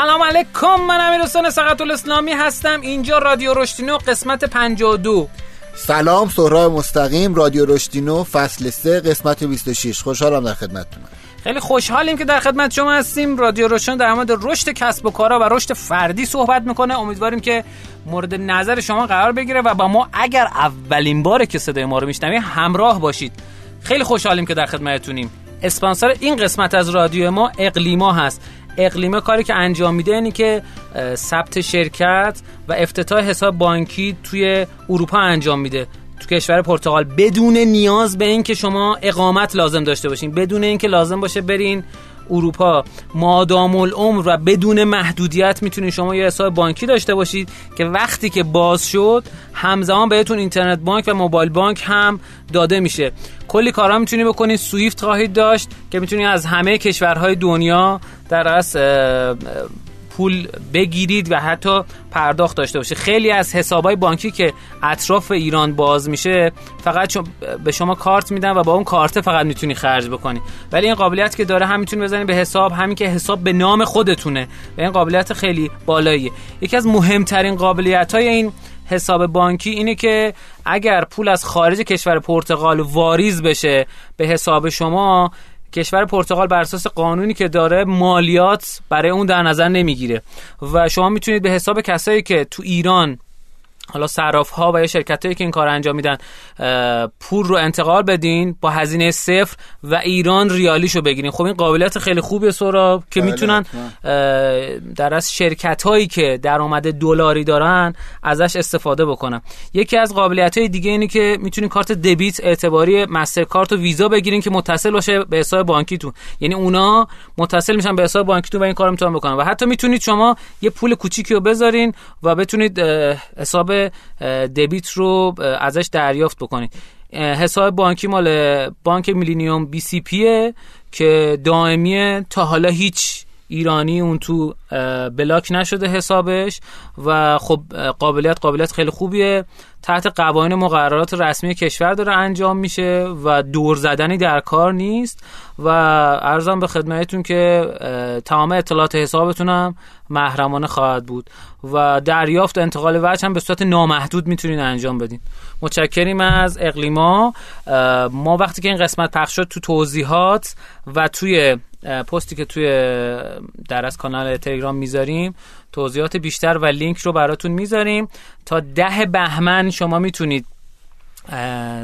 سلام علیکم من امیر حسین سقط الاسلامی هستم. اینجا رادیو رشتینو قسمت 52 سلام سهراب مستقیم رادیو رشتینو فصل 3 قسمت 26 خوشحالم در خدمتتونم خیلی خوشحالیم که در خدمت شما هستیم. رادیو روشن در مورد رشد کسب و کارا و رشد فردی صحبت می‌کنه. امیدواریم که مورد نظر شما قرار بگیره و با ما اگر اولین باره که صدای ما رو میشنوی همراه باشید. خیلی خوشحالیم که در خدمتتونیم. اسپانسر این قسمت از رادیو ما اقلیما هست. اقلیما کاری که انجام میده اینی که ثبت شرکت و افتتاح حساب بانکی توی اروپا انجام میده. تو کشور پرتغال بدون نیاز به اینکه شما اقامت لازم داشته باشین. بدون اینکه لازم باشه برین اروپا مادام العمر و بدون محدودیت می‌تونید شما یه حساب بانکی داشته باشید که وقتی که باز شد همزمان بهتون اینترنت بانک و موبایل بانک هم داده میشه. کلی کارا می‌تونید بکنید. سویفت خواهید داشت که می‌تونید از همه کشورهای دنیا در از پول بگیرید و حتی پرداخت داشته باشه خیلی از حسابای بانکی که اطراف ایران باز میشه فقط به شما کارت میدن و با اون کارت فقط می‌تونی خرج بکنی. ولی این قابلیت که داره هم می‌تونی بزنی به حساب همین که حساب به نام خودتونه. و این قابلیت خیلی بالاییه. یکی از مهمترین قابلیت های این حساب بانکی اینه که اگر پول از خارج کشور پرتغال واریز بشه به حساب شما کشور پرتغال بر اساس قانونی که داره مالیات برای اون در نظر نمی‌گیره. و شما می‌تونید به حساب کسایی که تو ایران حالا صراف ها و یا شرکت هایی که این کار انجام میدن پول رو انتقال بدین با هزینه صفر و ایران ریالیشو بگیرین. خب این قابلیت خیلی خوبه سورا که بله، می‌تونن در از شرکت هایی که درآمد دلاری دارن ازش استفاده بکنن. یکی از قابلیت های دیگه اینه که می‌تونین کارت دبیت اعتباری کارت و ویزا بگیرین که متصل باشه به حساب بانکیتون. یعنی اونا متصل میشن به حساب بانکیتون و این کارو می‌تونن بکنن. و حتی می‌تونید شما یه پول کوچیکی رو بذارین و بتونید حساب دبیت رو ازش دریافت بکنید. حساب بانکی مال بانک میلینیوم بی سی پیه که دائمیه تا حالا هیچ ایرانی اون تو بلاک نشده حسابش و خب قابلیت قابلیت خیلی خوبیه. تحت قوانین مقررات رسمی کشور داره انجام میشه و دور زدنی در کار نیست. و ارزم به خدمتتون که تمام اطلاعات حسابتونم محرمانه خواهد بود و دریافت انتقال وجه هم به صورت نامحدود می‌تونین انجام بدین. متشکریم از اقلیما. ما وقتی که این قسمت پخش شد تو توضیحات و توی پستی که توی در از کانال تلگرام می‌ذاریم. توضیحات بیشتر و لینک رو براتون می‌ذاریم. تا ده بهمن شما می‌تونید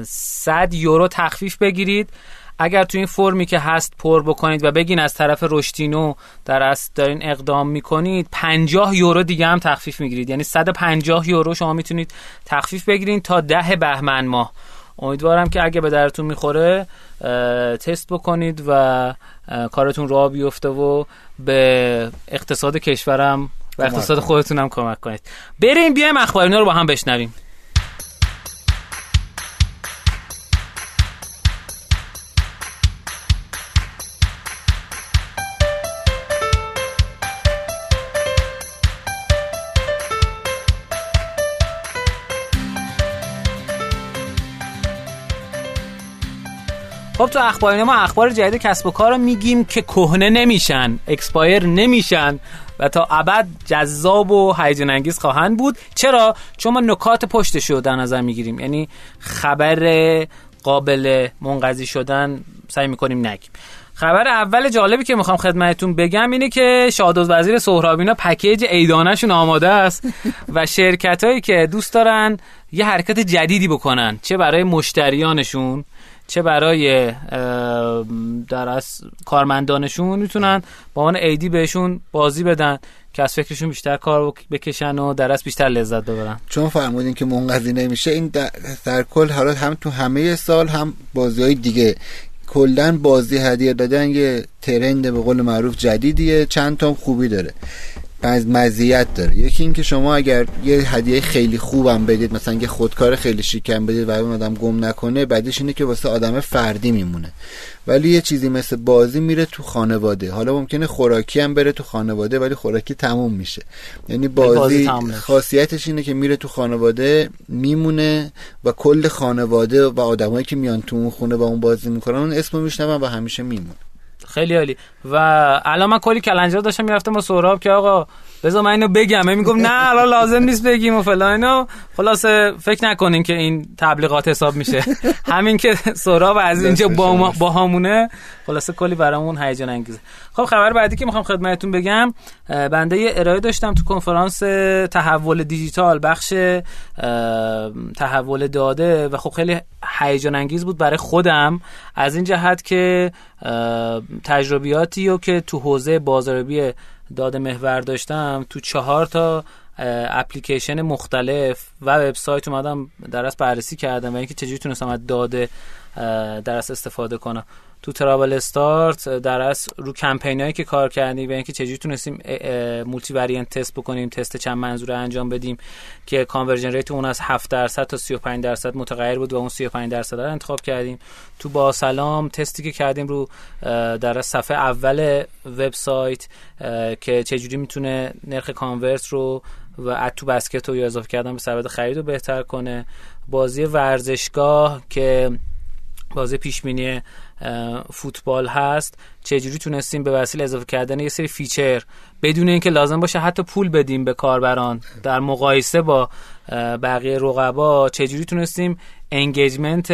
100 یورو تخفیف بگیرید. اگر تو این فرمی که هست پر بکنید و بگین از طرف رشتینو در اصل دارین اقدام می‌کنید 50 یورو دیگه هم تخفیف می‌گیرید. یعنی 150 یورو شما می‌تونید تخفیف بگیرید تا ده بهمن ماه. امیدوارم که اگه به درتون می‌خوره تست بکنید و کارتون راه بیفته و به اقتصاد کشورم و اقتصاد خودتون هم کمک کنید. بریم بیایم اخبار اینا رو با هم بشنویم. خب تو اخبار ما اخبار جدید کسب و کار رو میگیم که کهنه نمیشن expire نمیشن و تا ابد جذاب و هیجان انگیز خواهند بود. چرا؟ چون ما نکات پشتش رو در نظر می‌گیریم. یعنی خبر قابل منقضی شدن سعی می‌کنیم نگیم. خبر اول جالبی که می‌خوام خدمتتون بگم اینه که شادوز وزیر سهرابینا پکیج ایدانشون آماده است و شرکت هایی که دوست دارن یه حرکت جدیدی بکنن چه برای مشتریانشون چه برای در از کارمندانشون می‌تونن با عنوان ایدی بهشون بازی بدن که از فکرشون بیشتر کار بکشن و در بیشتر لذت ببرن. چون فرمودین که منقضی نمیشه این در, کل حالا هم تو همه سال هم بازی های دیگه. کلا بازی هدیه دادن یه ترند به قول معروف جدیدیه چند تا خوبی داره. مزیت داره. یکی اینکه شما اگر یه هدیه خیلی خوبم بدید مثلا یه خودکار خیلی شیکم بدید و اون آدم گم نکنه بعدش اینه که واسه آدم فردی میمونه. ولی یه چیزی مثل بازی میره تو خانواده. حالا ممکنه خوراکی هم بره تو خانواده ولی خوراکی تموم میشه. یعنی بازی, بازی خاصیتش اینه که میره تو خانواده میمونه و کل خانواده و آدمایی که میان تو اون خونه با اون بازی می‌کنن اون اسمو میشنون و همیشه میمونه. خیلی عالی. و الان من کلی کلنجار داشتم می‌رفتم با سهراب که آقا بذار من اینو بگم. میگم نه الان لازم نیست بگیم و فلان اینو خلاصه فکر نکنین که این تبلیغات حساب میشه. همین که سهراب از اینجا با, با همونه خلاصه کلی برامون هیجان انگیزه. خب خبر بعدی که می‌خوام خدمتتون بگم بنده یه ارائه داشتم تو کنفرانس تحول دیجیتال بخش تحول داده و خب خیلی هیجان انگیز بود برای خودم. از این جهت که تجربیاتی رو که تو حوزه بازاریابی داده محور داشتم تو چهار تا اپلیکیشن مختلف و وبسایت اومدم درست بررسی کردم و اینکه چجوری تونستم از داده درست استفاده کنم. تو ترابل استارت در از رو کمپین هایی که کار کردیم و اینکه چجوری تونستیم مولتی وریانت تست بکنیم تست چند منظوره انجام بدیم که conversion rate اون از 7 درصد تا 35 درصد متغیر بود و اون 35 درصد رو انتخاب کردیم. تو با سلام تستی که کردیم رو در صفحه اول وبسایت که چجوری می‌تونه نرخ convert رو و add to basket رو اضافه کردن به سبد خرید رو بهتر کنه. بازی ورزشگاه که بازی پیش‌بینی فوتبال هست. چجوری تونستیم به وسیله اضافه کردن یه سری feature بدون اینکه لازم باشه حتی پول بدیم به کاربران در مقایسه با بقیه رقبا چجوری تونستیم engagement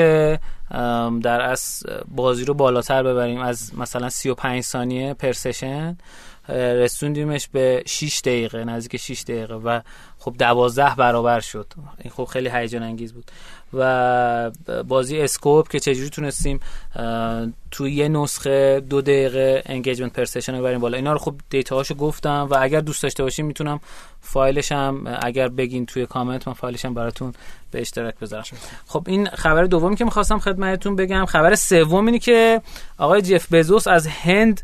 در از بازی رو بالاتر ببریم؟ از مثلا 35 ثانیه per session رسوندیمش به 6 دقیقه نزدیک 6 دقیقه و خب 12 برابر شد. این خب خیلی هیجان انگیز بود. و بازی اسکوپ که چجوری تونستیم توی یه نسخه دو دقیقه engagement per session رو ببریم بالا. اینا رو خب data هاشو گفتم و اگر دوست داشته باشیم می‌تونم فایلش هم اگر بگین توی کامنت من فایلش هم براتون به اشتراک بذارم. خب این خبر دومی که می‌خواستم خدمتتون بگم خبر سوم اینی که آقای جف بزوس از هند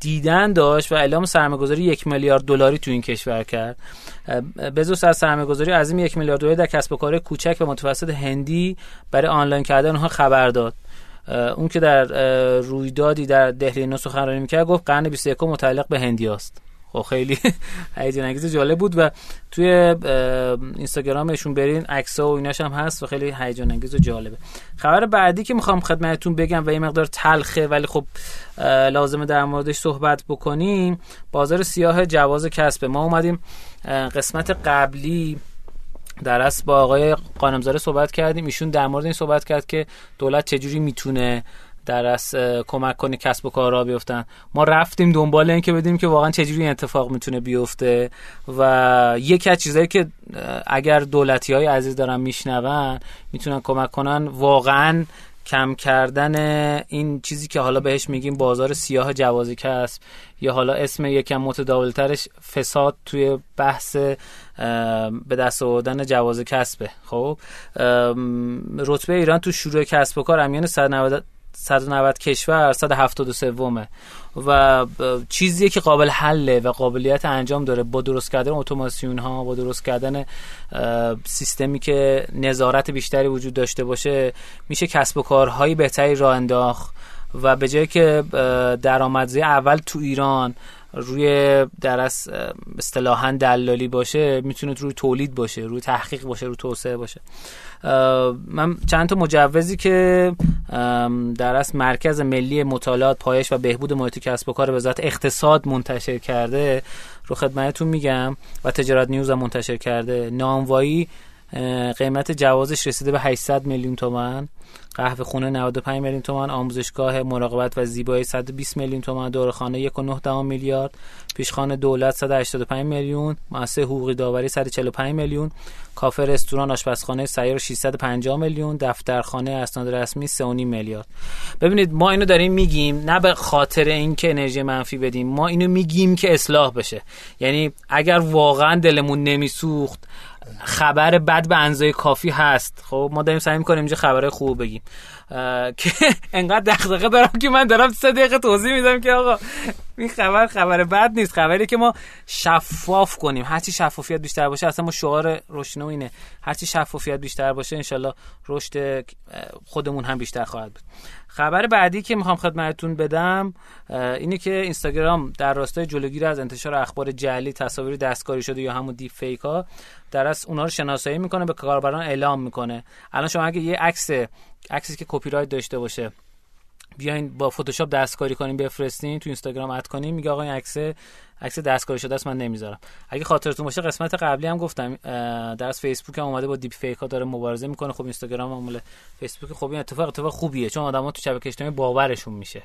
دیدن داشت و اعلام سرمایه‌گذاری یک میلیارد دلاری تو این کشور کرد. بزوس از سرمایه‌گذاری عظیم یک میلیارد دلاری در کسب و کار کوچک و متوسط هندی برای آنلاین کردن اونها خبر داد. اون که در رویدادی در دهلی نو سخنرانی می‌کرد گفت قرن 21 متعلق به هندی است خب خیلی هیجان انگیز جالب بود و توی اینستاگرامشون برین عکس‌ها و ایناش هم هست و خیلی هیجان انگیز و جالبه. خبر بعدی که می‌خوام خدمتتون بگم و یه مقدار تلخه ولی خب لازمه در موردش صحبت بکنیم. بازار سیاه جواز کسبه ما اومدیم قسمت قبلی در اصل با آقای قانمزاده صحبت کردیم. ایشون در مورد این صحبت کرد که دولت چجوری می‌تونه در از کمک کنه کسب و کار را بیفتن. ما رفتیم دنبال این که بدیم که واقعا چجوری این اتفاق می‌تونه بیفته و یکی از چیزهایی که اگر دولتی های عزیز دارن میشنون می‌تونن کمک کنن واقعا کم کردن این چیزی که حالا بهش میگیم بازار سیاه جوازی کسب یا حالا اسم یکم متداولترش فساد توی بحث به دست آوردن جواز کسبه. خب رتبه ایران تو شروع کسب و کار امیان 190 190 کشور 173 ومه و چیزیه که قابل حله و قابلیت انجام داره با درست کردن اتوماسیون ها با درست کردن سیستمی که نظارت بیشتری وجود داشته باشه میشه کسب و کارهایی بهتری راه انداخت و به جایی که درآمدزایی اول تو ایران روی در اصطلاحا دلالی باشه می‌تونه روی تولید باشه روی تحقیق باشه روی توسعه باشه. من چند تا مجوزی که در از مرکز ملی مطالعات پایش و بهبود محیط کسب و کار وزارت اقتصاد منتشر کرده رو خدمتتون میگم و تجارت نیوز هم منتشر کرده. ناموایی قیمت جوازش رسیده به 800 میلیون تومن قهوه خونه 95 میلیون تومان. آموزشگاه مراقبت و زیبایی 120 میلیون تومان. دورخانه 1.9 میلیارد. پیشخانه دولت 185 میلیون. مؤسسه حقوقی داوری 145 میلیون. کافه رستوران آشپزخانه سیار 650 میلیون. دفترخانه اسناد رسمی 3.5 میلیارد. ببینید ما اینو داریم میگیم نه به خاطر اینکه انرژی منفی بدیم. ما اینو میگیم که اصلاح بشه. یعنی اگر واقعا دلمون نمیسوخت خبر بد به اندازه کافی هست. خب ما داریم سعی می‌کنیم اینجا خبرهای خوب بگیم. که انقدر دغدغه دارم که من دارم سه دقیقه توضیح میدم که آقا این خبر خبر بد نیست. خبری که ما شفاف کنیم. هرچی شفافیت بیشتر باشه اصلا ما شعار رشدینو اینه. هرچی شفافیت بیشتر باشه انشالله رشد خودمون هم بیشتر خواهد بود. خبر بعدی که می‌خوام خدمتتون بدم اینه که اینستاگرام در راستای جلوگیری از انتشار اخبار جعلی تصاویر دستکاری شده یا همون دیپ فیک ها در از اونا رو شناسایی می‌کنه به کاربران اعلام می‌کنه. الان شما اگه یه عکس عکسی که کپی رایت داشته باشه. بیاین با فتوشاپ دستکاری کنیم بفرستین تو اینستاگرام add کنیم. میگه آقا این عکس عکس دستکاری شده است من نمی‌ذارم. اگه خاطرتون باشه قسمت قبلی هم گفتم در از فیسبوک هم اومده با دیپ فیک ها داره مبارزه می‌کنه. خب اینستاگرام هم فیسبوک خب این اتفاق اتفاق خوبیه چون آدما تو شبکه اجتماعی باورشون میشه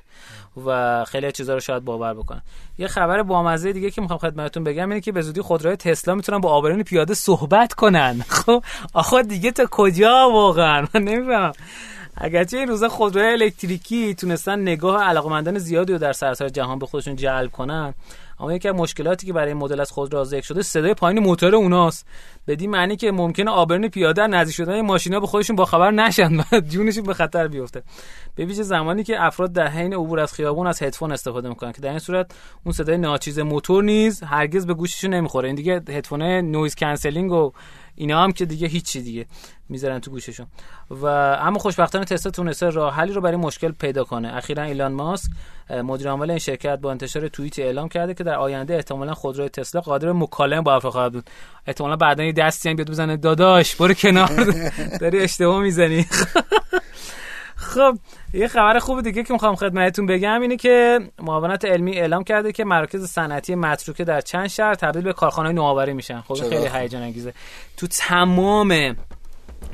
و خیلی چیزا رو شاید باور بکنن. یه خبر بامزه دیگه که می‌خوام خدمتتون بگم اینه که به زودی خودروی تسلا می‌تونن با آبرین پیاده صحبت کنن. خب آخه دیگه تا کجا واقعا؟ من نمی‌فهمم. اگرچه این روزا خودروی الکتریکی تونستن نگاه علاقمندان زیادی رو در سراسر جهان به خودشون جلب کنن اما یکی از مشکلاتی که برای این مدل از خودرو ذکر شده صدای پایین موتور اوناست. بدین معنی که ممکنه آبرن پیاده نزدیک شدن ماشینا به خودشون با خبر نشن و جونشون به خطر بیفته. به ویژه زمانی که افراد در حین عبور از خیابون از هدفون استفاده می‌کنن که در این صورت اون صدای ناچیز موتور نیز هرگز به گوششون نمی‌خوره. این دیگه هدفون noise cancelling و اینا هم که دیگه هیچی دیگه می‌ذارن تو گوششون. و اما خوشبختانه تسلا تونسته راه حلی رو برای مشکل پیدا کنه. اخیرا ایلان ماسک مدیر عامل این شرکت با انتشار توییتی اعلام کرده که در آینده احتمالا خودروی تسلا قادر مکالمه با افراد خواهد بود. احتمالا بعدا یه دستی هم بیاد بزنه. داداش برو کنار. داری اشتباه می‌زنی. خب یه خبر خوب دیگه که می‌خوام خدمتتون بگم اینه که معاونت علمی اعلام کرده که مراکز صنعتی متروکه در چند شهر تبدیل به کارخانه نوآوری میشن. خب خیلی هیجان انگیزه تو تمام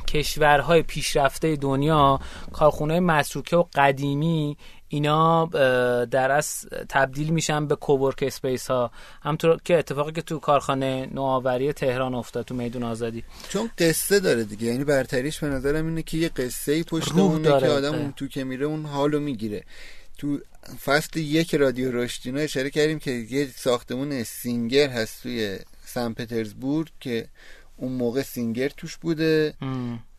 کشورهای پیشرفته دنیا کارخونه متروکه و قدیمی اینا در از تبدیل میشن به کوورک اسپیس ها همطور که اتفاقی که تو کارخانه نوآوری تهران افتاد تو میدون آزادی. چون قصه داره دیگه. یعنی برتریش به نظرم اینه که یه قصه پشت اونه که آدم اون تو که میره اون حالو می‌گیره. تو فصل یک رادیو رشدینو اشاره کردیم که یه ساختمون سینگر هست توی سن پترزبورگ که اون موقع سینگر توش بوده.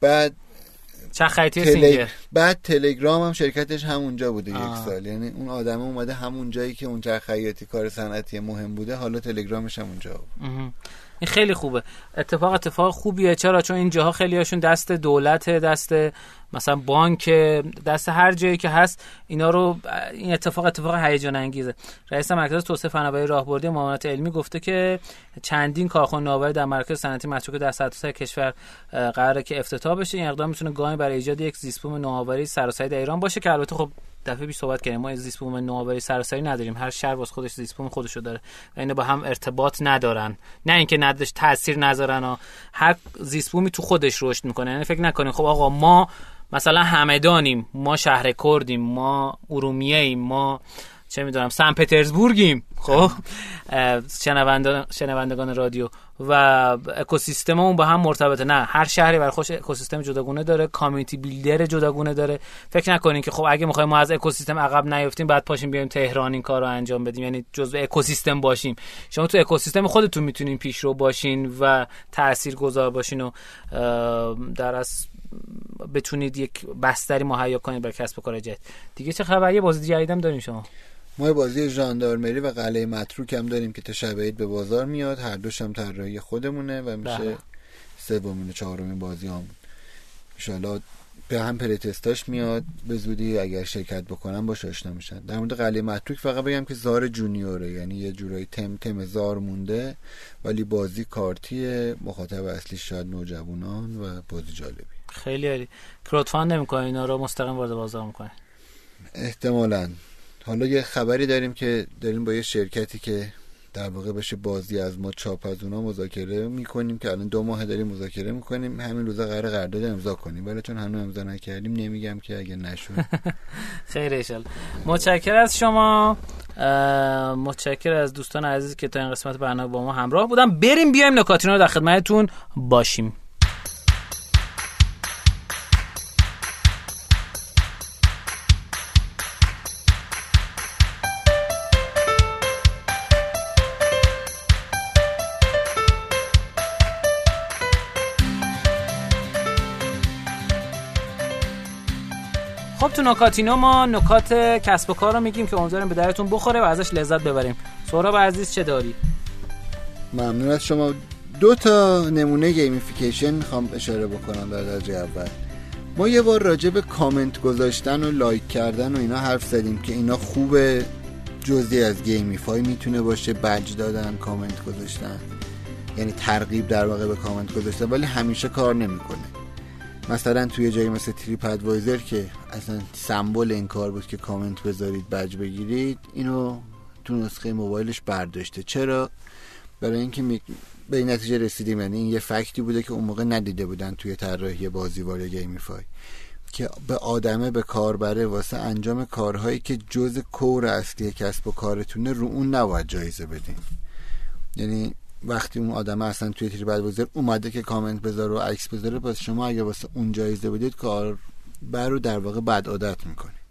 بعد چرخ خیاطی سینگر؟ بعد تلگرام هم شرکتش همونجا بوده یک سال. یعنی اون آدم اومده همون جایی که اون چرخ خیاطی کار صنعتی مهم بوده حالا تلگرامش همونجا بود. این خیلی خوبه. اتفاق اتفاق خوبیه. چرا؟ چون این جاها خیلی هاشون دست دولت دست مثلا بانک دست هر جایی که هست اینا رو این اتفاق اتفاق هیجان انگیزه. رئیس مرکز توسعه فناوری راهبردی معاونت علمی گفته که چندین کارخانه نوآوری در مرکز صنعتی متروکه در سرتاسر کشور قراره که افتتاح بشه. این اقدام می‌تونه گامی برای ایجاد یک زیست نوآوری سراسری در ایران باشه که البته خب دفعه پیش صحبت کردیم ما زیست بوم نوآوری سراسری نداریم. هر شهر واسه خودش زیست بوم خودشو داره. و اینا با هم ارتباط ندارن. نه اینکه ندش تاثیر نذارن و هر زیست تو خودش رشد می‌کنه. یعنی فکر نکنین خب آقا ما مثلا همدانیم ما شهر کردیم ما ارومیه ایم ما چه می‌دونم سن پترزبورگیم. خب؟ شنوندگان رادیو. و اکوسیستم اون با هم مرتبطه. نه هر شهری بر خوش اکوسیستم جداگونه داره کامیونیتی بیلدر جداگونه داره. فکر نکنین که خب اگه می‌خوایم ما از اکوسیستم عقب نیفتیم بعد پاشیم بیایم تهران این کار رو انجام بدیم. یعنی جزء اکوسیستم باشیم. شما تو اکوسیستم خودتون می‌تونین پیشرو باشین و تاثیرگذار باشین و در از بتونید یک بستری مهیا کنید برای کسب و کار جدید. دیگه چه خبر؟ یه بازی جدیدم داریم شما. ما بازی ژاندارمری و قلعه متروک هم داریم که شب به بازار میاد. هر دوش هم طراحی خودمونه و میشه بله. سومین و چهارمین بازی هم. ان به هم پریتستاش میاد. به زودی اگر شرکت بکنم باش آشنا میشن. در مورد قلعه متروک فقط بگم که زار جونیوره. یعنی یه جورایی تم تم زار مونده ولی بازی کارتیه. مخاطب اصلی شاید نوجوانان و بازی جالبی. خیلی عالی. کراودفاند نمی‌کنه اینا رو؟ مستقیم وارد بازار می‌کنه. احتمالاً. حالا یه خبری داریم که داریم با یه شرکتی که در واقع بشه بازی از ما چاپ از اونا مذاکره می‌کنیم که الان دو ماه داریم مذاکره می‌کنیم. همین روزا قرار قرارداد امضا کنیم. ولی چون هنوز امضا نکردیم نمیگم که اگه نشد. خیر ایشال متشکر از شما. متشکر از دوستان عزیز که تا این قسمت برنامه با ما همراه بودم بریم بیایم نکاتینا رو در خدمتتون باشیم. تو نکاتینو ما نکات کسب و کار رو میگیم که امیدواریم به درتون بخوره و ازش لذت ببریم. سهراب عزیز چه داری؟ ممنون از شما. دو تا نمونه gamification می‌خوام اشاره بکنم در درجه اول. ما یه بار راجع به کامنت گذاشتن و لایک کردن و اینا حرف زدیم که اینا خوبه جزی از gamify می‌تونه باشه بج دادن کامنت گذاشتن. یعنی ترغیب در واقع به کامنت گذاشتن ولی همیشه کار نمی‌کنه. مثلا توی جایی مثل TripAdvisor که اصلا سمبل این کار بود که کامنت بذارید بج بگیرید اینو تو نسخه موبایلش برداشته. چرا؟ برای اینکه می... به این نتیجه رسیدیم. یعنی این یه fact ی بوده که اون موقع ندیده بودن توی طراحی بازیوار gamify. که به آدمه به کاربره واسه انجام کارهایی که جز core اصلی کسب و کارتونه رو اون نباید جایزه بدین یعنی وقتی اون آدم اصلا توی تیر بعد اومده که کامنت بذاره و عکس بذاره پس شما اگه واسه اون جایزه بدید کار بر رو در واقع بد عادت می‌کنید.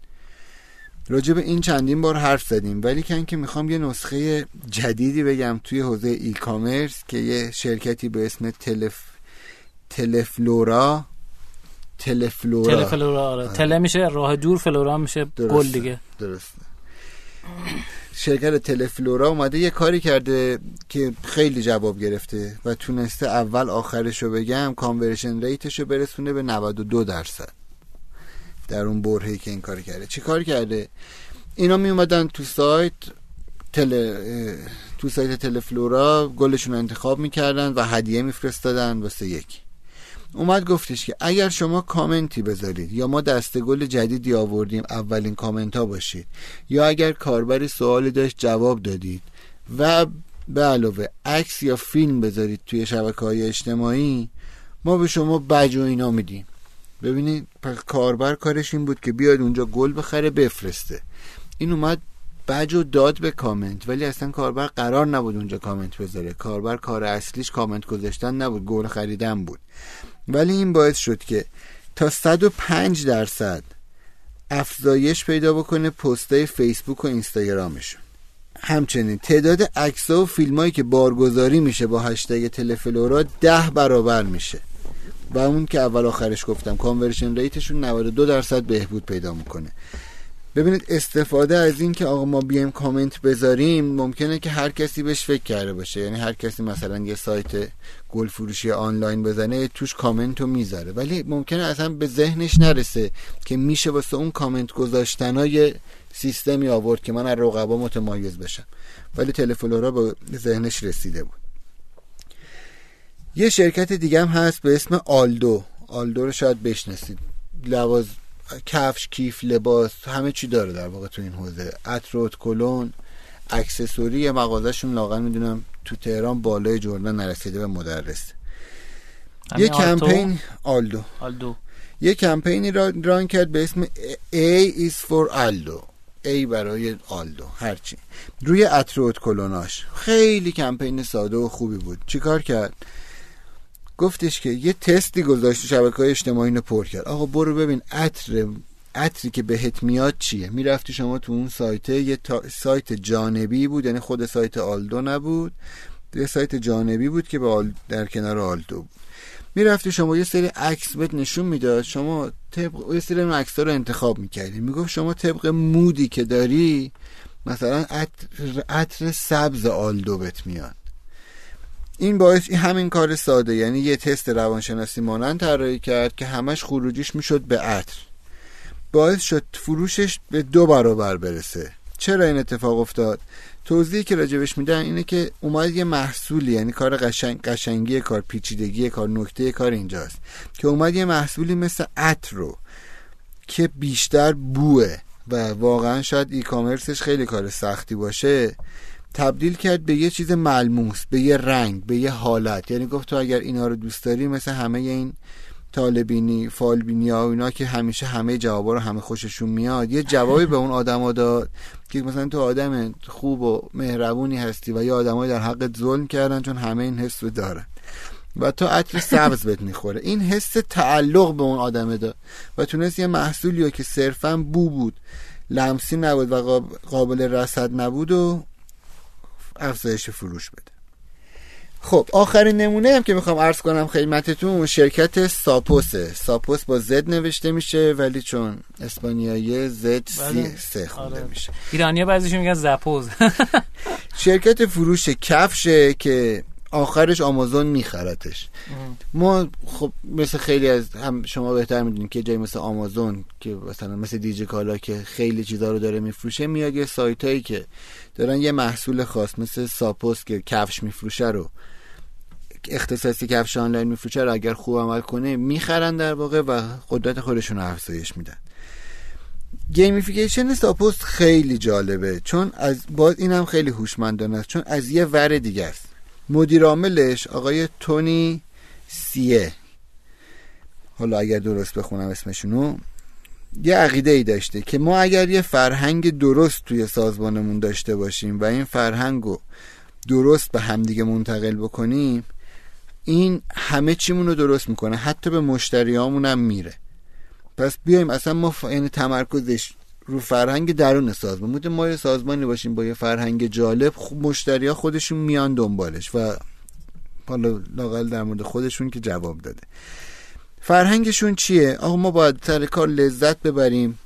راجع به این چندین بار حرف زدیم ولی کن که می‌خوام یه نسخه جدیدی بگم توی حوزه ای کامرس که یه شرکتی به اسم تلف تلفلورا تلفلورا. تلفلورا آره. تله میشه راه دور فلورا میشه گل دیگه. درسته. شرکت تلفلورا اومده یه کاری کرده که خیلی جواب گرفته و تونسته اول آخرش رو بگم کانورشن ریتش رو برسونه به 92 درصد. در اون برهی که این کار کرده. چی کار کرده؟ اینا می اومدن تو سایت تل... تو سایت تلفلورا گلشون انتخاب می‌کردن و هدیه میفرستادن واسه یکی. اومد گفتش که اگر شما کامنتی بذارید یا ما دسته گل جدیدی آوردیم اولین کامنت ها باشید. یا اگر کاربری سوالی داشت جواب دادید. و به علاوه عکس یا فیلم بذارید توی شبکه های اجتماعی ما به شما بج و اینا میدیم. ببینید کاربر کارش این بود که بیاد اونجا گل بخره بفرسته. این اومد بج و داد به کامنت ولی اصلا کاربر قرار نبود اونجا کامنت بذاره. کاربر کار اصلیش کامنت گذاشتن نبود گل خریدن بود. ولی این باعث شد که تا 105 درصد افزایش پیدا بکنه پستای فیسبوک و اینستاگرامشون. همچنین تعداد عکس و فیلمایی که بارگذاری میشه با هشتگ تلفلورا ده برابر میشه. و اون که اول آخرش گفتم کانورشن ریتشون 92 درصد بهبود پیدا می‌کنه. ببینید استفاده از این که آقا ما بیایم کامنت بذاریم ممکنه که هر کسی بهش فکر کرده باشه. یعنی هر کسی مثلا یه سایت گل فروشی آنلاین بزنه توش کامنت رو می‌ذاره. ولی ممکنه اصلا به ذهنش نرسه که میشه واسه اون کامنت گذاشتن سیستمی آورد که من از رقبا متمایز بشم. ولی Teleflora به ذهنش رسیده بود. یه شرکت دیگه هم هست به اسم Aldo. Aldo رو شاید بشناسید. لوازم کفش کیف لباس همه چی داره در واقع تو این حوزه. عطر و ادکلن اکسسوری یه مغازهشون لااقل می‌دونم تو تهران بالای جردن نرسیده به مدرس. یه کمپین Aldo. Aldo. یه کمپینی را run کرد به اسم A is for Aldo A برای Aldo هرچی روی عطر و ادکلناش. خیلی کمپین ساده و خوبی بود. چیکار کرد؟ گفتش که یه تستی گذاشت شبکه های اجتماعی رو پر کرد. آقا برو ببین عطر عطری که بهت میاد چیه؟ می‌رفتی شما تو اون سایت یه سایت جانبی بود یعنی خود سایت آلدو نبود. یه سایت جانبی بود که به در کنار آلدو بود. می‌رفتی شما یه سری عکس بهت نشون می‌داد. شما طبق یه سری عکس رو انتخاب می‌کردی. می‌گفت شما طبق مودی که داری مثلا عطر, عطر سبز آلدو بهت میاد. این باعث همین کار ساده یعنی یه تست روانشناسی مانند طراحی کرد که همش خروجیش می‌شد به عطر. باعث شد فروشش به دو برابر برسه. چرا این اتفاق افتاد؟ توضیحی که راجبش میدن اینه که اومد یه محصولی یعنی کار قشنگ قشنگی کار پیچیدگی کار نکته کار اینجاست که اومد یه محصولی مثل عطر رو که بیشتر بوه و واقعا شاید ای کامرسش خیلی کار سختی باشه تبدیل کرد به یه چیز ملموس به یه رنگ به یه حالت. یعنی گفت تو اگر اینا رو دوست داری مثل همه این طالبینی فالبینی ها و اینا که همیشه همه جوابا رو همه خوششون میاد یه جوابی به اون آدما داد که مثلا تو آدم خوب و مهربونی هستی و یه آدمایی در حق ظلم کردن چون همه این حس رو دارن. و تو عطر سبز بهت می‌خوره. این حس تعلق به اون آدمه داد. و تونست یه محصولی که صرفا بو بود لمسی نبود و قابل رصد نبود و افزایش فروش بده خب آخرین نمونه هم که می‌خوام عرض کنم خدمتتون شرکت ساپوسه ساپوس با زد نوشته میشه ولی چون اسپانیایی زد سی بله. سه خونده آره. میشه ایرانی بعضیشون میگن زپوز شرکت فروش کفشه که آخرش آمازون میخرتش. ما خب مثل خیلی از هم شما بهتر می‌دونید که جای مثل آمازون که مثلا مثل دیجی کالا که خیلی چیزا رو داره میفروشه میاد یه سایت هایی که دارن یه محصول خاص مثل Zappos که کفش میفروشه رو اختصاصی کفش آنلاین میفروشه رو اگر خوب عمل کنه می‌خرن در واقع و قدرت خودشون رو افزایش میدن. gamification Zappos خیلی جالبه چون از باز این هم خیلی هوشمندانه است چون از یه ور دیگه است. مدیر عاملش آقای تونی سیه. حالا اگر درست بخونم اسمشونو یه عقیده ای داشته که ما اگر یه فرهنگ درست توی سازمانمون داشته باشیم و این فرهنگ رو درست به همدیگه منتقل بکنیم این همه چیمون درست می‌کنه حتی به مشتریامون هم میره. پس بیایم اصلا ما ف... یعنی تمرکزش رو فرهنگ درون سازمان. بوده ما یه سازمانی باشیم با یه فرهنگ جالب خوب مشتری ها خودشون میان دنبالش و حالا لاقل در مورد خودشون که جواب داده. فرهنگشون چیه؟ آقا ما باید سر کار لذت ببریم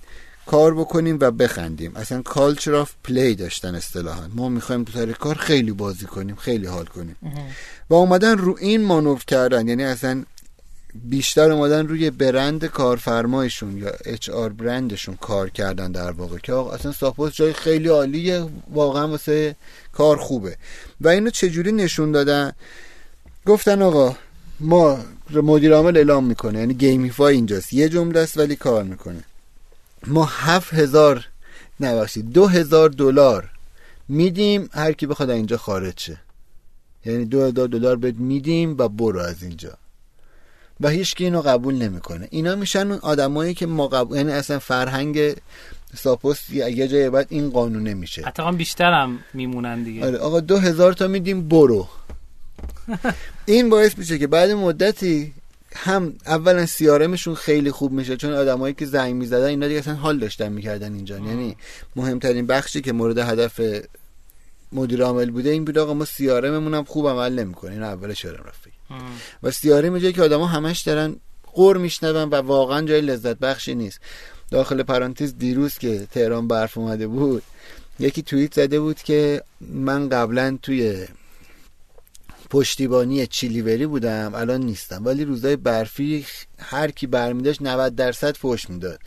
کار بکنیم و بخندیم. اصلا culture of play داشتن اصطلاحا. ما می‌خوایم تو سر کار خیلی بازی کنیم خیلی حال کنیم. و اومدن رو این مانور کردن. یعنی اصلا بیشتر اومدن روی برند کارفرمایشون یا HR brand شون کار کردن در واقع که آقا اصلا Zappos جای خیلی عالیه واقعا واسه کار خوبه. و اینو چجوری نشون دادن؟ گفتن آقا ما مدیر عامل اعلام می‌کنه یعنی gamify اینجاست یه جمله است ولی کار می‌کنه. ما هفت هزار نه ببخشید دو هزار دلار میدیم هر کی بخواد اینجا خارج شه. یعنی دو هزار دلار بهت میدیم و برو از اینجا. و هیچ کی اینو قبول نمی‌کنه. اینا میشن اون آدمایی که ما قبول یعنی اصلا فرهنگ Zappos یه جای بعد این قانونه میشه. حتی بیشتر هم میمونن دیگه. آره آقا دو هزار تا میدیم برو. این باعث میشه که بعد مدتی هم اولا سیارمشون خیلی خوب میشه چون آدمایی که زنگ می‌زدن اینا دیگه اصلا حال داشتن می‌کردن اینجا. آه. یعنی مهمترین بخشی که مورد هدف مدیر عامل بوده این بود آقا ما سیارممون هم خوب عمل نمی‌کنه. این اول شرم رفت و سیارم جایی که آدما همش دارن قور میشنون و واقعا جای لذت بخشی نیست. داخل پرانتز دیروز که تهران برف اومده بود یکی توییت زده بود که من قبلا توی پشتیبانی چیلیوری بودم الان نیستم. ولی روزای برفی هر کی برمیداشت 90 درصد فوش می‌داد.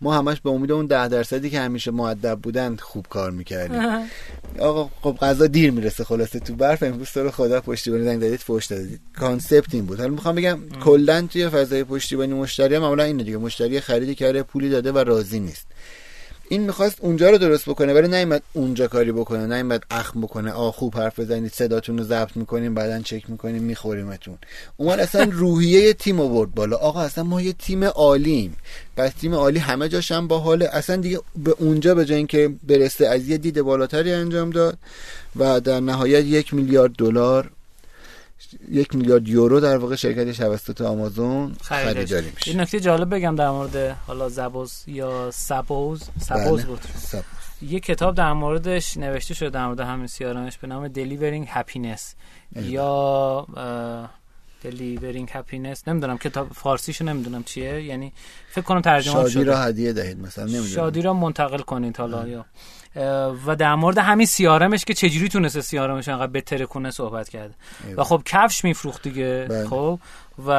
ما همش به امید اون 10 درصدی که همیشه معدب بودن خوب کار می‌کردیم. آقا خب غذا دیر می‌رسه خلاصه تو برف. امروز تو رو خدا پشتیبانی زنگ دادید فوش دادید. کانسپت این بود. حالا می‌خوام بگم کلا توی فضای پشتیبانی مشتری معمولا اینه دیگه مشتری خریدی کرده پولی داده و راضی نیست. این می‌خواست اونجا رو درست بکنه ولی نیومد اونجا کاری بکنه نیومد اخم بکنه آ خوب حرف بزنید صداتون رو ضبط می‌کنیم بعدا چک می‌کنیم میخوریمتون اومد اصلا روحیه تیم آورد بالا. آقا اصلا ما یه تیم عالیم. پس تیم عالی همه جاش هم باحاله اصلا دیگه به اونجا به جای اینکه برسه از یه دید بالاتری انجام داد و در نهایت یک میلیارد دلار یک میلیارد یورو در واقع شرکت توسط آمازون خریداری میشه. این نکته جالب بگم در مورد حالا زبوز یا سبوز. سبوز بله. بود. یه کتاب در موردش نوشته شده در مورد همین سیارانش به نام Delivering Happiness. یا Delivering Happiness. نمی‌دونم کتاب فارسیشو نمی‌دونم چیه. یعنی فکر کنم ترجمه شادی شده. را هدیه دهید مثلا نمی‌دونم. شادی را منتقل کنید حالا یا و در مورد همین سیارمش که چجوری تونسته سیارمش انقدر بهتر کنه صحبت کرده و خب کفش میفروخت دیگه بله. خب؟ و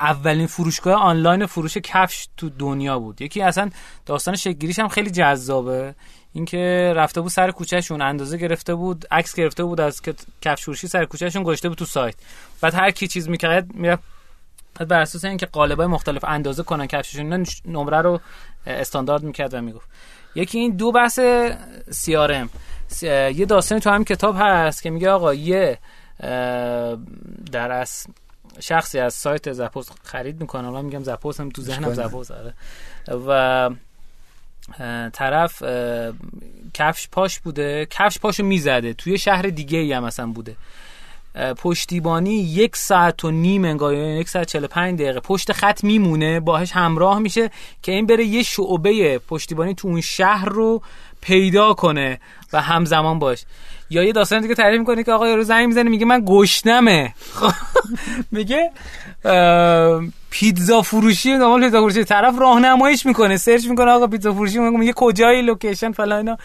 اولین فروشگاه آنلاین فروش کفش تو دنیا بود. یکی اصلا داستان شگیریش هم خیلی جذابه. اینکه رفته بود سر کوچهشون اندازه گرفته بود عکس گرفته بود از کفش فروشی سر کوچهشون گذاشته بود تو سایت. بعد هر کی چیز می‌کرد می‌رفت. بر اساس اینکه قالبای مختلف اندازه کنن کفششون نمره رو استاندارد می‌کرد و می‌گفت. یکی این دو بحث سیارم یه داستانی تو هم کتاب هست که میگه آقا یه در از شخصی از سایت زپوز خرید می‌کنه. الان میگم زپوز هم تو ذهنم زپوز آره. و طرف کفش پاش بوده. کفش پاشو می‌زده. توی شهر دیگه ای هم مثلا بوده. پشتیبانی یک ساعت و نیم انگار یعنی یک ساعت 45 دقیقه. پشت خط میمونه باهش همراه میشه که این بره یه شعبه پشتیبانی تو اون شهر رو پیدا کنه و همزمان باش. یا یه داستان دیگه تعریف می‌کنه که آقا یارو زنگ می‌زنه میگه من گشنمه. میگه پیتزا فروشی دنبال پیتزا فروشی. طرف راهنماییش می‌کنه search می‌کنه آقا پیتزا فروشی میگه کجایی location فلان اینا.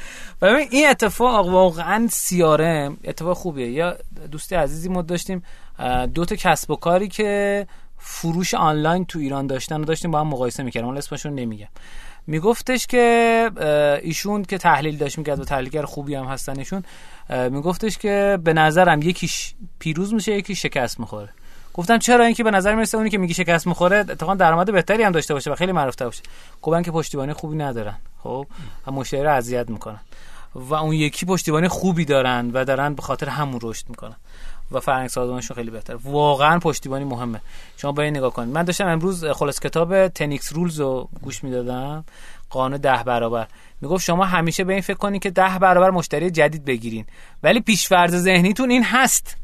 و این اتفاق واقعا سیاره اتفاق خوبیه. یا دوستی عزیزی ما داشتیم دو تا کسب و کاری که فروش آنلاین تو ایران داشتن و داشتیم با هم مقایسه می‌کردیم. حالا اسمشون نمیگم. میگفتش که ایشون که تحلیل داشت می‌کرد و تحلیلگر خوبی هم هستن ایشون میگفتش که به نظرم یکیش پیروز میشه یکی شکست می‌خوره. گفتم چرا؟ اینکه به نظر می‌رسه اونی که میگی شکست می‌خوره اتفاقا درآمد بهتری هم داشته باشه و خیلی معروف باشه. گفتن که پشتیبانی خوبی ندارن خب؟ و مشتری اذیت می‌کنن. و اون یکی پشتیبانی خوبی دارن و دارن به خاطر همون رشد می‌کنن. و فرهنگ سازمانشون خیلی بهتر واقعا پشتیبانی مهمه. شما با این نگاه کنید. من داشتم امروز خلاص کتاب تنیکس رولز رو گوش می‌دادم. قانون ده برابر. می‌گفت شما همیشه به این فکر کنید که ده برابر مشتری جدید بگیرین. ولی پیشفرض ذهنیتون این هست.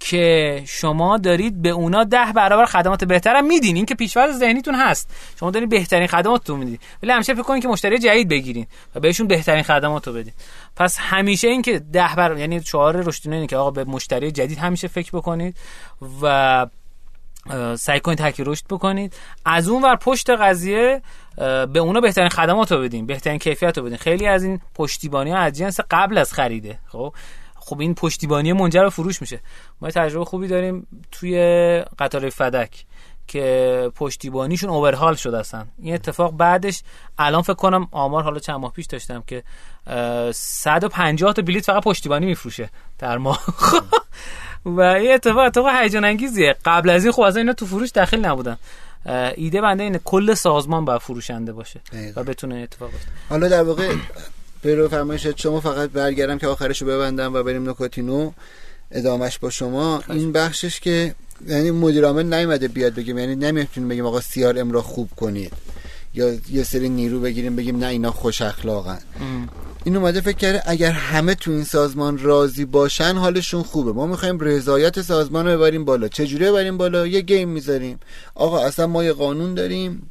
که شما دارید به اونا ده برابر خدمات بهتر هم میدین. این که پیشورد ذهنیتون هست. شما دارید بهترین خدماتتون میدین. ولی همیشه فکر کنید که مشتری جدید بگیرین و بهشون بهترین خدمات رو بدین. پس همیشه این که ده برابر یعنی شعار رشدینه اینه که آقا به مشتری جدید همیشه فکر بکنید و سعی کنید تکی رشد بکنید. از اون ور پشت قضیه به اونا بهترین خدمات رو بدین. بهترین کیفیت رو بدین. خیلی از این پشتیبانی ها از جنس قبل از خریده. خب؟ خب این پشتیبانی منجر به فروش میشه. ما تجربه خوبی داریم توی قطار فدک که پشتیبانیشون اوورهال شده هستن. این اتفاق بعدش الان فکر کنم آمار حالا چند ماه پیش داشتم که 150 تا بلیت فقط پشتیبانی میفروشه در ماه. و این اتفاق اتفاق هیجان انگیزیه قبل از این خب از اینا تو فروش داخل نبودن. ایده بنده اینه کل سازمان باید فروشنده باشه و بتونه اتفاق بیفته. حالا در واقع به رو فرمایشت شما فقط برگردم که آخرش رو ببندم و بریم نکاتینو. ادامش با شما. این بخشش که یعنی مدیر عامل نیومده بیاد بگیم. یعنی نمی‌تونیم بگیم آقا سیار ام را خوب کنید. یا یه سری نیرو بگیریم بگیم نه اینا خوش اخلاقن. این اومده فکر کرده اگر همه تو این سازمان راضی باشن حالشون خوبه. ما می‌خوایم رضایت سازمان رو ببریم بالا. چجوری ببریم بالا؟ یه game می‌ذاریم. آقا اصلا ما یه قانون داریم.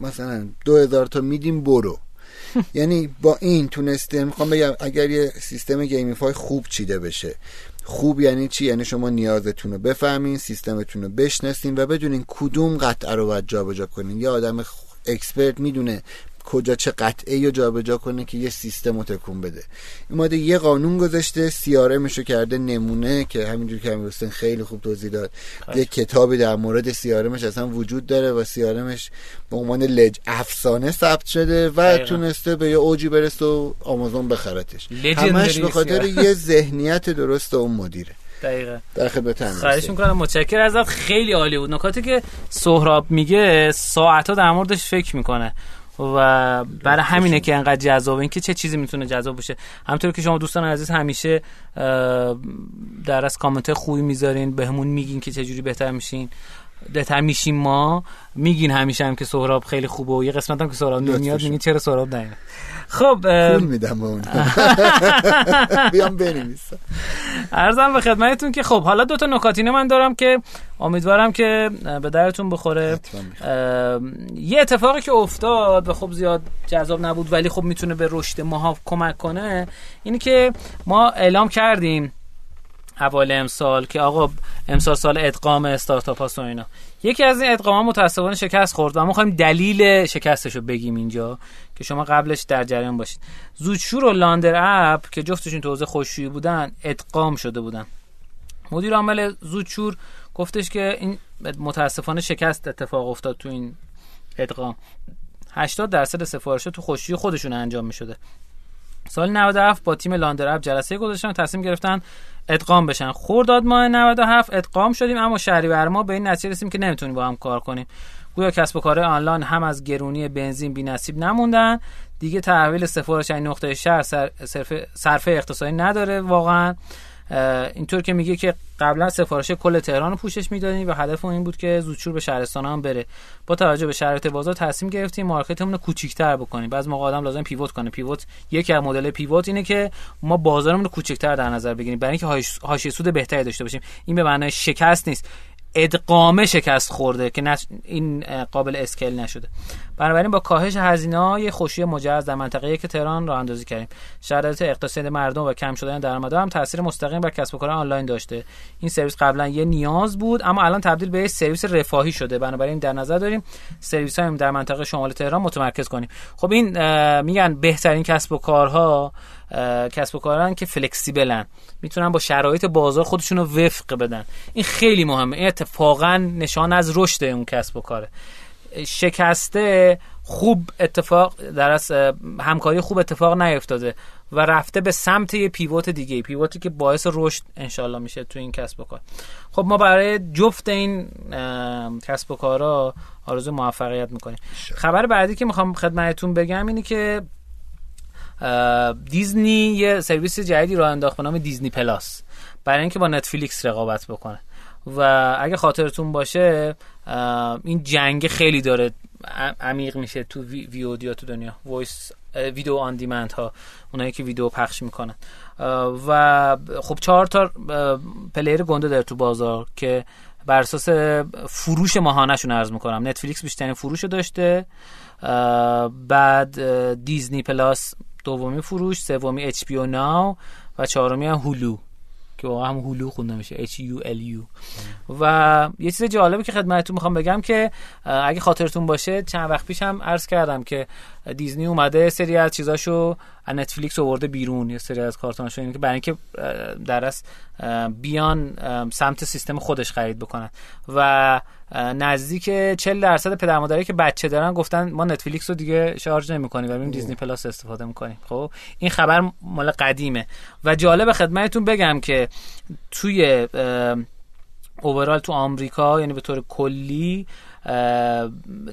مثلا دو هزار تا میدیم برو. یعنی با این تونسته می‌خوام بگم اگر یه سیستم gamify خوب چیده بشه. خوب یعنی چی؟ یعنی شما نیازتون رو بفهمین سیستمتون رو بشناسین و بدونین کدوم قطعه رو باید جابجا کنین. یه آدم اکسپرت می‌دونه کجا چه قطعه رو جابجا کنه که یه سیستم رو تکون بده. این ماده یه قانون گذاشته سیاره میشو کرده نمونه که همینجور که همین خیلی خوب توضیح داد. یه کتابی در مورد سیارمش اصلا وجود داره و سیارمش به عنوان لج افسانه ثبت شده و تونسته به یه اوجی برسه و آمازون بخرتش. همش به خاطر یه ذهنیت درست اون مدیره. دقیقه در خدمت خواهش می‌کنم. متشکر ازت. خیلی عالی بود. نکاتی که سهراب میگه ساعتها در موردش فکر می‌کنه. و برای همینه که انقدر جذابه اینکه چه چیزی می‌تونه جذاب باشه. همطور که شما دوستان عزیز همیشه در از کامنت خوبی می‌ذارین بهمون میگین که چه جوری بهتر میشین بهتر میشیم ما. میگین همیشه هم که سهراب خیلی خوبه و یه قسمت هم که سهراب نمیاد میگین چرا سهراب نیاد. خب پول میدم به اون بیام بنویسم. ارزم به خدمتتون که خب حالا دو تا نکاتینه من دارم که امیدوارم که به درتون بخوره. یه اتفاقی که افتاد و خب زیاد جذاب نبود ولی خب می‌تونه به رشد ما کمک کنه اینی که ما اعلام کردیم اول امسال که آقا امسال سال ادغام استارتاپ هاست و اینا. یکی از این ادغام ها متاسفانه شکست خورد و ما می‌خوایم دلیل شکستش رو بگیم اینجا. که شما قبلش در جریان باشید. زودشور و لاندر اپ که جفتشون تو حوزه خوششویی بودن ادغام شده بودن. مدیر عامل زودشور گفتش که این متاسفانه شکست اتفاق افتاد تو این ادغام. 80 درصد سفارش تو خوشی خودشون انجام می شده سال 97 با تیم لاندر اپ جلسه گذاشتن و تصمیم گرفتن ادغام بشن. خورداد ماه 97 ادغام شدیم اما شهریور ما به این نتیجه رسیدیم که نمی‌تونیم با هم کار کنیم. گویا کسب و کار آنلاین هم از گرونی بنزین نصیب نموندن. دیگه تحویل سفارش این نقطه شهر صرفه اقتصادی نداره واقعا. اینطور که میگه که قبلا سفارش کل تهران رو پوشش می‌دادیم و هدف این بود که زودشور به شهرستان هم بره. با توجه به شرایط بازار تصمیم گرفتیم مارکتمون رو کوچیک‌تر بکنیم. بعضی موقع آدم لازم پیوت کنه. پیوت یکی از مدل پیوت اینه که ما بازارمون رو کوچیک‌تر در نظر بگیریم. برای اینکه حاشیه سود بهتری داشته باشیم. این به معنای شکست نیست. ادغامه شکست خورده که این قابل scale نشده. بنابراین با کاهش هزینه ها خشکشویی مجهز در منطقه یک تهران راه اندازی کردیم. شرایط اقتصادی مردم و کم شدن درآمدها هم تاثیر مستقیم بر کسب و کار آنلاین داشته. این سرویس قبلا یه نیاز بود اما الان تبدیل به سرویس رفاهی شده. بنابراین در نظر داریم سرویس های در منطقه شمال تهران متمرکز کنیم. خب این میگن بهترین کسب و کارها کسب و کاران که flexible ن. می‌تونن با شرایط بازار خودشون رو وفق بدن. این خیلی مهمه. این اتفاقا نشان از رشد اون کسب و کاره. شکسته خوب اتفاق در از همکاری خوب اتفاق نیفتاده و رفته به سمت یه پیوت دیگه پیوتی که باعث رشد انشالله میشه تو این کسب و کار. خب ما برای جفت این کسب و کارا آرزو موفقیت می‌کنیم. خبر بعدی که می‌خوام خدمتتون بگم اینه که دیزنی یه سرویس جدیدی راه انداخت به نام دیزنی پلاس. برای اینکه با نتفلیکس رقابت بکنه. و اگه خاطرتون باشه این جنگ خیلی داره عمیق میشه تو ویدیو تو دنیا. وایس video on demand ها اونایی که ویدیو پخش می‌کنن. و خب چهار تا player گنده داره تو بازار که بر اساس فروش ماهانهشون عرض می‌کنم. نتفلیکس بیشترین فروش داشته. بعد دیزنی پلاس دومی فروش سومی HBO Now و چهارمی Hulu که واقعا هم هولو خونده میشه H U L U. و یه چیز جالبی که خدمتتون می‌خوام بگم که اگه خاطرتون باشه چند وقت پیش هم عرض کردم که دیزنی اومده سری از چیزاشو از نتفلیکس آورده بیرون یه سری از کارتوناشو اینه که برای اینکه در بیان سمت سیستم خودش خرید بکنن. و نزدیک 40 درصد پدر مادرایی که بچه دارن گفتن ما نتفلیکس رو دیگه شارژ نمی‌کنیم و بریم دیزنی پلاس استفاده می‌کنیم. خب؟ این خبر مال قدیمه. و جالب خدمتتون بگم که توی overall تو آمریکا یعنی به طور کلی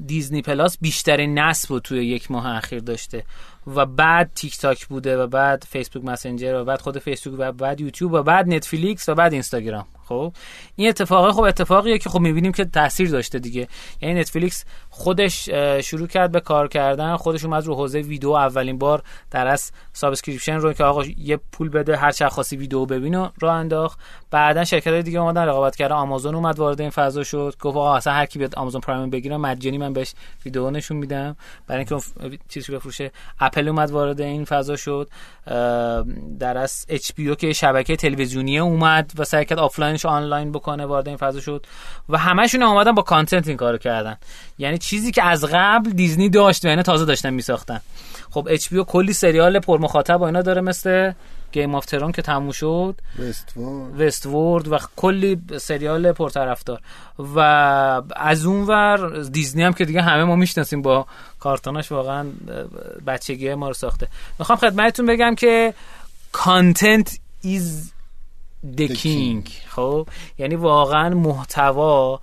دیزنی پلاس بیشترین نصب رو توی یک ماه اخیر داشته. و بعد تیک تاک بوده و بعد فیسبوک مسنجر و بعد خود فیسبوک و بعد یوتیوب و بعد نتفلیکس و بعد اینستاگرام. خب؟ این اتفاقه خب اتفاقیه که خب می‌بینیم که تاثیر داشته دیگه. یعنی نتفلیکس خودش شروع کرد به کار کردن خودش اومد رو حوزه ویدیو اولین بار در واقع subscription رو که آقا یه پول بده هر چی خواستی ویدیو ببین رو انداخت. بعدا شرکت دیگه اومدن رقابت کردن آمازون اومد وارد این فضا شد. گفت آقا اصلا هر کی بیاد آمازون پرایم بگیره مجانی من بهش ویدیو نشون میدم. برای اینکه چیزی بفروشه اپل اومد وارد این فضا شد. در واقع HBO که شبکه تلویزیونی اومد و سعی کرد آفلاینش آنلاین بکنه وارد این فضا شد و همشون اومدن با content این کارو کردن. یعنی چیزی که از قبل دیزنی داشت و یعنی تازه داشتن میساختن. خب HBO کلی سریال پر مخاطب و اینا داره مثل Game of Thrones که تموم شد. Westworld و کلی سریال پرطرفدار. و از اون ور دیزنی هم که دیگه همه ما می‌شناسیم با کارتوناش واقعا بچگی ما رو ساخته. می‌خوام خدمتتون بگم که content is the king. خب؟ یعنی واقعا محتوا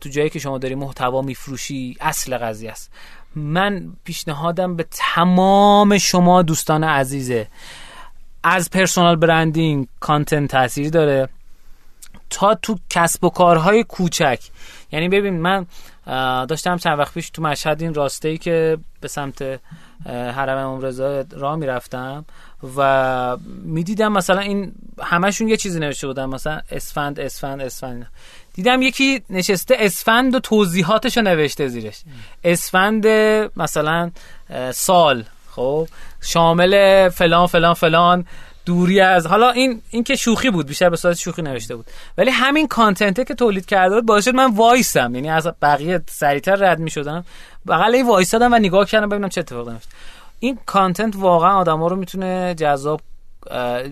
تو جایی که شما داری محتوا میفروشی اصل قضیه است. من پیشنهادم به تمام شما دوستان عزیزه از پرسونال برندینگ کانتنت تاثیر داره تا تو کسب و کارهای کوچک. یعنی ببین من داشتم چند وقت پیش تو مشهد این راسته ای که به سمت حرم امام رضا راه می‌رفتم و می‌دیدم مثلا این همشون یه چیزی نوشته بودن مثلا اسفند اسفند اسفند. دیدم یکی نشسته اسفند و توضیحاتش رو نوشته زیرش. اسفند مثلا سال خب شامل فلان فلان فلان. دوری از حالا این این که شوخی بود بیشتر به صورت شوخی نوشته بود. ولی همین کانتنته که تولید کرده بود باعث من وایسم. یعنی از بقیه سریعتر رد می شدم بغل این وایسادم و نگاه کردم ببینم چه اتفاقی میفته این content واقعا آدما رو می‌تونه جذاب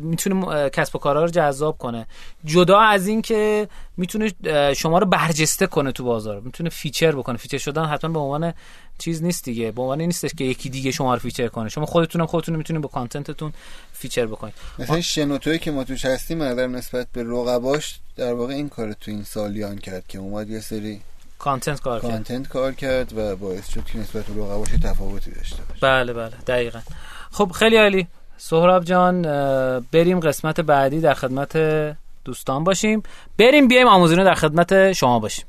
می‌تونه کسب و کارها رو جذاب کنه. جدا از این که می‌تونه شما رو برجسته کنه تو بازار. می‌تونه feature بکنه. feature شدن حتما به عنوان چیز نیست دیگه. به عنوان نیستش که یکی دیگه شما رو feature کنه. شما خودتون خودتون می‌تونید با content تون feature بکنید. مثلا شنوتوی که ما توش هستیم در نسبت به رقباش در واقع این کار تو این سالیان کرد که اومد یه سری content کار کرد. content کار کرد و باعث شد که نسبت به رقباش تفاوتی داشته باشه. بله بله. دقیقا. خب خیلی عالی. سهراب جان بریم قسمت بعدی در خدمت دوستان باشیم. بریم بیایم آموزینو در خدمت شما باشیم.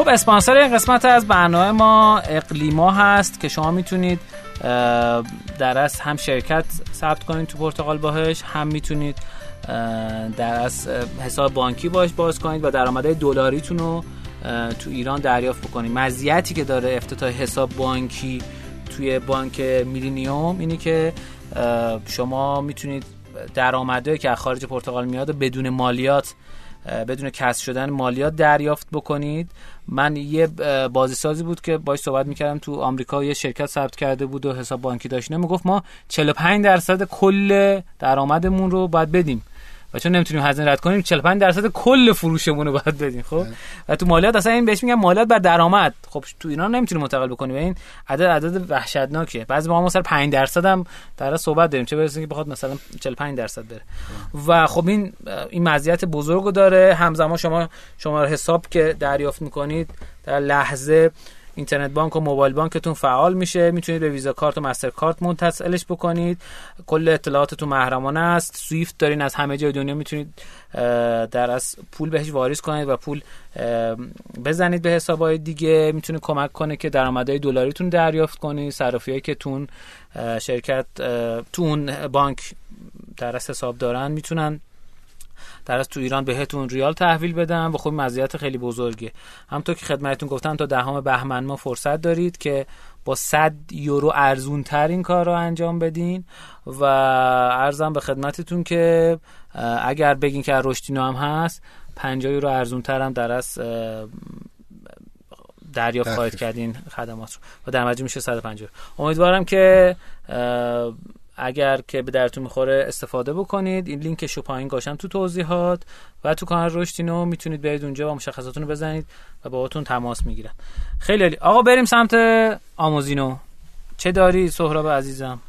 خب اسپانسر این قسمت از برنامه ما اقلیما هست که شما می‌تونید در از هم شرکت ثبت کنید تو پرتغال باهش هم می‌تونید در از حساب بانکی باش باز کنید و درآمدهای دلاریتون رو تو ایران دریافت بکنید. مزیتی که داره افتتاح حساب بانکی توی بانک میلینیوم اینی که شما می‌تونید درآمدهایی که از خارج پرتغال میاد بدون مالیات بدون کسب شدن مالیات دریافت بکنید. من یه بازی سازی بود که باش صحبت می‌کردم تو آمریکا یه شرکت ثبت کرده بود و حساب بانکی داشت. می‌گفت ما 45 درصد کل درآمدمون رو باید بدیم. و چون نمی‌تونیم هزینه رد کنیم 45 درصد کل فروشمون رو باید بدیم خب؟ و تو مالیات اصلا این بهش میگن مالیات بر درآمد. خب تو ایران نمی‌تونیم منتقل بکنیم. این عدد عدد وحشتناکه. بعضی ما مثلا 5 درصد هم در صحبت داریم. چه برسه که بخواد مثلا 45 درصد بره. و خب این این مزیت بزرگو داره. همزمان شما شما حساب که دریافت می‌کنید در لحظه اینترنت بانک و موبایل بانکتون فعال میشه. می‌تونید به ویزا کارت و مستر کارت متصلش بکنید. کل اطلاعاتتون محرمانه است. سویفت دارین از همه جای دنیا می‌تونید در از پول بهش واریز کنید و پول بزنید به حسابهای دیگه. می‌تونه کمک کنه که درآمدهای دلاریتون دریافت کنید صرافیایی که تون شرکت تون بانک در حساب دارن می‌تونن در از تو ایران بهتون ریال تحویل بدم و خب مزیت خیلی بزرگه. همطور که خدمتتون گفتم تا دهم بهمن ما فرصت دارید که با 100 یورو ارزون تر این کار رو انجام بدین و ارزم به خدمتتون که اگر بگین که رشدینو هم هست 50 یورو ارزون تر هم در از دریافت خواهید کردین خدمات رو. و در مجموع میشه 150 امیدوارم که اگر که به درتون می‌خوره استفاده بکنید. این لینکش رو پایین گاشم تو توضیحات و تو کانال رشدینو می‌تونید برید اونجا و مشخصاتون رو بزنید و باهاتون تماس می‌گیرم. خیلی عالی. آقا بریم سمت آموزینو. چه داری سهراب عزیزم؟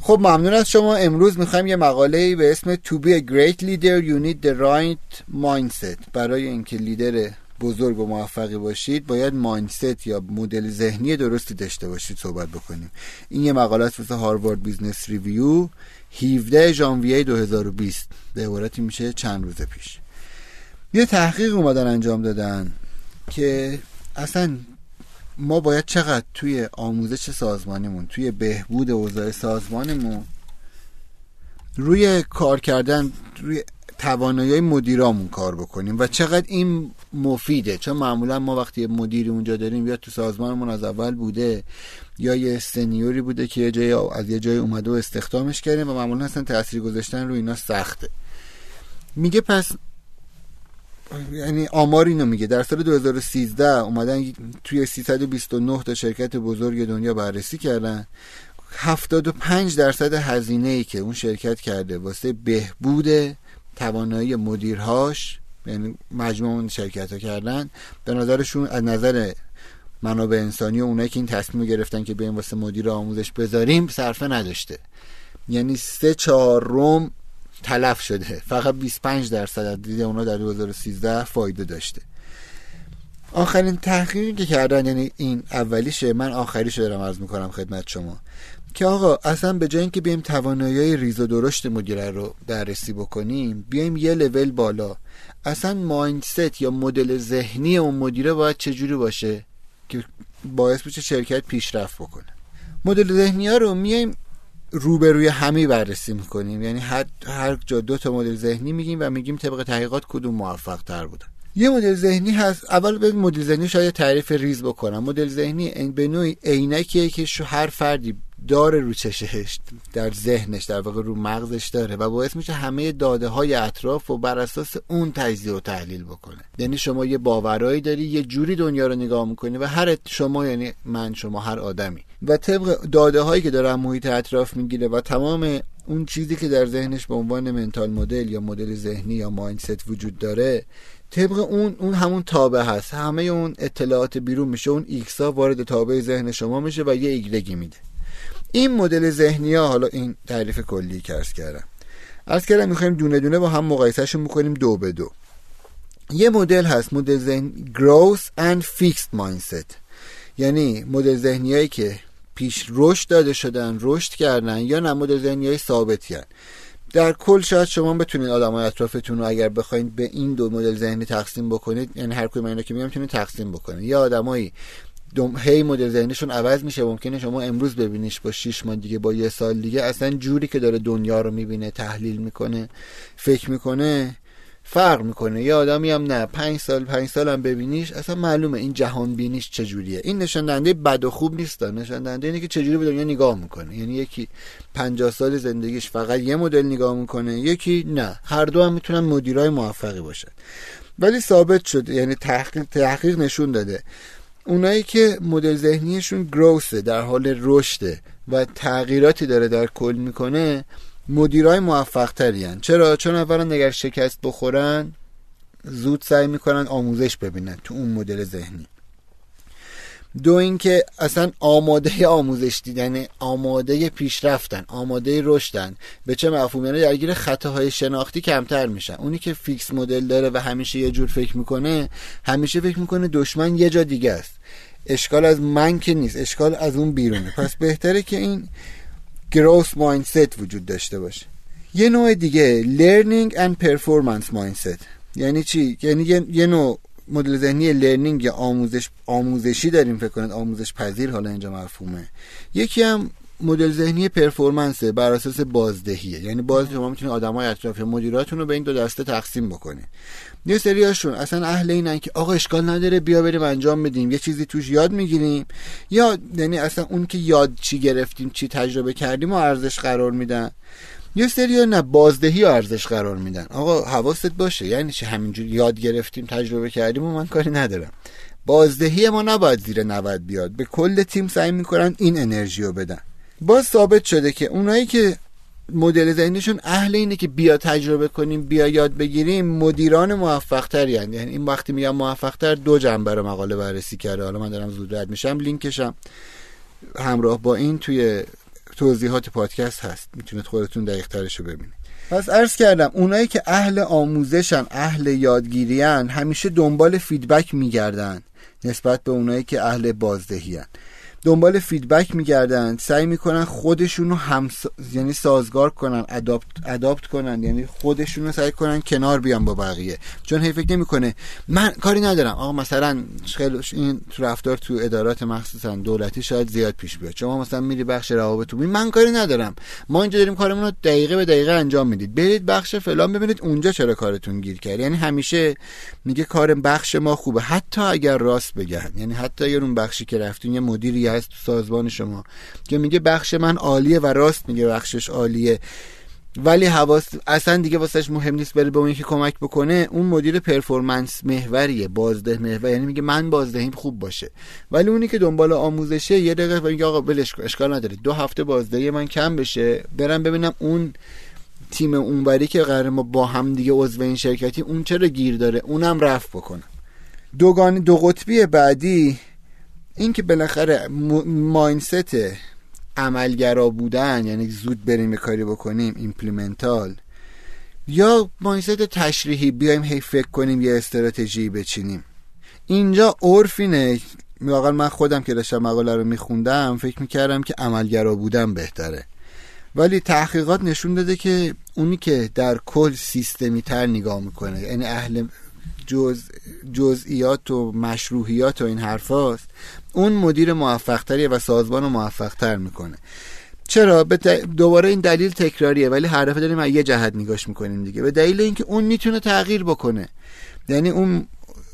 خب ممنون از شما. امروز می‌خوایم یه مقاله به اسم To be a great leader you need the right mindset. برای اینکه لیدر بزرگ و موفقی باشید باید mindset یا مدل ذهنی درستی داشته باشید صحبت بکنیم. این یه مقاله است واسه Harvard Business Review 17 ژانویه 2020 به عبارتی میشه چند روز پیش. یه تحقیق اومدن انجام دادن که اصلا ما باید چقدر توی آموزش سازمانمون توی بهبود اوضاع سازمانمون روی کار کردن روی توانایی مدیرامون کار بکنیم و چقدر این مفیده. چون معمولا ما وقتی مدیری اونجا داریم یا تو سازمانمون از اول بوده یا یه سنیوری بوده که یه جای از یه جای اومده و استخدامش کردیم و معمولا اصلا تاثیر گذاشتن رو اینا سخته. میگه پس یعنی آمار اینو میگه. در سال 2013 اومدن توی 329 تا شرکت بزرگ دنیا بررسی کردن. 75 درصد هزینه ای که اون شرکت کرده واسه بهبود توانایی مدیرهاش یعنی مجموع اون شرکت ها کردن به نظرشون از نظر منابع انسانی و اونایی که این تصمیم گرفتن که بریم واسه مدیر آموزش بذاریم صرفه نداشته. یعنی سه چهار روم تلف شده. فقط 25 درصد از دید اونا در 2013 فایده داشته. آخرین تحقیقی که کردن یعنی این اولیشه من آخریشو دارم عرض می‌کنم خدمت شما. که آقا اصلا به جای اینکه بیایم توانایی ریز و درشت مدیره رو بررسی بکنیم بیایم یه لول بالا. اصلا مایندست یا مدل ذهنی اون مدیره باید چجوری باشه که باعث بشه شرکت پیشرفت بکنه. مدل ذهنی ها رو میایم روبروی همه بررسی می‌کنیم. یعنی هر, هر جا دو تا مدل ذهنی میگیم و میگیم طبق تحقیقات کدوم موفق تر بودن یه مدل ذهنی هست. اول به مدل ذهنی شاید تعریف ریز بکنم. مدل ذهنی به نوعی عینکیه که هر فردی داره رو چشش در ذهنش در واقع رو مغزش داره و باعث میشه همه داده های اطراف و بر اساس اون تجزیه و تحلیل بکنه. یعنی شما یه باورایی داری یه جوری دنیا رو نگاه می‌کنی و هر شما یعنی من شما هر آدمی. و طبق داده هایی که داره محیط اطراف می‌گیره و تمام اون چیزی که در ذهنش به عنوان mental model یا مدل ذهنی یا mindset وجود داره طبق اون اون همون تابع هست. همه اون اطلاعات بیرون میشه اون ایکس ها وارد تابع ذهن شما میشه و یه ایگرگی میده. این مدل ذهنی ها حالا این تعریف کلی که ارز کردم. ارز کردم می‌خوایم دونه دونه با هم مقایسهشون می‌کنیم دو به دو. یه مدل هست مدل ذهن growth and fixed mindset. یعنی مدل ذهنی هایی که پیش رشد داده شدن رشد کردن یا نه مدل ذهنی های ثابتی هن. در کل شاید شما بتونید آدم های اطرافتون رو اگر بخواید به این دو مدل ذهنی تقسیم بکنید یعنی هر کدوم اینا که میگم می‌تونید تقسیم بکنید یا آدمایی دم هی مدل ذهنیشون عوض میشه ممکنه شما امروز ببینیش با 6 ماه دیگه با یه سال دیگه. اصلا جوری که داره دنیا رو می‌بینه تحلیل می‌کنه فکر می‌کنه فرق می‌کنه. یه آدمی هم نه پنج سال پنج سال هم ببینیش اصلا معلومه این جهان بینیش چجوریه این نشان دهنده بد و خوب نیست نشان دهنده اینه که چجوری به دنیا نگاه می‌کنه. یعنی یکی پنجاه سال زندگیش فقط یه مدل نگاه می‌کنه یکی نه. هر دو هم می‌تونن مدیرای موفقی باشن. ولی ثابت شد یعنی تحقیق, تحقیق نشون داده. اونایی که مدل ذهنیشون گروسه در حال رشده و تغییراتی داره در کل می‌کنه مدیرای موفق ترین چرا؟ چون اولا اگر شکست بخورن زود سعی می‌کنن آموزش ببینن تو اون مدل ذهنی. دو اینکه اصلا آماده آموزش دیدن آماده پیشرفتن آماده رشدن به چه مفهومی؟ یعنی درگیر خطاهای شناختی کمتر میشن. اونی که fixed model داره و همیشه یه جور فکر می‌کنه همیشه فکر می‌کنه دشمن یه جا دیگه است. اشکال از من که نیست اشکال از اون بیرونه. پس بهتره که این growth mindset وجود داشته باشه. یه نوع دیگه learning and performance mindset. یعنی چی؟ یعنی یه, نوع مدل ذهنی learning یا آموزش آموزشی داریم فکر کنید. آموزش پذیر حالا اینجا مفهومه. یکی هم مدل ذهنی پرفورمنس بر اساس بازدهیه. یعنی باز شما می‌تونید آدمای اطراف مدیراتون رو به این دو دسته تقسیم بکنید. یه سریاشون اصلا اهل اینن که آقا اشکال نداره بیا بریم انجام بدیم. یه چیزی توش یاد می‌گیریم. یا یعنی اصلا اون که یاد چی گرفتیم چی تجربه کردیم و ارزش قرار میدن. یه سری نه بازدهی ارزش قرار میدن. آقا حواست باشه. یعنی چه همینجور یاد گرفتیم تجربه کردیم و من کاری ندارم. بازدهی ما نباید زیر 90 بیاد. به کل تیم سعی می‌کنن این انرژی رو بدن. باز ثابت شده که اونایی که مدل ذهنیشون اهل اینه که بیا تجربه کنیم بیا یاد بگیریم مدیران موفق تری یعنی این وقتی میگم موفق تر دو جنبه رو مقاله بررسی کرده. حالا من دارم زود رد میشم لینکشم. همراه با این توی توضیحات پادکست هست. می‌تونید خودتون دقیق ترش رو ببینید. پس عرض کردم اونایی که اهل آموزشن اهل یادگیریان همیشه دنبال فیدبک میگردن نسبت به اونایی که اهل بازدهی دنبال فیدبک میگردن سعی می‌کنن خودشون رو هم یعنی سازگار کنن اداپت اداپت کنن. یعنی خودشون رو سعی کنن کنار بیان با بقیه. چون هی فکر نمی‌کنه. من کاری ندارم. آقا مثلا خیلی این تو رفتار تو ادارات مخصوصا دولتی شاید زیاد پیش بیاد. شما مثلا میری بخش روابط تو من کاری ندارم. ما اینجا داریم کارمون رو دقیقه به دقیقه انجام می‌دید برید بخش فلان ببینید اونجا چرا کارتون گیر کرد. یعنی همیشه میگه کار بخش ما خوبه. حتی اگر راست بگن. یعنی حتی اگر اون بخشی که رفتین یه مدیری هست تو سازمان شما. که میگه بخش من عالیه و راست میگه بخشش عالیه. ولی حواس اصلا دیگه واسهش مهم نیست بره به اون که کمک بکنه. اون مدیر پرفورمنس محوریه بازده محور. یعنی میگه من بازدهیم خوب باشه. ولی اونی که دنبال آموزشه یه دقیقه میگه آقا بلش اشکال نداره. دو هفته بازدهی من کم بشه. برم ببینم اون تیم اونوری که قرار ما با هم دیگه عضو این شرکتی اون چرا گیر داره؟ اونم رفت بکنم دوگانی دو قطبی بعدی این که بالاخره ماینست عملگرا بودن یعنی زود بریم به کاری بکنیم ایمپلیمنتال یا ماینست تشریحی بیایم هی فکر کنیم یه استراتژی بچینیم. اینجا عرف اینه. واقعا من خودم که داشتم مقاله رو میخوندم فکر می‌کردم که عملگرا بودن بهتره. ولی تحقیقات نشون داده که اونی که در کل سیستمی تر نگاه می‌کنه یعنی اهل جز جزئیات و مشروحیات و این حرفاست اون مدیر موفقتریه و سازمان رو موفقتر می‌کنه. چرا؟ به دوباره این دلیل تکراریه ولی هر دفعه داریم یه جهت نگاش می‌کنیم دیگه. به دلیل اینکه اون می‌تونه تغییر بکنه. یعنی اون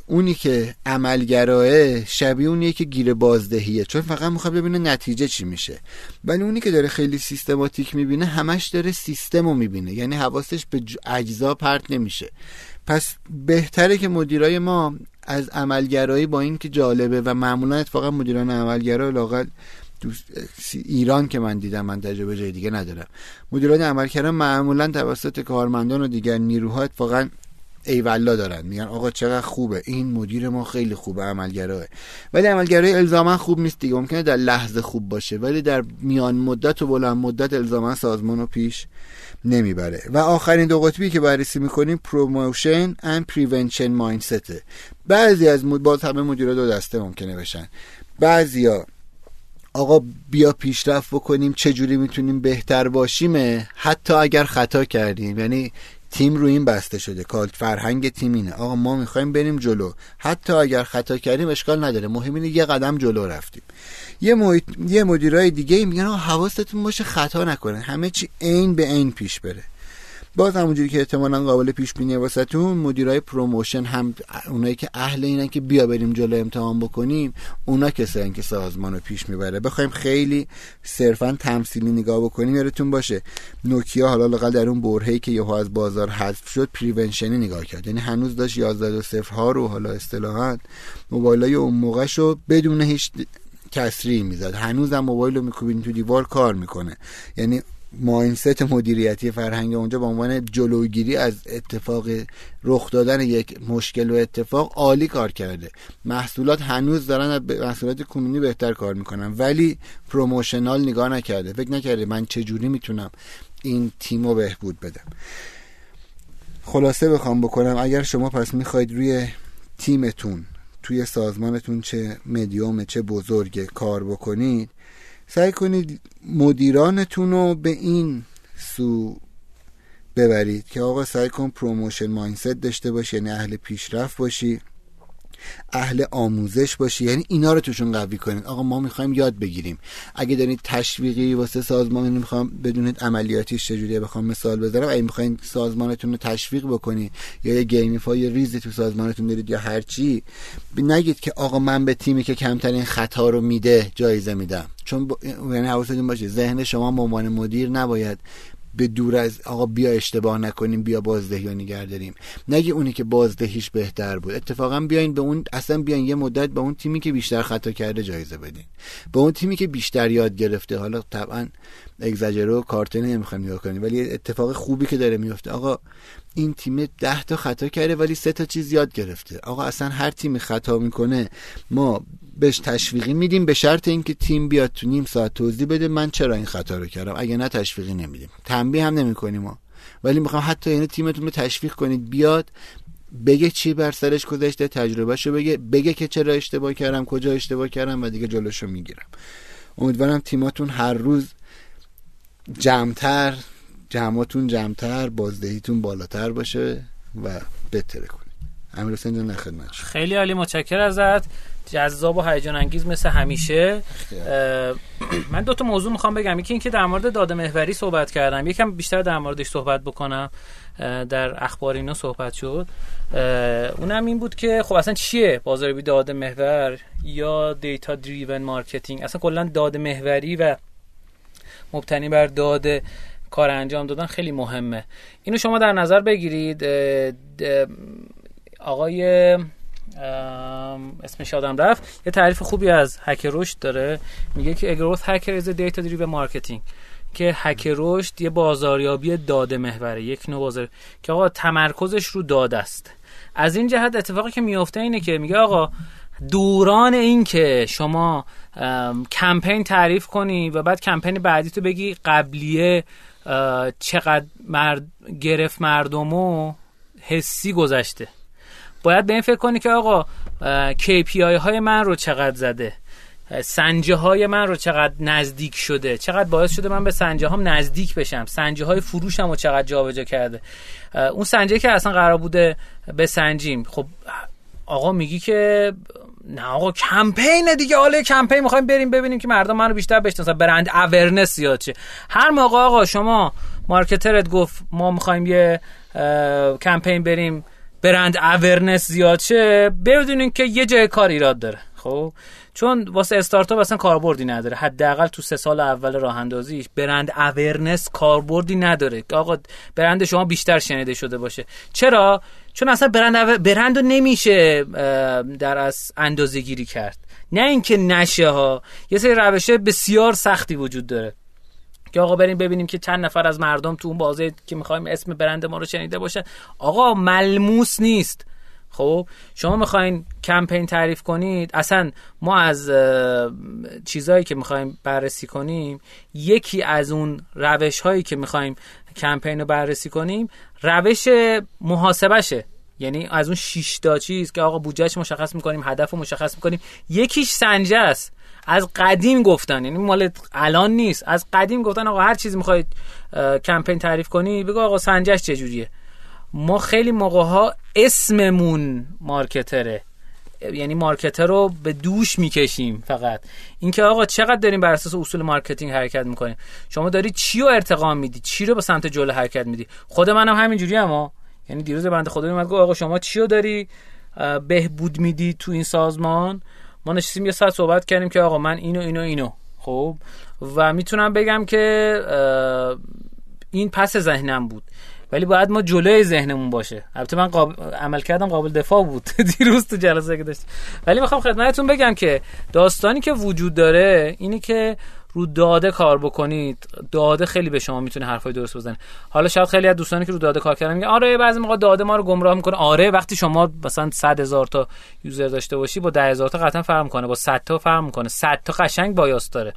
اونی که عملگراه شبیه اونیه که گیر بازدهیه. چون فقط می‌خواد ببینه نتیجه چی میشه. ولی اونی که داره خیلی سیستماتیک می‌بینه همش داره سیستم رو می‌بینه. یعنی حواسش به اجزا پرت نمیشه. پس بهتره که مدیرای ما از عملگرایی با این که جالبه و معمولا اتفاقا مدیران عملگرا لاقل ایران که من دیدم من تجربه جای دیگه ندارم. مدیران عملگرا معمولا توسط کارمندان و دیگر نیروها اتفاقا ایوالا دارن. میگن آقا چقدر خوبه. این مدیر ما خیلی خوبه عملگراه ولی عملگرای الزاما خوب نیست دیگه. ممکنه در لحظه خوب باشه ولی در میان مدت و بلند مدت الزاما سازمان رو پیش نمی‌بره. و آخرین دو قطبی که بررسی می‌کنیم promotion and prevention mindset بعضی از مد... باز همه مدیرا دو دسته ممکنه بشن. بعضیا آقا بیا پیشرفت بکنیم چه جوری می‌تونیم بهتر باشیم؟ حتی اگر خطا کردیم. یعنی تیم رو این بسته شده. culture فرهنگ تیم اینه. آقا ما می‌خوایم بریم جلو. حتی اگر خطا کردیم اشکال نداره. مهم اینه یه قدم جلو رفتیم. یه محیط... یه مدیرای دیگه میگن حواستون باشه خطا نکنه. همه چی عین به عین پیش بره. باز همونجوری که احتمالا قابل پیش بینی واسهتون مدیرای promotion هم اونایی که اهل اینن که بیا بریم جلو امتحان بکنیم اونا کسایی که سازمان رو پیش می‌بره. بخوایم خیلی صرفا تمثیلی نگاه بکنیم یادتون باشه نوکیا حالا لااقل در اون برهه‌ای که یهو از بازار حذف شد prevention ی نگاه کرد. یعنی هنوز داشت 11 صفر ها رو حالا اصطلاحا موبایلای اون موقع شو بدون هیچ کسری می‌زد. هنوزم موبایل رو میکوبین تو دیوار کار می‌کنه. یعنی ماینست مدیریتی فرهنگ اونجا به عنوان جلوگیری از اتفاق رخ دادن یک مشکل و اتفاق عالی کار کرده. محصولات هنوز دارن محصولات کنونی بهتر کار می‌کنن ولی پروموشنال نگاه نکرده. فکر نکرده من چجوری می‌تونم این تیم رو بهبود بدم. خلاصه بخوام بکنم اگر شما پس می‌خواید روی تیمتون توی سازمانتون چه مدیوم چه بزرگ کار بکنید سعی کنید مدیرانتون رو به این سو ببرید که آقا سعی کن promotion mindset داشته باشی یعنی اهل پیشرفت باشی. اهل آموزش باشی. یعنی اینا رو توشون قوی کنید آقا ما می‌خوایم یاد بگیریم. اگه دارید تشویقی واسه سازمان می‌خوام بدونید عملیاتیش چجوریه بخوام مثال بذارم اگه می‌خواین سازمانتون رو تشویق بکنید یا یه gamify ریزی تو سازمانتون دارید یا هر چی نگید که آقا من به تیمی که کمترین خطا رو میده جایزه میدم. چون ب... یعنی حواستون باشه ذهن شما به عنوان مدیر نباید به دور از آقا بیا اشتباه نکنیم بیا بازدهی و نگه داریم نگه اونی که بازدهیش بهتر بود. اتفاقا بیاین به اون اصلا بیاین یه مدت به اون تیمی که بیشتر خطا کرده جایزه بدین. به اون تیمی که بیشتر یاد گرفته. حالا طبعا exaggerate و کارتونی نمی‌خوایم نگاه کنیم ولی اتفاق خوبی که داره میفته آقا این تیم ده تا خطا کرده ولی سه تا چیز یاد گرفته. آقا اصلا هر تیمی خطا می‌کنه ما بهش تشویقی میدیم به شرط اینکه تیم بیاد تو نیم ساعت توضیح بده من چرا این خطا رو کردم. اگه نه تشویقی نمیدیم. تنبیه هم نمی‌کنیم ما. ولی می‌خوام حتی یعنی تیمتون رو تشویق کنید بیاد بگه چی بر سرش گذشته تجربهشو بگه بگه که چرا اشتباه کردم کجا اشتباه کردم و دیگه جلوشو می‌گیرم. امیدوارم تیماتون هر روز جمعتر جمعاتون جمعتر بازدهیتون بالاتر باشه و بهتره کنید. امیر حسین جان خیلی عالی متشکر ازت. جذاب و هیجان انگیز مثل همیشه. من دو تا موضوع می‌خوام بگم. یکی اینکه در مورد داده محوری صحبت کردم. یکم بیشتر در موردش صحبت بکنم. در اخبار اینا صحبت شد. اونم این بود که خب اصلا چیه بازاریابی داده محور یا data driven marketing اصلا کلا داده محوری و مبتنی بر داده کار انجام دادن خیلی مهمه. اینو شما در نظر بگیرید آقای اسمش یادم رفت یه تعریف خوبی از هک رشد داره. میگه که growth hacker is data driven marketing که هک رشد یه بازاریابی داده محوره یک نوع بازار که آقا تمرکزش رو داده است. از این جهت اتفاقی که میفته اینه که میگه آقا دوران این که شما کمپین تعریف کنی و بعد کمپین بعدی تو بگی قبلیه چقدر مرد گرفت مردمو حسی گذشته. باید به این فکر کنی که آقا KPI های من رو چقدر زده؟ سنجه های من رو چقدر نزدیک شده؟ چقدر باعث شده من به سنجه هم نزدیک بشم؟ سنجه های فروشم رو چقدر جابجا کرده؟ اون سنجه که اصلا قرار بوده به سنجیم خب آقا میگی که نه آقا کمپین دیگه. حالا کمپین می‌خوایم بریم ببینیم که مردم منو بیشتر بشناسن brand awareness زیاد شه هر موقع آقا شما marketer ت گفت ما می‌خوایم یه کمپین بریم brand awareness زیاد شه بدونین که یه جای کار ایراد داره. خب؟ چون واسه استارتاپ اصلا کاربردی نداره. حداقل تو سه سال اول راه اندازیش brand awareness کاربردی نداره. آقا برند شما بیشتر شنیده شده باشه. چرا؟ چون اصلا برند برند رو نمیشه در از اندازه گیری کرد. نه اینکه نشه ها. یه سری روشه بسیار سختی وجود داره. که آقا بریم ببینیم که چند نفر از مردم تو اون بازه که می‌خوایم اسم برند ما رو شنیده باشه آقا ملموس نیست. خب شما می‌خواین کمپین تعریف کنید اصلا ما از چیزهایی که می‌خوایم بررسی کنیم یکی از اون روش هایی که می‌خوایم کمپین رو بررسی کنیم روش محاسبشه. یعنی از اون 6 تا چیز که آقا بودجهش مشخص می‌کنیم هدف رو مشخص می‌کنیم یکیش سنجه است. از قدیم گفتن یعنی مال الان نیست. از قدیم گفتن آقا هر چیزی می‌خواید کمپین تعریف کنی بگو آقا سنجش چجوریه. ما خیلی موقع ها اسممون مارکتره. یعنی مارکتر رو به دوش می‌کشیم فقط. اینکه آقا چقدر داریم بر اساس اصول marketing حرکت می‌کنیم؟ شما داری چی رو ارتقا میدی؟ چی رو به سمت جلو حرکت میدی؟ خود منم همینجوری اما یعنی دیروز بنده خدا اومد گفت آقا شما چی رو داری بهبود میدی تو این سازمان؟ ما نشستیم یه ساعت صحبت کردیم که آقا من اینو اینو اینو. خب؟ و می‌تونم بگم که این پس ذهنم بود. ولی باید ما جلوی ذهنمون باشه. البته من قابل... عمل کردم قابل دفاع بود. دیروز تو جلسه که داشت ولی می‌خوام خدمتتون بگم که داستانی که وجود داره اینه که رو داده کار بکنید. داده خیلی به شما می‌تونه حرفای درست بزنه. حالا شاید خیلی از دوستانی که رو داده کار کردن میگن آره بعضی موقع داده ما رو گمراه می‌کنه. آره وقتی شما مثلا 100 هزار تا user داشته باشی با 10 هزار تا قطعا فرق می‌کنه. با 100 تا فرق می‌کنه. 100 تا قشنگ bias داره.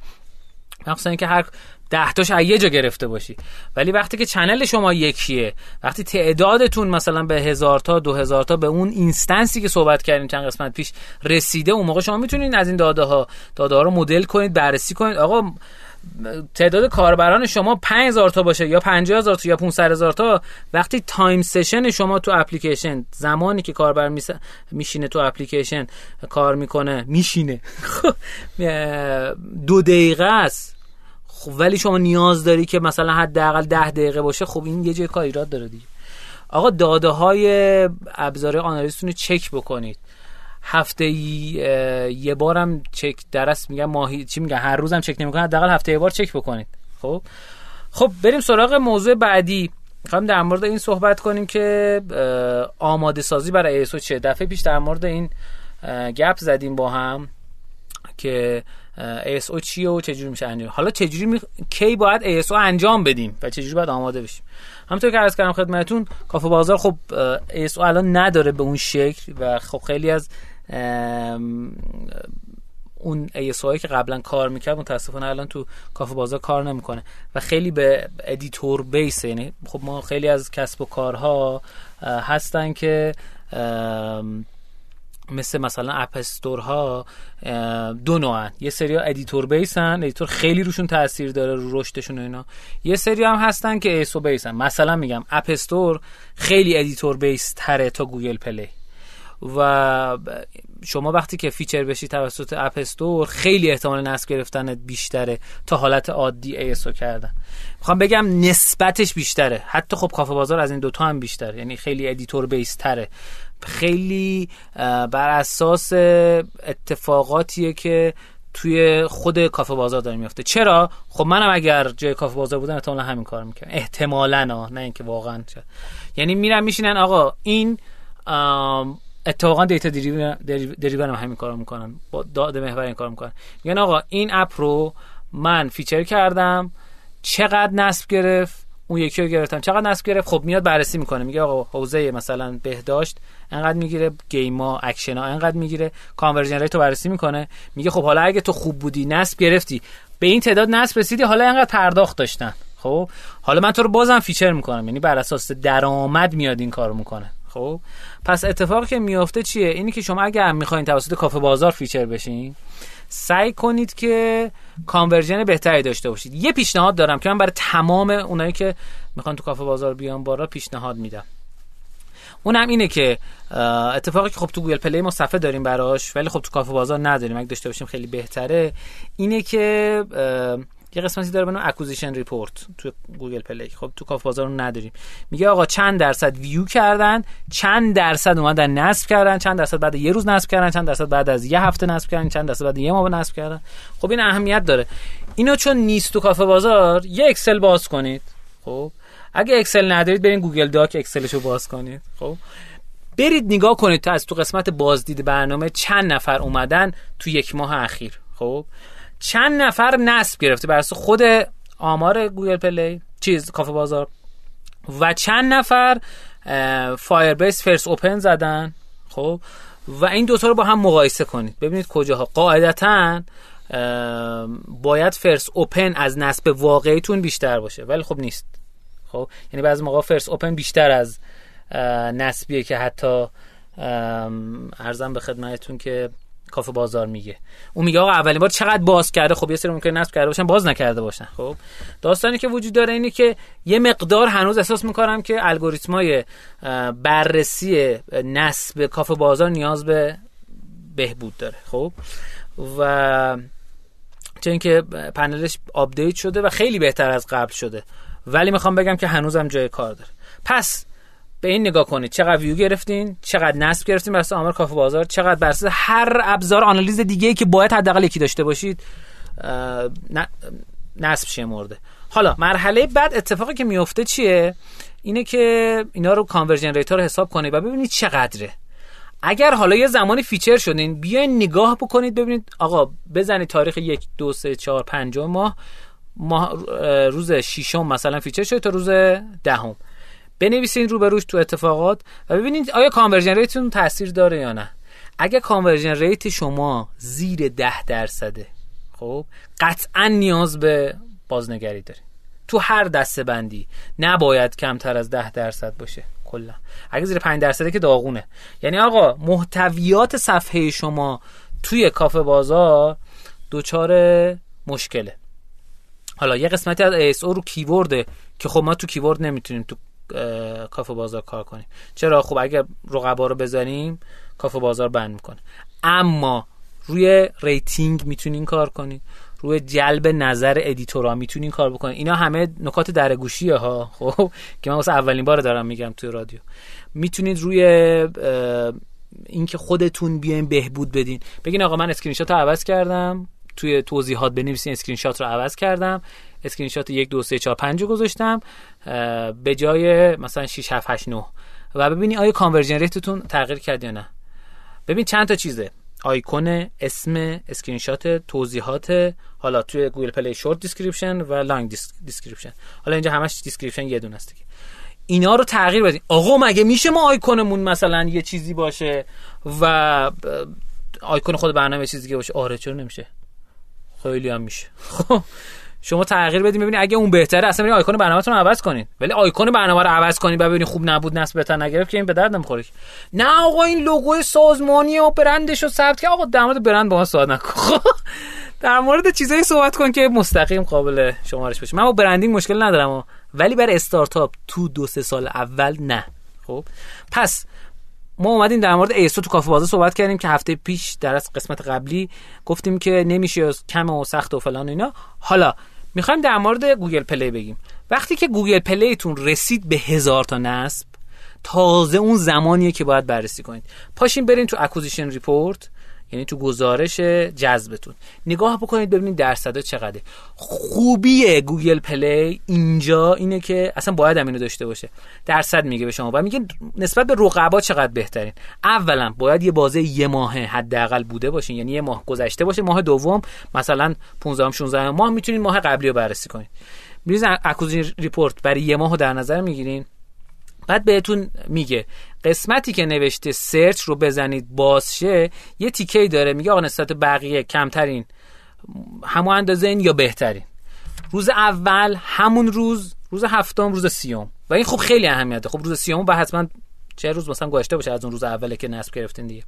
مخصوصا اینکه هر ده تاش یه جا گرفته باشی. ولی وقتی که channel شما یکیه وقتی تعدادتون مثلا به هزار تا دو هزار تا به اون instance ی که صحبت کردیم چند قسمت پیش رسیده اون موقع شما می‌تونید از این داده ها داده ها رو مدل کنید بررسی کنید. آقا تعداد کاربران شما 5000 تا باشه یا 50000 تا یا 500000 تا وقتی time session شما تو اپلیکیشن زمانی که کاربر میشینه تو اپلیکیشن کار می‌کنه میشینه. خب، دو دقیقه است. خب ولی شما نیاز داری که مثلا حداقل ده دقیقه باشه خب این یه جای کار ایراد داره دیگه. آقا داده های ابزار آنالیزتون رو چک بکنید. هفته یه بارم چک درست میگم ماهی چی میگم هر روزم چک نمی‌کنه حداقل هفته یه بار چک بکنید. خب؟ خب بریم سراغ موضوع بعدی. می‌خوایم در مورد این صحبت کنیم که آماده سازی برای ایسو چه؟ دفعه پیش در مورد این گپ زدیم با هم که ASO چیه و چجوری میشه انجام؟ حالا چجوری می... کی باید ASO انجام بدیم و چجوری باید آماده بشیم؟ همونطور که عرض کردم خدمتتون کافه بازار خب ASO الان نداره به اون شکل و خب خیلی از اون ASO هایی که قبلا کار می‌کرد متاسفانه الان تو کافه بازار کار نمی‌کنه و خیلی به editor base یعنی خب ما خیلی از کسب و کارها هستن که مثل مثلا app store ها دو نوعن. یه سری editor base ن editor خیلی روشون تاثیر داره رو رشدشون و اینا. یه سری هم هستن که ASO base ن. مثلا میگم App Store خیلی editor base تره تا Google Play. و شما وقتی که feature بشی توسط App Store خیلی احتمال نصب گرفتن بیشتره تا حالت عادی ASO کردن. می‌خوام بگم نسبتش بیشتره. حتی خب کافه بازار از این دوتا هم بیشتر یعنی خیلی editor base تره. خیلی بر اساس اتفاقاتیه که توی خود کافه بازار داره میفته چرا؟ خب منم اگر جای کافه بازار بودم احتمالا همین کار می‌کنم احتمالا نه اینکه واقعا چه. یعنی میرم میشینن آقا این اتفاقا data driven هم همین کارو می‌کنن. با داده محور این کار می‌کنن. میگن آقا این اپ رو من feature کردم. چقدر نصب گرفت؟ اون یکی رو گرفتم چقدر نصب گرفت؟ خب میاد بررسی می‌کنه. میگه آقا حوزه مثلا بهداشت انقدر می‌گیره گیما اکشن ها انقدر می‌گیره. conversion rate رو بررسی می‌کنه. میگه خب حالا اگه تو خوب بودی نصب گرفتی. به این تعداد نصب رسیدی حالا انقدر پرداخت داشتن. خب؟ حالا من تو رو بازم feature می‌کنم. یعنی بر اساس درآمد میاد این کارو می‌کنه. خب؟ پس اتفاقی که میافته چیه؟ اینی که شما اگه هم می‌خواین توسط کافه بازار feature بشین سعی کنید که conversion بهتری داشته باشید. یه پیشنهاد دارم که من برای تمام اونایی که می‌خوان تو کافه بازار بیان بارا پیشنهاد میدم. اونم اینه که اتفاقی که خب تو گوگل پلی ما صفحه داریم براش ولی خب تو کافه بازار نداریم. اگه داشته باشیم خیلی بهتره. اینه که یه قسمتی داره به نام acquisition report تو گوگل پلی. خب تو کافه بازار رو نداریم. میگه آقا چند درصد ویو کردن چند درصد اومدن نصب کردن چند درصد بعد یه روز نصب کردن چند درصد بعد از یه هفته نصب کردن چند درصد بعد یه ماه نصب کردن. خب این اهمیت داره. اینو چون نیست تو کافه بازار یه Excel باز کنید. خب اگه Excel ندارید برین Google Doc Excelشو باز کنید. خب برید نگاه کنید تا از تو قسمت بازدید برنامه چند نفر اومدن تو یک ماه اخیر. خب چند نفر نصب گرفته بر خود آمار گوگل پلی چیز کافه بازار. و چند نفر Firebase first open زدن خب؟ و این دوتا رو با هم مقایسه کنید. ببینید کجاها. قاعدتا باید فرس اوپن از نصب واقعیتون بیشتر باشه ولی خب نیست. خب؟ یعنی بعضی موقع فرس اوپن بیشتر از نصبیه که حتی ارزم به خدمتتون که کافه بازار میگه. اون میگه آقا اولین بار چقدر باز کرده؟ خب یه سری ممکنه نصب کرده باشن باز نکرده باشن. خب داستانی که وجود داره اینه که یه مقدار هنوز احساس می‌کنم که الگوریتمای بررسی نصب کافه بازار نیاز به بهبود داره. خب و چه اینکه پنلش update شده و خیلی بهتر از قبل شده. ولی می‌خوام بگم که هنوزم جای کار داره. پس به این نگاه کنید. چقدر ویو گرفتین چقدر نصب گرفتین بر آمار کافه بازار چقدر بر هر ابزار آنالیز دیگه که باید حداقل یکی داشته باشید نصب شمرده حالا مرحله بعد اتفاقی که میفته چیه؟ اینه که اینا رو conversion rate حساب کنید و ببینید چقدره. اگر حالا یه زمانی feature شدین بیاین نگاه بکنید ببینید آقا بزنید تاریخ یک دو سه چهار پنجم ماه ماه روز ششم مثلا feature شده تا روز دهم. بنویسین رو به روش تو اتفاقات و ببینید آیا conversion rate تون تاثیر داره یا نه. اگه conversion rate شما زیر ده درصده خب قطعا نیاز به بازنگری دارید تو هر دسته بندی نباید کمتر از ده درصد باشه کلا. اگه زیر 5 درصده که داغونه. یعنی آقا محتویات صفحه شما توی کافه بازار دچار مشکله. حالا یه قسمتی از ASO رو keyword ه که خب ما تو keyword نمی‌تونیم تو کافه بازار کار کنیم. چرا؟ خب اگر رقبا رو بزنیم کافه بازار ban می‌کنه. اما روی rating می‌تونین کار کنید روی جلب نظر editor ا می‌تونین کار بکنین. اینا همه نکات درگوشیه ها خب؟ که من واسه اولین بار دارم میگم توی رادیو. می‌تونید روی اینکه خودتون بیاین بهبود بدین. بگین آقا من اسکرین شات عوض کردم. توی توضیحات بنویسین اسکرین شات رو عوض کردم. اسکرین شات 1 2 3 4 5 گذاشتم به جای مثلا 6 7 8 9 و ببینید آیا conversion rate تون تغییر کرد یا نه. ببین چند تا چیزه. آیکون اسم اسکرین شات توضیحات حالا توی گوگل پلی short description و long description. حالا اینجا همش description یه دونه است دیگه. اینا رو تغییر بدین. آقا مگه میشه ما آیکونمون مثلا یه چیزی باشه و آیکون خود برنامه چیزی دیگه باشه؟ آره چرا نمیشه؟ خیلی هم میشه. خب. شما تغییر بدین ببینید اگه اون بهتره اصلا برید آیکون برنامه‌تون عوض کنین. ولی آیکون برنامه رو عوض کنین و ببینید خوب نبود نصب بهتر نگرفت که این به درد نمی‌خوره. نه آقا این logo ی سازمانی و برندش رو ثبت که آقا در مورد برند با ما صحبت نکن. در مورد چیزایی صحبت کن که مستقیم قابل شمارش بشه من با branding مشکل ندارم ولی برای استارتاپ تو دو سه سال اول نه. خب پس ما اومدیم در مورد ASO تو کافه بازار صحبت کردیم که هفته پیش در از قسمت قبلی گفتیم که نمیشه کم و سخت و فلان اینا. حالا می‌خوایم در مورد گوگل پلی بگیم. وقتی که گوگل پلیتون رسید به هزار تا نصب تازه اون زمانیه که باید بررسی کنید. پاشین برین تو acquisition report. یعنی تو گزارش جذبتون. نگاه بکنید ببینید درصدا چقدره. خوبی گوگل پلی اینجا اینه که اصلا باید هم اینو داشته باشه. درصد میگه به شما. و میگه نسبت به رقبا چقدر بهترین. اولا باید یه بازه یه ماه حداقل بوده باشین. یعنی یه ماه گذشته باشه. ماه دوم مثلا 15 16 ماه می‌تونید ماه قبلی رو بررسی کنید. میرین acquisition report برای یه ماه در نظر می‌گیرین. بعد بهتون میگه. قسمتی که نوشته search رو بزنید باز شه یه تیکه داره. میگه آقا نسبت بقیه کمترین همون اندازه این یا بهترین. روز اول همون روز روز هفتم روز سیوم. و این خب خیلی اهمیته. خب روز سیوم با حتما چه روز مثلا گذشته باشه از اون روز اوله که نصب گرفتین دیگه.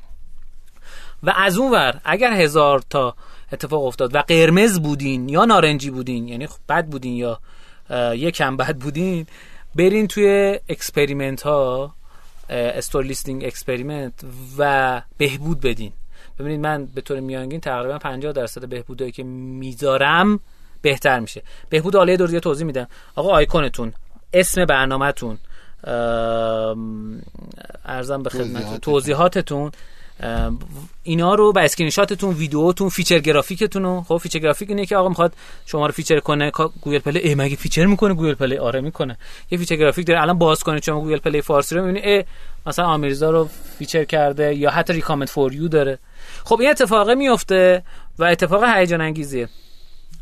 و از اون ور اگر هزار تا اتفاق افتاد و قرمز بودین یا نارنجی بودین یعنی خب بد بودین یا یکم بد بودین برین توی experiment ها store listing experiment و بهبود بدین. ببینید من به طور میانگین تقریبا 50 درصد بهبودایی که می‌ذارم بهتر میشه. بهبود عالیه دور توضیح میدم. آقا آیکونتون اسم برنامهتون عرضم به خدمت توضیحاتتون. اینا رو با اسکرین شاتتون ویدیوتون feature graphic تون رو خب feature graphic اینه که آقا می‌خواد شما رو feature کنه Google Play ای مگه feature می‌کنه؟ Google Play آره می‌کنه. یه feature graphic داره الان باز کنید شما Google Play فارسی رو می‌بینید مثلا آمیرزا رو feature کرده یا حتی recommended for you داره. خب این اتفاقه میفته و اتفاق هیجان انگیزیه.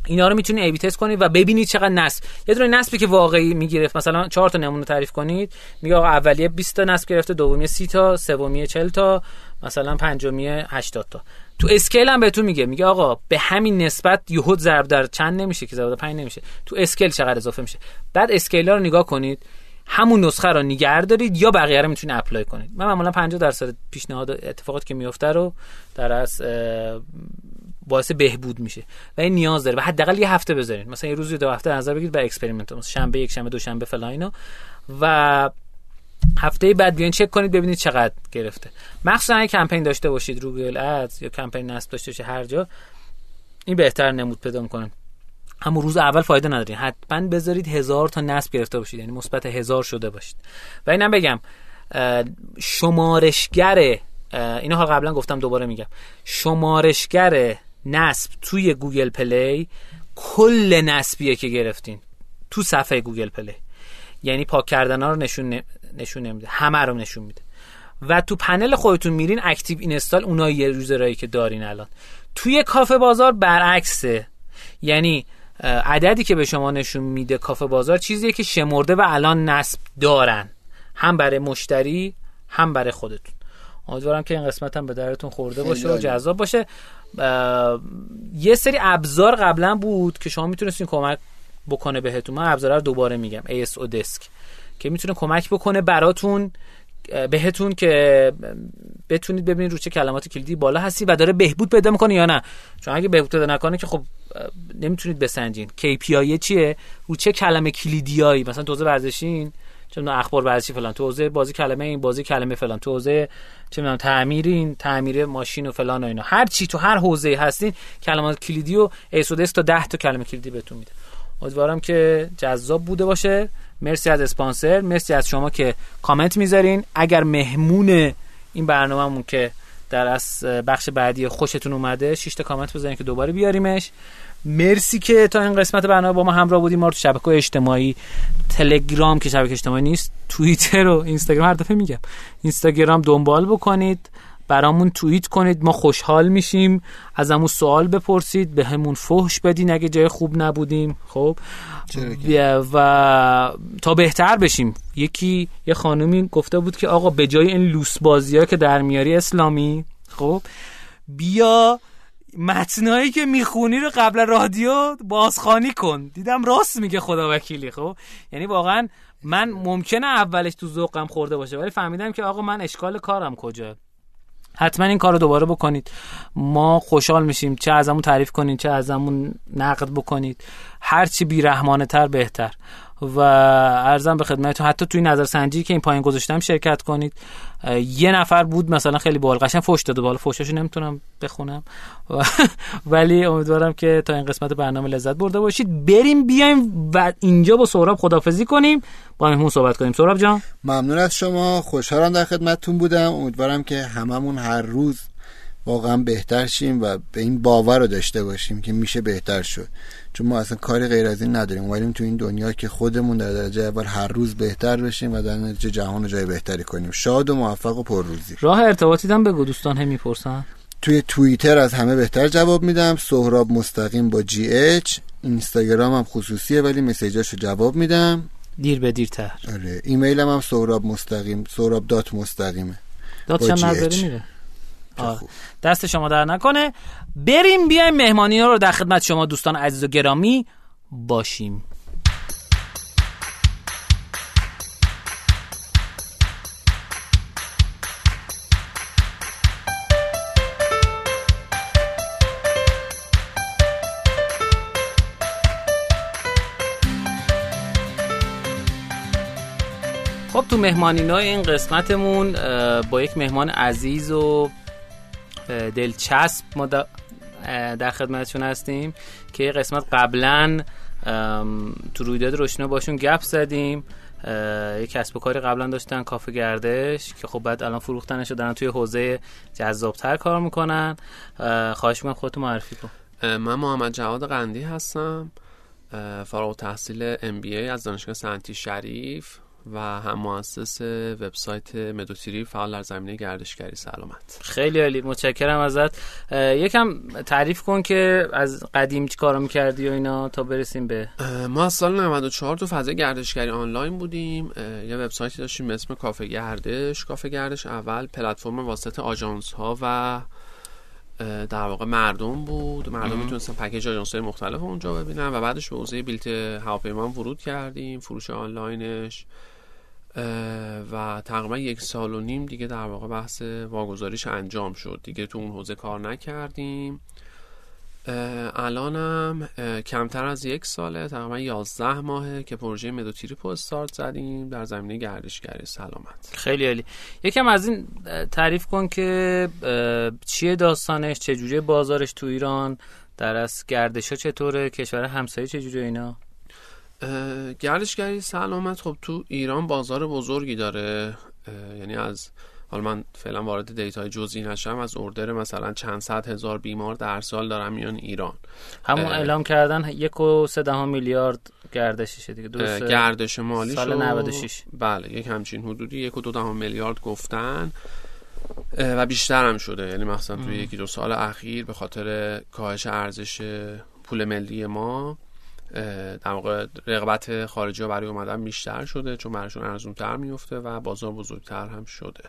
اینا رو می‌تونید A/B test کنید و ببینید چقدر نصب. یه دونه نصبی که واقعی می‌گرفت مثلا چهار تا نمونه تعریف کنید میگه آقا اولیه 20 تا نصب گرفته دومی 30 تا سومی 40 تا مثلا پنجمی 80 تا. تو scale هم بهتون میگه میگه آقا به همین نسبت یهود ضرب در چند نمیشه که ضرب در 5 نمیشه. تو scale چقدر اضافه میشه. بعد scale رو نگاه کنید همون نسخه رو نگه دارید یا بقیه رو می‌تونید apply کنید. من معمولا 50 درصد پیشنهاد اتفاقات که میفته رو در از باعث بهبود میشه. و این نیاز داره. و حداقل یه هفته بذارین. مثلا یه روزی دو هفته نظر بگیرید برای experiment. مثلا شنبه یک شنبه دو شنبه فلان اینا. و هفته بعد بیاین چک کنید ببینید چقدر گرفته. مخصوصا اگه کمپین داشته باشید رو Google Ads یا کمپین نصب داشته باشید هر جا این بهتر نمود پیدا می‌کنه. همون روز اول فایده ندارین. حتما بذارید هزار تا نصب گرفته باشید. یعنی مثبت هزار شده باشید. و اینم بگم شمارشگر اینو ها قبلا گفتم دوباره میگم. شمارشگر نصب توی Google Play کل نصبیه که گرفتین. تو صفحه Google Play. یعنی پاک کردن ها رو نشون نشون نمیده. همه رو نشون میده. و تو پنل خودتون میرین اکتیو اینستال اونایی یوزرایی که دارین الان. توی کافه بازار برعکسه. یعنی عددی که به شما نشون میده کافه بازار چیزیه که شمرده و الان نصب دارن. هم برای مشتری هم برای خودتون. امیدوارم که این قسمت هم به درتون خورده باشه و جذاب باشه. یه سری ابزار قبلا بود که شما می‌تونستین کمک بکنه بهتون. من ابزار رو دوباره میگم. ASO دسک که می‌تونه کمک بکنه براتون بهتون که بتونید ببینید رو چه کلمات کلیدی بالا هستی و داره بهبود پیدا می‌کنه یا نه. چون اگه بهبود پیدا نکنه که خب نمی‌تونید بسنجین. KPI چیه؟ رو چه کلمه کلیدیایی؟ مثلا توزه ورزشین. چه اخبار ورزشی فلان تو حوزه بازی کلمه این بازی کلمه فلان تو حوزه چه می‌دونم تعمیرین تعمیر ماشین و فلان و اینا. هر چی تو هر حوزه هستین کلمات کلیدی و ایسودس تا 10 تا کلمه کلیدی بهتون میده. امیدوارم که جذاب بوده باشه. مرسی از اسپانسر. مرسی از شما که کامنت می‌ذارین. اگر مهمون این برنامهمون که در از بخش بعدی خوشتون اومده 6 تا کامنت بذارین که دوباره بیاریمش. مرسی که تا این قسمت برنامه با ما همراه بودیم. ما رو تو شبکه اجتماعی تلگرام که شبکه اجتماعی نیست توییتر و اینستاگرام هر دفعه میگم. اینستاگرام دنبال بکنید برامون توییت کنید. ما خوشحال میشیم. ازمون سوال بپرسید به همون فحش بدین اگه جای خوب نبودیم. خب؟ و تا بهتر بشیم. یکی یه خانومی گفته بود که آقا به جای این لوس بازی ها که در میاری اسلامی خب؟ بیا متنایی که می‌خونی رو قبل رادیو بازخانی کن. دیدم راست میگه خدا وکیلی خب؟ یعنی واقعا من ممکنه اولش تو ذوقم خورده باشه ولی فهمیدم که آقا من اشکال کارم کجا. حتما این کار رو دوباره بکنید. ما خوشحال میشیم. چه ازمون تعریف کنید چه ازمون نقد بکنید. هرچی بیرحمانه تر بهتر. و ارزم به خدمتتون حتی توی نظر سنجی که این پایین گذاشتم شرکت کنید یه نفر بود مثلا خیلی بال قشنگ فوش داده بالا فوشاشو نمی‌تونم بخونم. ولی امیدوارم که تا این قسمت برنامه لذت برده باشید. بریم بیایم و اینجا با سهراب خدافزی کنیم با مهمون صحبت کنیم. سهراب جان. ممنون از شما. خوشحالم در خدمتتون بودم. امیدوارم که هممون هر روز واقعا بهتر شیم و به این باور رو داشته باشیم که میشه بهتر شد. چون ما اصلا کاری غیر از این نداریم. ولی تو این دنیا که خودمون در درجه اول هر روز بهتر بشیم و در نتیجه جهان رو جای بهتری کنیم. شاد و موفق و پرروزی. راه ارتباطی هم بگو دوستان هم می‌پرسن. توی توییتر از همه بهتر جواب میدم. سهراب مستقیم با جی اچ اینستاگرام هم خصوصیه ولی مسیجاشو جواب میدم. دیر به دیرتر. آره ایمیل هم, سهراب مستقیم سهراب دات مستقیمه. دات هم میره؟ دست شما در نکنه. بریم بیایم مهمانی رو در خدمت شما دوستان عزیز و گرامی باشیم. خب تو مهمانی این قسمتمون با یک مهمان عزیز و دلچسب ما در خدمتشون هستیم که قسمت قبلا تو رویداد روشنا باشون گپ زدیم. یه کسب و کاری قبلا داشتن کافه گردش که خب بعد الان فروختنش دارن توی حوزه جذابتر کار می‌کنن. خواهش می‌کنم خودتو معرفی کن. من محمد جواد قندی هستم. فارغ تحصیل MBA از دانشگاه سنتی شریف. و هم مؤسس وبسایت مدوتیری فعال در زمینه گردشگری سلامت. خیلی عالی متشکرم ازت. یکم تعریف کن که از قدیم چی کارو می‌کردی و اینا تا برسیم به ما از سال 94 تو فضای گردشگری آنلاین بودیم. یه وبسایتی داشتیم اسم کافه گردش. کافه گردش اول پلتفرم واسط آژانس ها و در واقع مردم بود. مردم می‌تونستن پکیج آژانس مختلف اونجا ببینن و بعدش به حوزه بیلت هواپیما ورود کردیم فروش آنلاینش. و تقریبا یک سال و نیم دیگه در واقع بحث واگذاریش انجام شد. دیگه تو اون حوزه کار نکردیم. الانم کمتر از یک ساله تقریبا 11 ماهه که پروژه مدوتریپ استارت زدیم در زمینه گردشگری سلامت. خیلی عالی. یکم از این تعریف کن که چیه داستانش؟ چجوری بازارش تو ایران؟ در از گردش ها چطوره؟ کشور همسایه چجوری اینا؟ گردشگری سلامت خب تو ایران بازار بزرگی داره. یعنی از حالا من فعلا وارد دیتای جزئی نشم. از اردر مثلا چند صد هزار بیمار در سال دارم میان ایران. همون اعلام کردن یک و سه میلیارد گردششه دیگه. درسته؟ گردش مالی سال 96 بله یک همچین حدودی یک و دو دهم میلیارد گفتن. و بیشتر هم شده. یعنی مثلا توی یکی دو سال اخیر به خاطر کاهش ارزش پول ملی ما. در واقع رقبت خارجی ها برای اومدن بیشتر شده چون براشون ارزون تر میفته و بازار بزرگتر هم شده.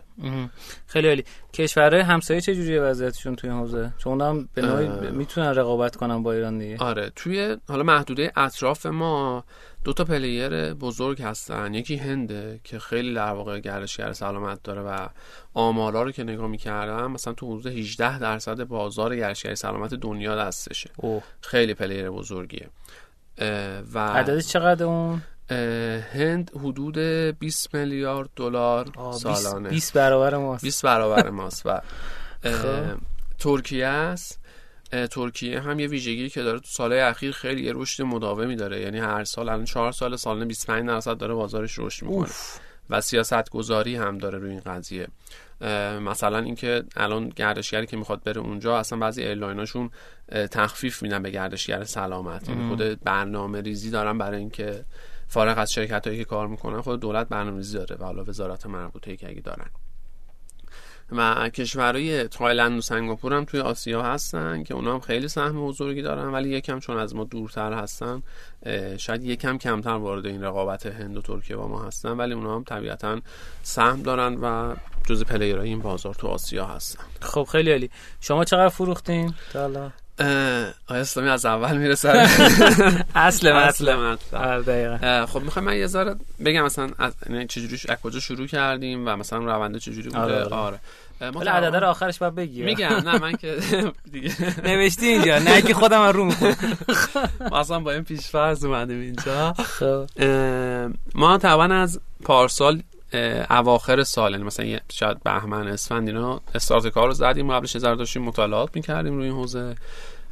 خیلی عالی. کشورهای همسایه چه جوریه وضعیتشون توی حوزه؟ چون هم به نوعی می‌تونن رقابت کنن با ایران دیگه. آره توی حالا محدوده اطراف ما دو تا player بزرگ هستن. یکی هنده که خیلی در واقع گردشگر سلامت داره و آمارا رو که نگاه می‌کردم مثلا تو حدود 18 درصد بازار گردشگری سلامت دنیا دستشه. اوه. خیلی player بزرگیه. و عددش چقدر اون؟ هند حدود 20 میلیارد دلار سالانه. 20 برابر ماست. 20 برابر ماست و خب. ترکیه است. ترکیه هم یه ویژگی که داره تو سالهای اخیر خیلی یه رشد مداومی داره. یعنی هر سال الان 4 سال سالانه 25 درصد داره بازارش رشد می‌کنه. و سیاست گذاری هم داره روی این قضیه. مثلا اینکه الان گردشگری که می‌خواد بره اونجا اصلا بعضی ایرلایناشون تخفیف میدن به گردشگر سلامت. یعنی خود برنامه ریزی دارن برای اینکه فارغ از شرکت هایی که کار می‌کنن خود دولت برنامه ریزی داره و حالا وزارت مربوطه که اگه دارن. و کشورهای تایلند و سنگاپور هم توی آسیا هستن که اونا هم خیلی سهم بزرگی دارن ولی یکم چون از ما دورتر هستن شاید یکم کمتر وارد این رقابت هند و ترکیه با ما هستن ولی اونا هم طبیعتا سهم دارن و جز پلیرهای این بازار تو آسیا هستن. خب خیلی عالی. شما چقدر فروختین آیا اسلامی از اول میره سر؟ اصل اصل مطلب. خب می‌خوام من یه ذره بگم مثلا از چجوری از کجا شروع کردیم و مثلا رونده چجوری بوده؟ آره, آره. ولی عدد رو آخرش باید بگی. میگم نه من که دیگه. نوشتی اینجا نه که خودم رو می‌خونم. مثلا با این پیش فرض اومدیم اینجا. خب. ما طبعا از پارسال اواخر سال یعنی مثلا شاید بهمن اسفند اینا استارت کار رو زدیم قبلش هزار داشتیم مطالعات می‌کردیم روی این حوزه.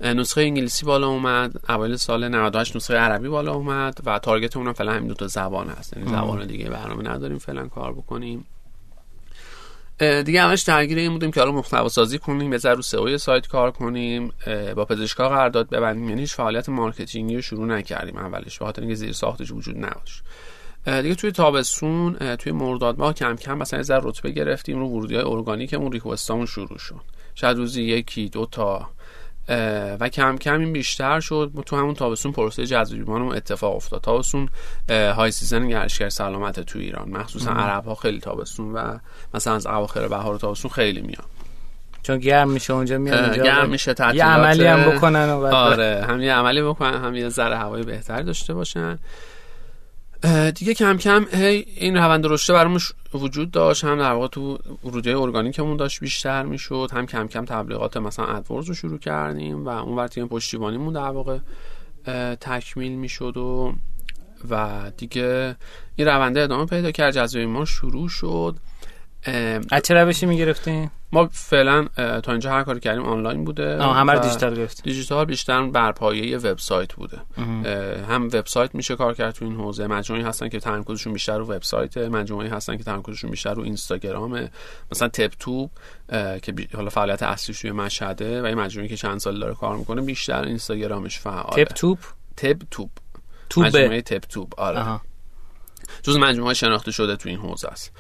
نسخه انگلیسی بالا اومد اوایل سال 98 نسخه عربی بالا اومد و تارگت اونم فعلا همین دو تا زبان هست. یعنی زبان دیگه برنامه نداریم فعلا کار بکنیم. دیگه همش درگیر این بودیم که حالا محتوا سازی کنیم یه رو SEO سایت کار کنیم با پزشکا قرارداد ببندیم. یعنی هیچ فعالیت marketing ی رو شروع نکردیم اولش به خاطر اینکه زیر ساختش وجود نداشت دیگه توی تابستون توی مرداد ماه کم کم مثلا یه ذره رتبه گرفتیم رو ورودی های ارگانیکمون request امون شروع شد. شاید روزی یکی دو تا. و کم کم این بیشتر شد. تو همون تابستون پروسه جذب بیمارمون اتفاق افتاد. تابستون high season گردشگر سلامت تو ایران. مخصوصا عرب ها خیلی تابستون و مثلا از اواخر بهار تابستون خیلی میان. چون گرم میشه اونجا میاد گرم میشه تعطیلات یه عملی هم بکنن و آره هم یه عملی بکنن هم یه ذره هوای بهتری داشته باشن. دیگه کم کم هی این روند رشد برامون وجود داشت هم در واقع تو ورودی ارگانیکمون داشت بیشتر می‌شد هم کم کم تبلیغات مثلا ادورز رو شروع کردیم و اون وقت پشتیبانیمون در واقع تکمیل می‌شد و و دیگه این رونده ادامه پیدا کرد جذب ما شروع شد. از چه روشی می‌گرفتین؟ ما فعلا تا اینجا هر کاری کردیم آنلاین بوده همه دیجیتال گرفت دیجیتال بیشتر بر پایه وبسایت بوده. هم وبسایت میشه کار کرد تو این حوزه. مجموعی هستن که تمرکزشون بیشتر رو وبسایت مجموعی هستن که تمرکزشون بیشتر رو اینستاگرام مثلا تپ توب که حالا فعالیت اصلیش توی مشهده و این مجموعی که چند سال داره کار می‌کنه بیشتر اینستاگرامش فعاله. تپ توب تپ توب توبه. مجموعه تپ توب آره جز مجموعه شناخته شده تو این حوزه است.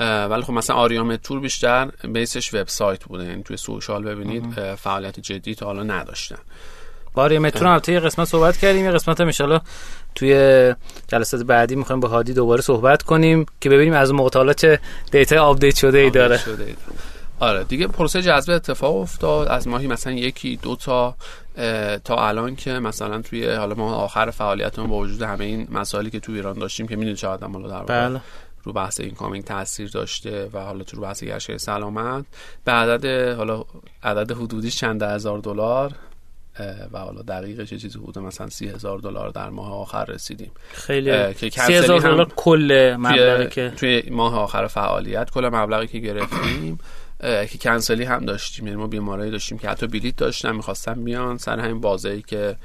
ولی خب مثلا آریامدتور بیشتر base ش وبسایت بوده یعنی توی social ببینید فعالیت جدی تا حالا نداشتن. با آریامدتور هم یه قسمت صحبت کردیم یه قسمت هم توی جلسات بعدی می‌خوایم با هادی دوباره صحبت کنیم که ببینیم از موقع چه data update شده ای داره. شده آره دیگه پروسه جذب اتفاق افتاد. از ماهی مثلا یکی دو تا تا الان که مثلا توی حالا ما آخر فعالیتمون با وجود همه این مسائلی که تو ایران داشتیم که می‌دونید چقدر حالا در بله. رو بحث این کامینگ تاثیر داشته و حالا تو رو بحث گشت سلامت. به عدد حالا عدد حدودی چند هزار دلار و حالا دقیقش چیزی بوده؟ مثلا سی هزار دلار در ماه آخر رسیدیم. خیلی که سی هزار دلار کل مبلغی که توی ماه آخر فعالیت کل مبلغی که گرفتیم. که کنسلی هم داشتیم. یعنی ما بیمارایی داشتیم که حتی بلیت داشتن می‌خواستن بیان سر همین بازه که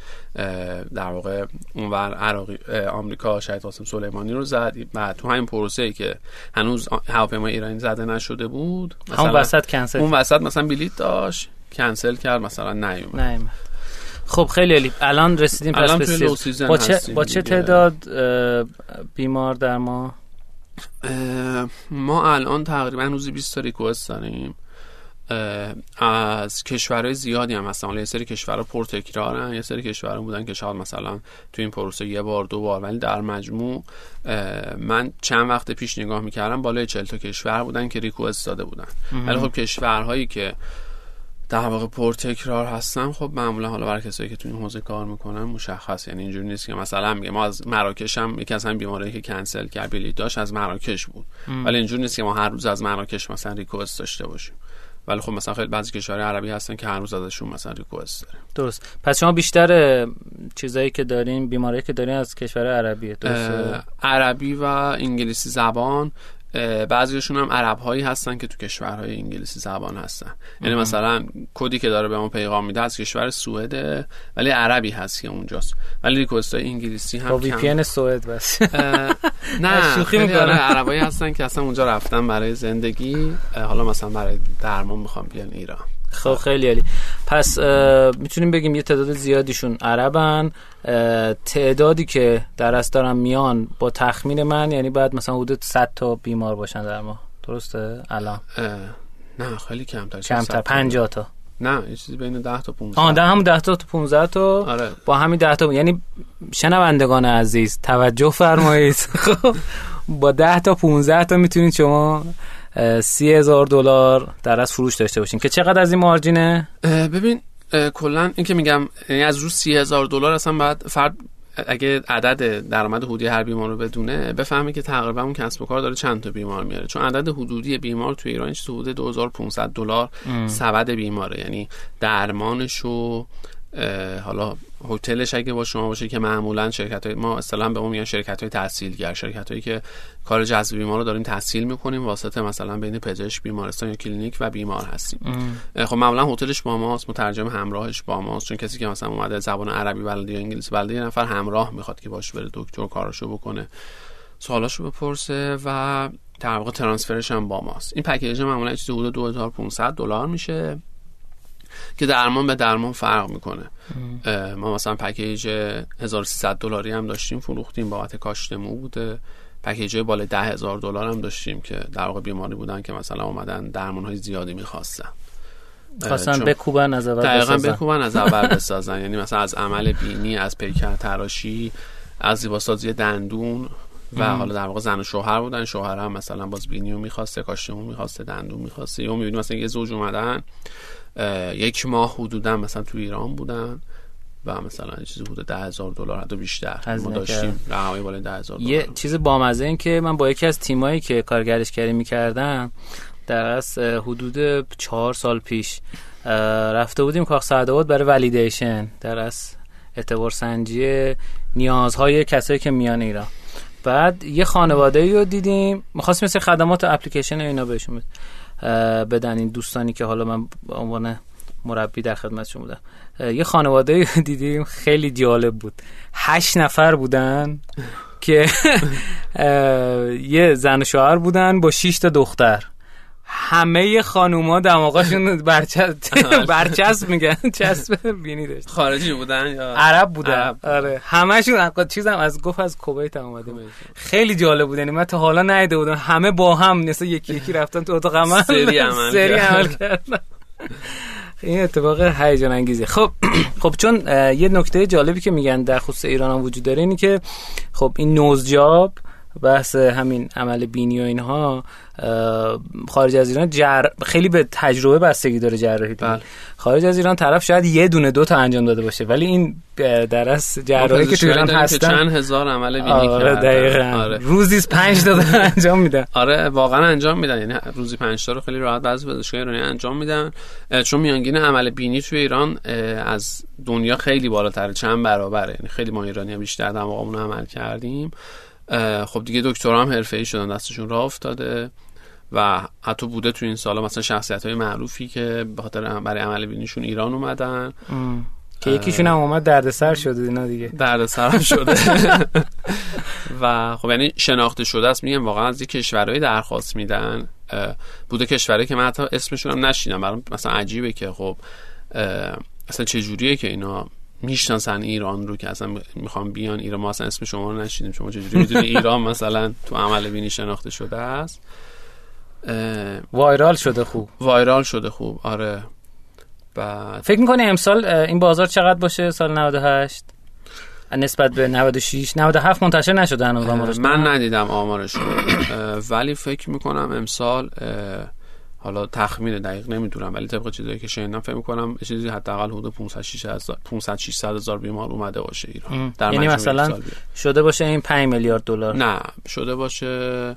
در واقع اونور عراقی آمریکا شهید قاسم سلیمانی رو زد. و تو همین پروسه ای که هنوز هواپیمای ایرانی زده نشده بود همون وسط کنسل. اون وسط مثلا بلیت داشت کنسل کرد مثلا نیومد. خب خیلی عالی. الان رسیدیم پس الان به season با چه با چه. تعداد بیمار در ما؟ ما الان تقریبا روزی 20 تا ریکوست داریم. از کشورهای زیادی هم هستن. حالا یه سری کشورها پرتکرارن یه سری کشورها بودن که شاید مثلا تو این پروسه یه بار دو بار ولی در مجموع من چند وقت پیش نگاه می‌کردم بالای 40 تا کشور بودن که ریکوست داده بودن. ولی خب کشورهایی که در واقع پرتکرار هستن خب معمولا حالا برای کسایی که تو این حوزه کار می‌کنن مشخص یعنی اینجوری نیست که مثلا میگه ما از مراکش هم یکی از همین بیماری که کنسل کرد بلیط داشت از مراکش بود. ولی اینجوری نیست که ما هر روز از مراکش مثلا ریکوست داشته باشیم. ولی خب مثلا خیلی بعضی کشورهای عربی هستن که هر روز ازشون مثلا ریکوست داریم درست. پس شما بیشتر چیزایی که دارین بیماری که دارین از کشور عربیه درسته؟ اه، عربی و انگلیسی زبان. بعضیشون هم عرب هایی هستن که تو کشورهای انگلیسی زبان هستن. یعنی مثلا کدی که داره به ما پیغام میده از کشور سوئده ولی عربی هست که اونجاست. ولی ریکوست های انگلیسی هم با وی. پی ان سوئد بس. نه شوخی می‌کنم. آره عربایی هستن که اصلا اونجا رفتن برای زندگی. حالا مثلا برای درمان می‌خوام بیان ایران. خب خیلی عالی. پس می‌تونیم بگیم یه تعداد زیادیشون عربن. تعدادی که در از دارن میان با تخمین من یعنی باید مثلا حدود 100 تا بیمار باشن در ما. درسته؟ الان. نه خیلی کمتر. کمتر. 50 تا. نه یه چیزی بین 10 تا 15 آه ده همون 10 تا تا 15 تا. آره. با همین 10 تا. یعنی شنوندگان عزیز توجه فرمایید. خب با 10 تا 15 تا می‌تونید شما سی هزار دلار در از فروش داشته باشین که چقدر از این مارجینه؟ ببین کلا این که میگم یعنی از رو سی هزار دلار اصلا بعد فرد اگه عدد درآمد حدودی هر بیمار رو بدونه بفهمه که تقریبا اون کسب و کار داره چند تا بیمار میاره. چون عدد حدودی بیمار تو ایران چیز حدود 2500 دلار سبد بیماره. یعنی درمانش و حالا هتلش اگه با شما باشه که معمولا شرکت های ما اصطلاحا به اون میگن شرکت های تحصیلگر شرکت هایی که کار جذب بیمار رو داریم تحصیل می‌کنیم واسطه مثلا بین پزشک بیمارستان یا کلینیک و بیمار هستیم. خب معمولا هتلش با ماست مترجم همراهش با ماست چون کسی که مثلا اومده زبان عربی بلده یا انگلیسی بلده یه نفر همراه می‌خواد که باش بره دکتر کاراشو بکنه. سوالاشو بپرسه و در واقع ترانسفرش هم با ماست. این پکیج معمولا چیزی حدود 2500 دلار میشه. که درمان به درمان فرق می‌کنه. ما مثلا پکیج 1300 دلاری هم داشتیم فروختیم بابت کاشت مو بوده. پکیج بالای 10000 دلار هم داشتیم که در واقع بیماری بودن که مثلا اومدن درمان های زیادی می‌خواستن. خواستن بکوبن از اول دقیقا بسازن. بکوبن از اول بسازن. یعنی مثلا از عمل بینی از پیکر تراشی از زیباسازی دندون و حالا در واقع زن و شوهر بودن. شوهر هم مثلا باز بینی رو می‌خواسته کاشتمون می‌خواسته دندون می‌خواسته. یا می‌بینی مثلا یه زوج اومدن. یک ماه حدودا مثلا تو ایران بودن و مثلا یه چیزی بوده ده هزار دلار حتی بیشتر. ما داشتیم رقمای بالای ده هزار یه دلار. چیز بامزه این که من با یکی از تیمایی که کارگردشگری می‌کردم در از حدود چهار سال پیش رفته بودیم کاخ سعدآباد برای ولیدیشن در از اعتبار سنجی نیازهای کسایی که میان ایران. بعد یه خانواده ای رو دیدیم می‌خواستیم مثل خدمات اپلیکیشن اینا بهشون بد- اه، بدن این دوستانی که حالا من به عنوان مربی در خدمتشون بودم. یه خانواده دیدیم خیلی جالب بود. هشت نفر بودن که یه زن و شوهر بودن با شش تا دختر. همه خانوما دماغاشون برچسب برچسب میگن. چسب بینی داشت خارجی بودن یا عرب بودن. آره. همشون چیزم از گفت از کویت اومده خیلی جالب بود. یعنی من تا حالا ندیده بودم. همه با هم مثل یکی یکی رفتن تو اتاق عمل. سری عمل سری. عمل کردن. این اتفاق هیجان انگیزی خب خب چون یه نکته جالبی که میگن در خصوص ایران هم وجود داره اینی که خب این نوزجاب بحث همین عمل بینی و اینها خارج از ایران جر... خیلی به تجربه بستگی داره جراحی بله. خارج از ایران طرف شاید یه دونه دو تا انجام داده باشه ولی این در از جراحی که تو ایران هستن. چند هزار عمل بینی آره دقیقاً. آره. روزی 5 تا انجام میدن. آره واقعا انجام میدن. یعنی روزی 5 تا رو خیلی راحت بعضی پزشکای ایرانی انجام میدن. چون میانگین عمل بینی تو ایران از دنیا خیلی بالاتره چند برابره. یعنی خیلی ما ایرانی بیشتر دماغمون عمل کردیم. خب دیگه دکترا هم حرفه‌ای شدن دستشون راه افتاده و حتی بوده تو این سالا مثلا شخصیت های معروفی که به خاطر برای عمل بینیشون ایران اومدن. که یکیشون هم اومد دردسر شده اینا دیگه. دردسر هم شده. و خب یعنی شناخته شده است میگم واقعا از کشورهای درخواست میدن. بوده کشورهایی که من حتی اسمشون هم نشینم برام مثلا عجیبه که خب اصلا چه جوریه که اینا می‌شناسن ایران رو که اصلا می‌خوام بیان ایران ما اصلا اسم شما رو نشیدیم شما چجوری می‌دونی ایران مثلا تو عمل بینی شناخته شده است؟ وایرال شده خوب. وایرال شده خوب آره. بعد فکر می‌کنی امسال این بازار چقدر باشه سال 98 نسبت به 96 97 منتشر نشده هنوز آمارش من ندیدم آمارش ولی فکر می‌کنم امسال حالا تخمین دقیق نمی‌دونم ولی طبق چیزایی که شنیدم فکر می‌کنم چیزی حداقل حدود 500 600 هزار بیمار اومده باشه ایران. در یعنی مثلا شده باشه این 5 میلیارد دلار. نه شده باشه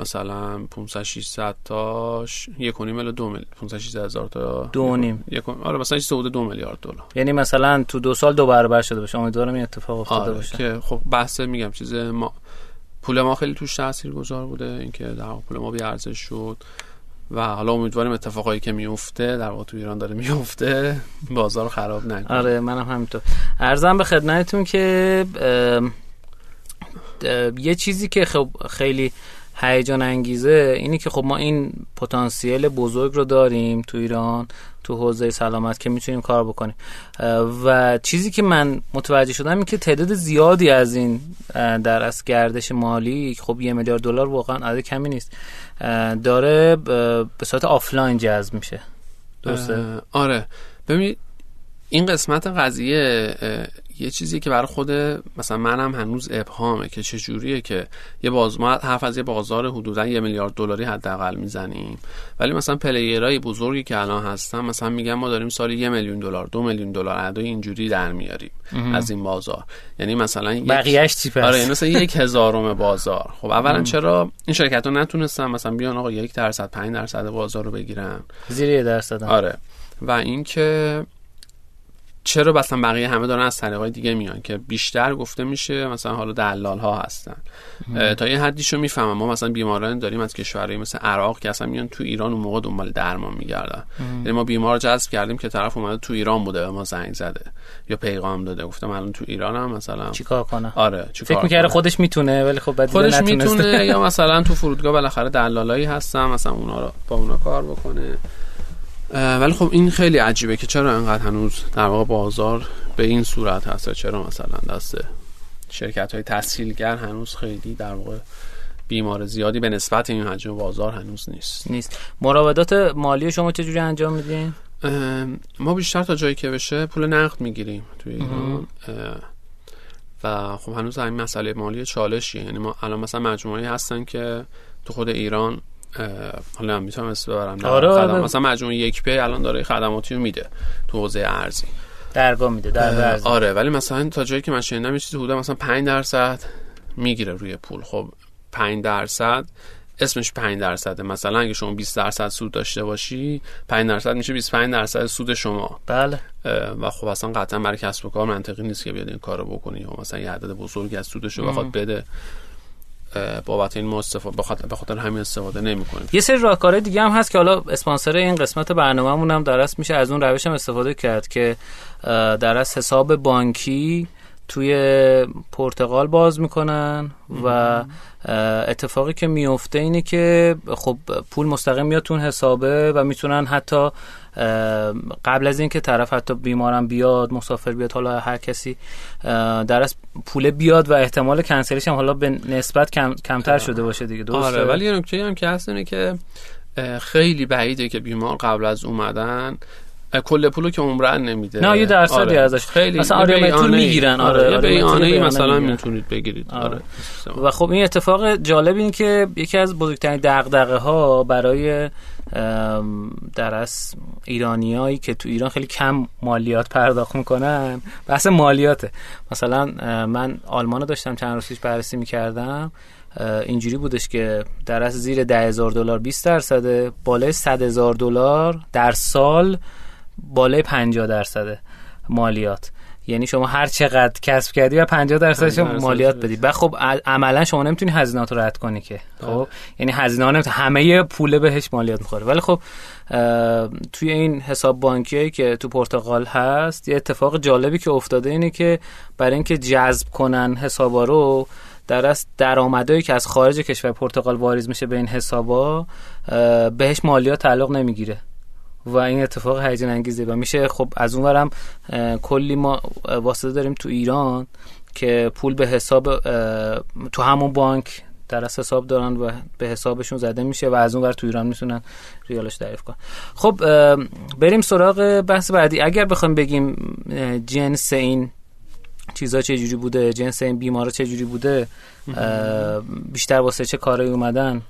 مثلا 500 600 تاش یک و نیم الی دو میلیارد 500 600 هزار تا دو نیم. یک آره مثلا چیز حدود دو میلیارد دلار. یعنی مثلا تو دو سال دو برابر شده باشه. امیدوارم این اتفاق افتاده آره باشه. که خب بحث میگم چیز ما پول ما خیلی توش تاثیرگذار بوده اینکه در پول ما بی ارزش شد. و حالا امیدواریم اتفاقایی که میفته در واقع تو ایران داره میفته بازار خراب نکنه. آره منم همینطور. ارزم به خدمتتون که یه چیزی که خب خیلی هیجان انگیزه اینی که خب ما این پتانسیل بزرگ رو داریم تو ایران تو حوزه سلامت که می‌تونیم کار بکنیم. و چیزی که من متوجه شدم این که تعداد زیادی از این در از گردش مالی خب یه میلیارد دلار واقعا عدد کمی نیست. داره به صورت آفلاین جذب میشه. درسته؟ آره. ببینید این قسمت قضیه یه چیزی که برای خود مثلا منم هنوز ابهامه که چه جوریه که یه باز ما حرف از یه بازار حدودا یه میلیارد دلاری حداقل می‌زنیم. ولی مثلا پلیرای بزرگی که الان هستن مثلا میگن ما داریم سالی یه میلیون دلار دو میلیون دلار اعدای اینجوری در میاریم از این بازار. یعنی مثلا بقیه‌اش چی پس؟ آره مثلا یک هزارم بازار. خب اولا چرا این شرکت ها نتونستن مثلا بیان آقا یک درصد 5 درصد بازار رو بگیرن؟ زیر درصد. آره. و اینکه چرا مثلا بقیه همه دارن از طریقای دیگه میان که بیشتر گفته میشه مثلا حالا دلال ها هستن تا یه حدیشو می‌فهمم. ما مثلا بیماران داریم از کشورهای مثل عراق که اصلا میان تو ایران اون موقع دنبال درمان میگردن. یعنی ما بیمار جذب کردیم که طرف اومده تو ایران بوده به ما زنگ زده یا پیغام داده. گفتم الان تو ایرانم مثلا چیکار کنه؟ آره فکر می‌کرده خودش می‌تونه ولی خب بعد خودش می‌تونه یا مثلا تو فرودگاه بالاخره دلالایی هستن مثلا اونا رو با اونا کار بکنه. ولی خب این خیلی عجیبه که چرا انقدر هنوز در واقع بازار به این صورت هست چرا مثلا دست شرکت های تسهیلگر هنوز خیلی در واقع بیمار زیادی به نسبت این حجم بازار هنوز نیست. نیست. مراودات مالی شما چجوری انجام میدین؟ ما بیشتر تا جایی که بشه پول نقد می‌گیریم توی ایران. و خب هنوز این مسئله مالی چالشیه. یعنی ما الان مثلا مجموعه هستن که تو خود ایران حالا می‌تونم اسم ببرم. آره آره. مثلا مجموعه یک پی الان داره خدماتی رو میده تو حوزه ارزی. درگاه میده در آره ولی مثلا تا جایی که من شنیدم یه چیزی حدود مثلا 5 درصد می‌گیره روی پول. خب 5 درصد اسمش 5 درصده. مثلا اگه شما 20 درصد سود داشته باشی 5 درصد میشه 25 درصد سود شما. بله. و خب اصلا قطعا برای کسب و کار منطقی نیست که بیاد این کارو بکنی. یا مثلا یه عدد بزرگی از سودش رو بخواد بده. بابت این ما استفاده به خاطر همین استفاده نمی‌کنیم. یه سری راهکارهای دیگه هم هست که حالا اسپانسر این قسمت برنامه‌مون هم درست میشه از اون روش هم استفاده کرد که در از حساب بانکی توی پرتغال باز می‌کنن و اتفاقی که میفته اینه که خب پول مستقیم میاد تو حسابه و می‌تونن حتی قبل از اینکه طرف حتی بیمارم بیاد مسافر بیاد حالا هر کسی در از پول بیاد و احتمال کنسلش هم حالا به نسبت کم، کمتر شده باشه دیگه. درسته؟ آره ولی یه نکته هم که هست اینه که خیلی بعیده که بیمار قبل از اومدن کل پولو که عمرن نمیده. نه یه درصدی آره. ازش. خیلی مثلا آره. می‌گیرن. آره آره بیانیه مثلا. می‌تونید بگیرید. آره. و خب این اتفاق جالب این که یکی از بزرگترین دغدغه ها برای در از ایرانیایی که تو ایران خیلی کم مالیات پرداخت می‌کنن. بحث مالیاته. مثلا من آلمان رو داشتم چند روز پیش بررسی می‌کردم. اینجوری بودش که در از زیر ده هزار دلار 20 درصده بالای 100 هزار دلار در سال بالای 50 درصده مالیات. یعنی شما هر چقدر کسب کردی و 50 درصدش 50 درصد مالیات بدی. و خب عملا شما نمی‌تونی هزینهات رو رد کنی که. خب یعنی هزینه نمی‌تونی همه پوله بهش مالیات می‌خوره. ولی خب توی این حساب بانکی که تو پرتغال هست یه اتفاق جالبی که افتاده اینه که برای اینکه جذب کنن حسابا رو در از درآمدایی که از خارج کشور پرتغال واریز میشه به این حسابا بهش مالیات تعلق نمی‌گیره. و این اتفاق هیجان انگیزه. و میشه خب از اونورم کلی ما واسطه داریم تو ایران که پول به حساب تو همون بانک در از حساب دارن و به حسابشون زده میشه و از اون ور تو ایران می‌تونن ریالش تعریف کنن. خب بریم سراغ بحث بعدی. اگر بخوایم بگیم جنس این چیزا چه جوری بوده جنس این بیمارا چه جوری بوده بیشتر واسه چه کاری اومدن؟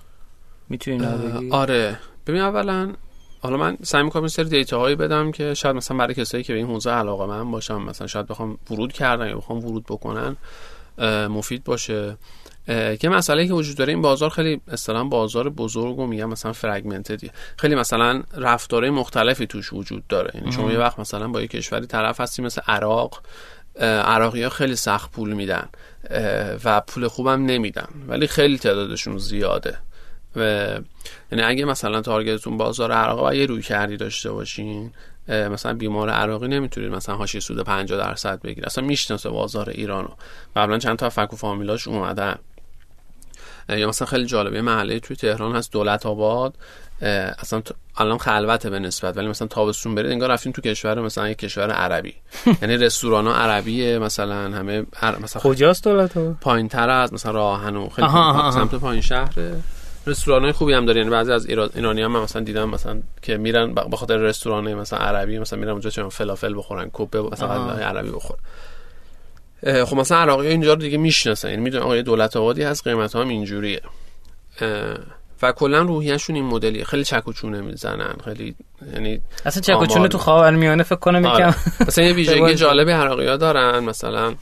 می‌تونی اینا رو بگی؟ آره. ببین اولا حالا من سعی می‌کنم سری دیتا هایی بدم که شاید مثلا برای کسایی که به این حوزه علاقه من باشم مثلا شاید بخوام ورود کردن یا بخوام ورود بکنن مفید باشه. که مسئله که وجود داره این بازار خیلی اصطلاحا بازار بزرگ و میگم مثلا فرگمنتدیه خیلی مثلا رفتارهای مختلفی توش وجود داره. یعنی شما یه وقت مثلا با یه کشوری طرف هستی مثل عراق عراقی ها خیلی سخت پول میدن و پول خوبم نمیدن ولی خیلی تعدادشون زیاده. یعنی اگه مثلا تارگتتون بازار عراق و یه روی کردی داشته باشین مثلا بیمار عراقی نمی‌تونید مثلا حاشیه سود 50 درصد بگیره اصلا می‌شناسه بازار ایرانو قبلا چند تا فک و فامیلاش اومدن. یا مثلا خیلی جالبه محله توی تهران هست دولت آباد. اصلا الان خلوته به نسبت ولی مثلا تابستون برید انگار رفتین تو کشور مثلا یه کشور عربی. یعنی رستوران ها عربیه مثلا همه مثلا کجاست دولت پایین تر از مثلا راهن و خیلی. سمت پایین شهره. رستوران خوبی هم داره. یعنی بعضی از ایران ایرانی هم مثلا دیدم مثلا که میرن به خاطر رستوران مثلا عربی مثلا میرن اونجا چون فلافل بخورن کبه مثلا عربی بخورن. خب مثلا عراقی اینجا رو دیگه می‌شناسن. یعنی می‌دونن آقا دولت آبادی هست قیمت هم اینجوریه. و کلا روحیهشون این مدلی. خیلی چک و چونه می‌زنن. خیلی یعنی اصلا چک و چونه تو خاورمیانه فکر کنم آره. یکم مثلا یه ویژگی. جالبی عراقی ها دارن. مثلا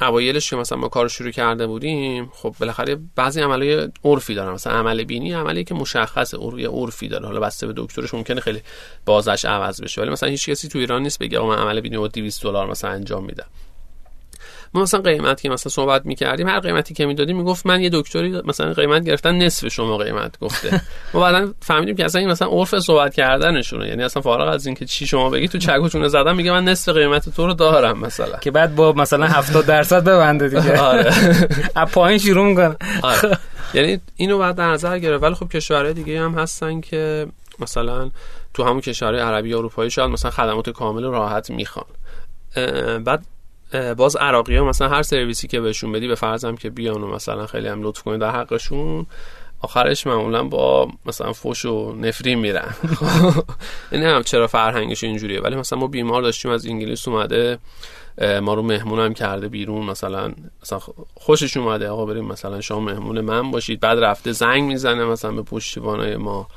اوایلش که مثلا ما کار شروع کرده بودیم خب بالاخره بعضی عملای عرفی دارن. مثلا عمل بینی عملی که مشخص عرفی داره. حالا بسته به دکترش ممکنه خیلی بازش عوض بشه. ولی مثلا هیچ کسی تو ایران نیست بگه من عمل بینی با 200 دلار مثلا انجام میدم. ما مثلا قیمت که مثلا صحبت می‌کردیم هر قیمتی که می‌دادیم می‌گفت من یه دکتری مثلا قیمت گرفتن نصف شما قیمت گفته. ما بعدا فهمیدیم که اصلا این مثلا عرف صحبت کردنشونه. یعنی اصلا فارغ از اینکه چی شما بگی تو چک و چونه زدن میگه من نصف قیمت تو رو دارم مثلا. که بعد با مثلا 70 درصد ببنده دیگه. آره. پایین شروع می‌کنه. آره. یعنی اینو بعد در نظر گرفت. ولی خب کشورهای دیگه هم هستن که مثلا تو همون کشورهای عربی یا اروپایی شاید مثلا خدمات کامل و راحت می‌خوان. بعد باز عراقی ها مثلا هر سرویسی که بهشون بدی به فرضم که بیان و مثلا خیلی هم لطف کنید در حقشون آخرش معمولا با مثلا فوش و نفرین میرن. این هم چرا فرهنگش اینجوریه. ولی مثلا ما بیمار داشتیم از انگلیس اومده ما رو مهمون هم کرده بیرون مثلا مثلا خوشش اومده آقا بریم مثلا شما مهمون من باشید. بعد رفته زنگ می‌زنه مثلا به پشتیبانای ما.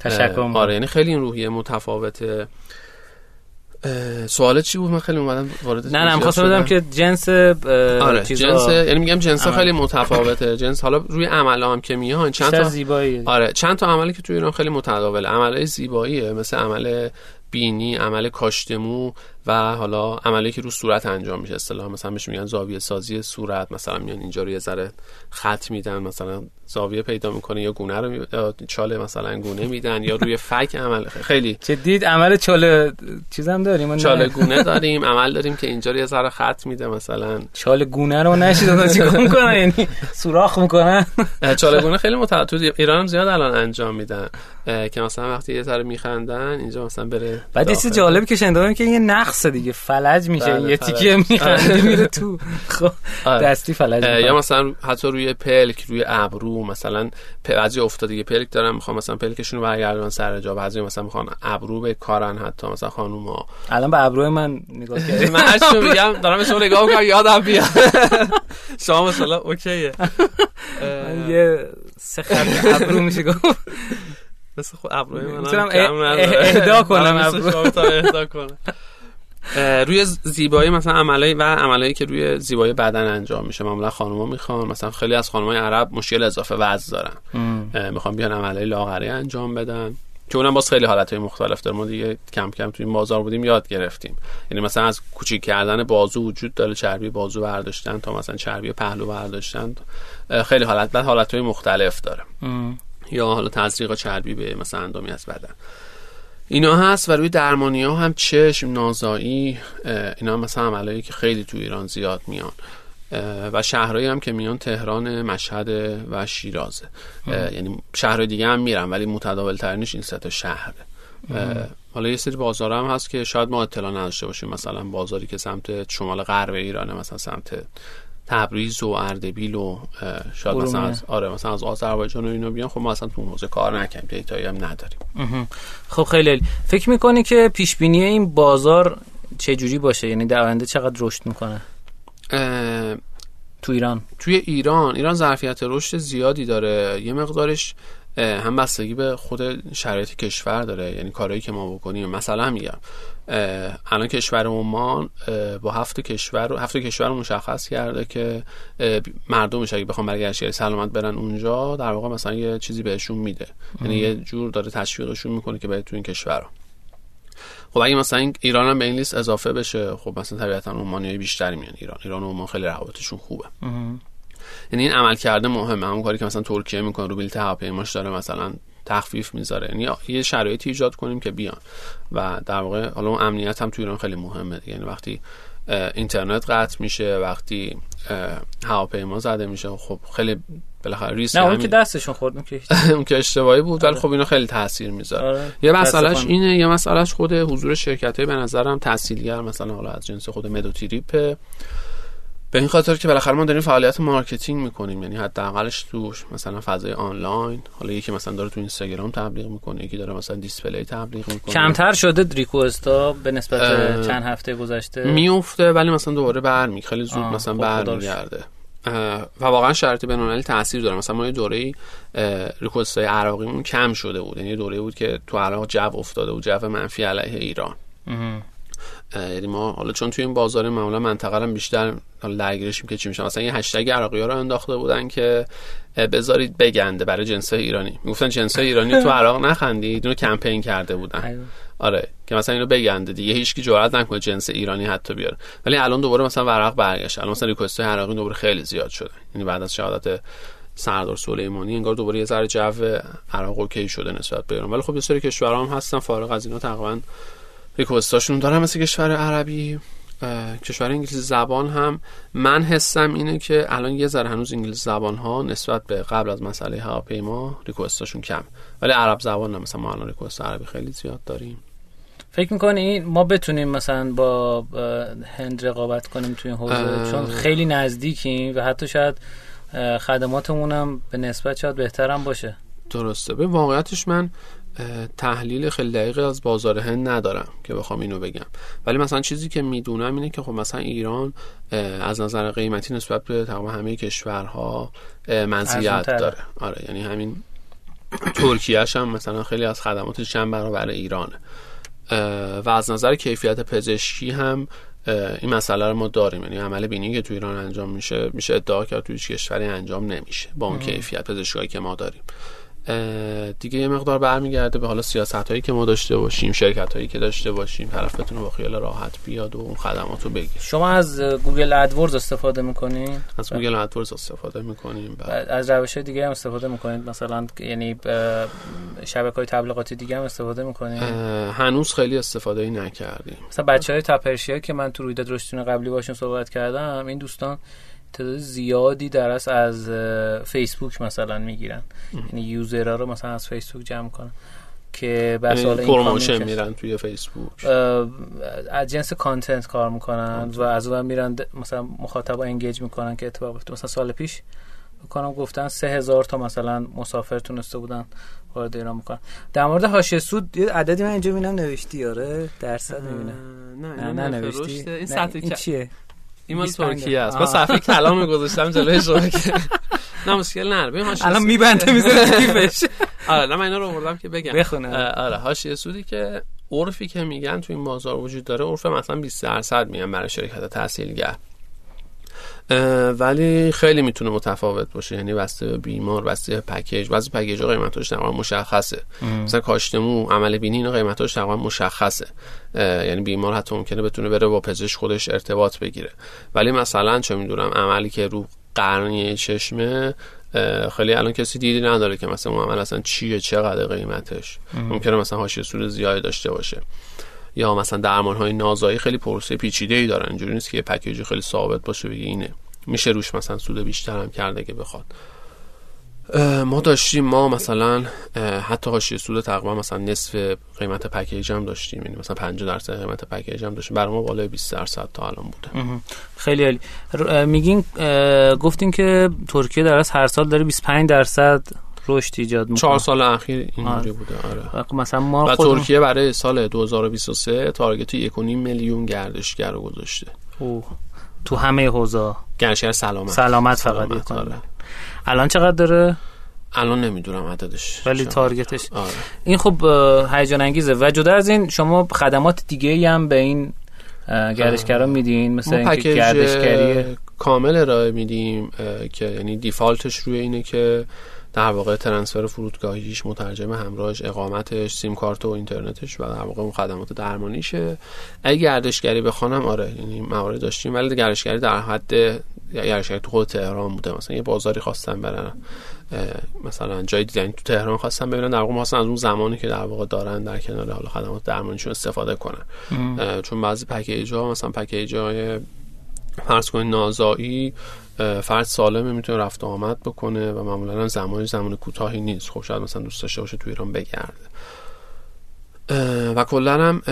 تشکر آره یعنی خیلی این روحیه متفاوته. سوالت چی بود من خیلی اومدم وارد نه نه می‌خواستم. بدم که جنس آره چیزا جنس یعنی میگم جنس ها. خیلی متفاوته جنس حالا روی عمل هم که میان چند تا زیبایی آره چند تا عملی که تو ایران خیلی متداوله عملای زیباییه مثل عمل بینی عمل کاشتمو و حالا عملی که رو صورت انجام میشه. اصطلاحا مثلا بهش میگن زاویه سازی صورت. مثلا میان اینجا رو یه ذره خط میدن مثلا زاویه پیدا می‌کنه یا گونه رو می... چاله مثلا گونه میدن یا روی فک عمل. خیلی. جدید عمل چاله چیزم داریم. چاله گونه داریم عمل داریم که اینجا رو یه ذره خط میده مثلا. چاله گونه رو نشیدم چیکار می‌کنن؟ یعنی سوراخ می‌کنن. چالگونه خیلی متعدد. ایران هم زیاد الان انجام میدن. که مثلا وقتی یه ذره میخندن اینجا مثلا بره بعد چیز. جالبی که شنیدم که یه نخ رقص دیگه فلج میشه بله، یه فلج. تیکه میخنده میره تو خب آره. دستی فلج یا. مثلا حتی روی پلک روی ابرو مثلا بعضی افتادگی پلک دارن می‌خوام مثلا پلکشون رو برگردونن سر جا بعضی مثلا می‌خوان ابرو به کارن حتی مثلا خانوما الان به ابروی من نگاه کردی من هر میگم دارم به شما نگاه می‌کنم یادم بیاد شما مثلا اوکیه یه سه خط ابرو میشه گفت مثل خود ابروی من هم کم نداره. اهدا کنم آره، ابرو. اهدا کنم. روی زیبایی مثلا عملایی و عملایی که روی زیبایی بدن انجام میشه. معمولا خانوما می‌خوان مثلا خیلی از خانمای عرب مشکل اضافه وزن دارن. می‌خوان بیان عملای لاغری انجام بدن. که اونم باز خیلی حالتهای مختلف داره. ما دیگه کم کم توی این بازار بودیم یاد گرفتیم. یعنی مثلا از کوچیک کردن بازو وجود داره. چربی بازو برداشتن تا مثلا چربی پهلو برداشتن. خیلی حالت بعد حالتهای مختلف داره. یا حالا تزریق چربی به مثلا اندامی از بدن. اینا هست و روی درمانی ها هم چشم نازایی اینا هم مثلا عملایی که خیلی تو ایران زیاد میان. و شهرهایی هم که میان تهران مشهد و شیرازه. یعنی شهرهای دیگه هم میرن ولی متداول ترینش این سه شهره حالا یه سری بازار هم هست که شاید ما اطلاع نداشته باشیم. مثلا بازاری که سمت شمال غرب ایرانه مثلا سمت تبریز و اردبیل و شاید مثلا ارومیه. از آره مثلا از آذربایجان و اینا بیان. خب ما اصلا تو حوزه کار نکنیم دیتایی هم نداریم. خب خیلی. فکر می‌کنی که پیش بینی این بازار چه جوری باشه؟ یعنی در آینده چقدر رشد می‌کنه؟ اه، تو ایران. توی ایران. ایران ظرفیت رشد زیادی داره. یه مقدارش هم بستگی به خود شرایط کشور داره یعنی کارهایی که ما بکنیم. مثلا میگم الان کشور عمان با هفت کشور هفت کشور رو مشخص کرده که مردمش اگه بخوام برگشت سلامت برن اونجا در واقع مثلا یه چیزی بهشون میده. یعنی یه جور داره تشویقشون می‌کنه که برید تو این کشور خب اگه مثلا ایران هم به این لیست اضافه بشه خب مثلا طبیعتا عمانی بیشتری میان ایران. ایران و عمان خیلی روابطشون خوبه. یعنی این عمل کرده مهمه. همون کاری که مثلا ترکیه می‌کنه رو بلیط هواپیماش داره مثلا تخفیف می‌ذاره. یعنی یه شرایطی ایجاد کنیم که بیان. و در واقع حالا اون امنیت هم تو ایران خیلی مهمه دیگه. یعنی وقتی اینترنت قطع میشه وقتی هواپیما زده میشه خب خیلی بالاخره ریسک نه اون که دستشون خورد اون که اون که اشتباهی بود ولی خب اینا خیلی تاثیر می‌ذاره. آره. یه مسئلهش. اینه یه مسئلهش خود حضور شرکت های به نظرم تحصیلگر مثلا حالا از جنس خود مدوتریپه به این خاطر که بالاخره ما داریم فعالیت marketing می‌کنیم. یعنی حداقلش توش مثلا فضای آنلاین حالا یکی مثلا داره تو اینستاگرام تبلیغ می‌کنه یکی داره مثلا display تبلیغ می‌کنه. کمتر شده request ا به نسبت چند هفته گذشته؟ میفته ولی مثلا دوباره برمی خیلی زود مثلا خب برمیگرده. و واقعا شرایط بین‌المللی تاثیر داره. مثلا ما یه دوره request های عراقیمون کم شده بود. یعنی یه دوره بود که تو عراق جو افتاده بود جو منفی علیه ایران. یعنی ما حالا چون توی این بازار معمولا منطقه هم بیشتر درگیرشیم که چی میشه مثلا یه هشتگ عراقی ها رو انداخته بودن که بذارید بگنده برای جنس ایرانی. می‌گفتن جنس ایرانی تو عراق نخندید اینو کمپین کرده بودن. ایوه. آره که مثلا اینو بگنده دیگه. هیچکی جرئت نکنه جنس ایرانی حتی بیاره. ولی الان دوباره مثلا ورق برگشت. الان مثلا ریکوست های عراقی دوباره خیلی زیاد شده. یعنی بعد از شهادت سردار سلیمانی انگار دوباره یه ذره جو عراق اوکی شده نسبت به ایران. ولی خب یه سری کشورها هم هستن فارغ از اینا تقریبا ریکوستاشون دارن مثل کشور عربی. کشور انگلیسی زبان هم. من حسم اینه که الان یه ذره هنوز انگلیسی زبان ها نسبت به قبل از مسئله هواپیما ریکوستاشون کم. ولی عرب زبان نه مثلا ما الان ریکوست عربی خیلی زیاد داریم. فکر می‌کنی ما بتونیم مثلا با هند رقابت کنیم توی این حوزه. چون خیلی نزدیکیم و حتی شاید خدماتمون هم به نسبت شاید بهترم باشه. درسته. به واقعیتش من تحلیل خیلی دقیقی از بازار هند ندارم که بخوام اینو بگم. ولی مثلا چیزی که می‌دونم اینه که خب مثلا ایران از نظر قیمتی نسبت به تقریبا همه کشورها مزیت. داره. آره یعنی همین ترکیهش هم مثلا خیلی از خدماتش چند برابر ایرانه. و از نظر کیفیت پزشکی هم این مسئله رو ما داریم. یعنی عمل بینی که تو ایران انجام میشه میشه ادعا کرد تو هیچ کشوری انجام نمیشه با اون کیفیت پزشکی که ما داریم. دیگه یه مقدار برمیگرده به حالا سیاست هایی که ما داشته باشیم شرکت هایی که داشته باشیم طرف بتونه با خیال راحت بیاد و اون خدمات رو بگیر. شما از Google AdWords استفاده می‌کنین؟ از Google AdWords استفاده می‌کنیم و از روش های دیگه هم استفاده می‌کنید مثلا یعنی شبکه های تبلیغاتی دیگه هم استفاده می‌کنید هنوز خیلی استفاده ای نکردیم. مثلا بچه های تپرشیا که من تو رویداد رشدینو قبلی باشون صحبت کردم این دوستان تعداد زیادی درس از اه، فیسبوک مثلا می‌گیرن. یعنی user ها رو مثلا از فیسبوک جمع کنن که بس یعنی حالا این promotion میرن توی فیسبوک از جنس content کار می‌کنن و از اون میرن مثلا مخاطبا engage می‌کنن که اتفاق بیفته. مثلا سال پیش بکنم گفتن سه هزار تا مثلا مسافر تونسته بودن وارد ایران می‌کنن در مورد حاشیه سود یه عددی من اینجا می‌بینم نوشتی آره؟ درصد می‌بینم. نه نه نه نوشتی. این سطح این چیه؟ این مال 25 ترکیه است. با صفحه کلام گذاشتم جلوی شما که. نه مشکل نداره ببین حاشیه الان میبنده می‌ذاره کیفش آره نه من اینا رو آوردم که بگم. بخونه. آره حاشیه سودی که عرفی که میگن تو این بازار وجود داره عرف مثلا 20 درصد میگن برای شرکت تحصیلگر. ولی خیلی می‌تونه متفاوت باشه. یعنی بسته به بیمار بسته به پکیج. بعضی پکیج قیمتاش تقریبا مشخصه. مثلا کاشتمو عمل بینی اینا قیمتاش تقریبا مشخصه. یعنی بیمار حتی ممکنه بتونه بره با پزشک خودش ارتباط بگیره. ولی مثلا چه می‌دونم عملی که رو قرنیه چشمه خیلی الان کسی دیدی نداره که مثلا اون عمل اصلا چیه چقدر قیمتش. ممکنه مثلا حاشیه سود زیادی داشته باشه. یا مثلا درمان های نازایی خیلی پروسه پیچیده ای دارن. اینجوری نیست که یه پکیجی خیلی ثابت باشه بگی اینه. میشه روش مثلا سود بیشتر هم کرده که بخواد. ما داشتیم ما مثلا حتی حاشیه سود تقریبا مثلا نصف قیمت پکیج هم داشتیم. یعنی مثلا 50 درصد قیمت پکیج هم داشتیم. برای ما بالای 20 درصد تا الان بوده. خیلی عالی. میگین گفتین که ترکیه در از هر سال داره 25 درصد رشد ایجاد می‌کنه چهار سال اخیر اینجوری آره. بوده آره و مثلا ما و خودمون ترکیه برای سال 2023 تارگت 1.5 میلیون گردشگر رو گذاشته اوه. تو همه حوزه گردشگر سلامت سلامت فقط سلامت،. آره. الان چقدر داره الان نمی‌دونم عددش ولی چقدر. تارگتش آره این خب هیجان انگیزه و جدا از این شما خدمات دیگه هم به این گردشگرا میدین مثل ما اینکه گردشگری کامل ارائه میدیم که یعنی دیفالتش روی اینه که در واقع ترنسفر فرودگاهیش مترجم همراهش اقامتش سیم کارت و اینترنتش و در واقع اون خدمات درمانیشه. اگه گردشگری بخوانم آره یعنی موارد داشتیم. ولی گردشگری در حد گردشگری تو خود تهران بوده. مثلا یه بازاری خواستن برن مثلا جای دیدن. تو تهران خواستن ببینن در واقع خواستن از اون زمانی که در واقع دارن در کنار حالا خدمات درمانیشون استفاده کنن. چون بعضی پکیج ها مثلا پکیج های فرض کنید نازایی فرد سالمه می‌تونه رفت و آمد بکنه و معمولا هم زمانی زمان کوتاهی نیست. خب شاید مثلا دوست داشته باشه تو ایران بگرده. و کلا هم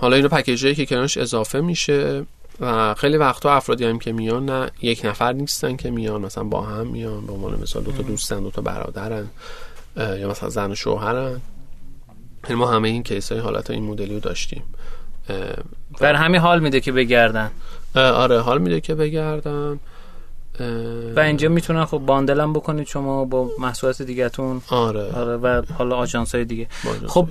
حالا اینو پکیجایی که کنارش اضافه میشه و خیلی وقتا افرادی هم که میان نه یک نفر نیستن که میان. مثلا با هم میان به عنوان مثال دو تا دوستن دو تا برادرن یا مثلا زن و شوهرن. یعنی ما همه این کیس های حالت این مدلی رو داشتیم. بر همین حال میده که بگردن. آره حال میده که بگردم اه، و اینجا می‌تونن خب باندل هم بکنید شما با محصولات دیگهتون. آره. آره و حالا آژانس های دیگه. خب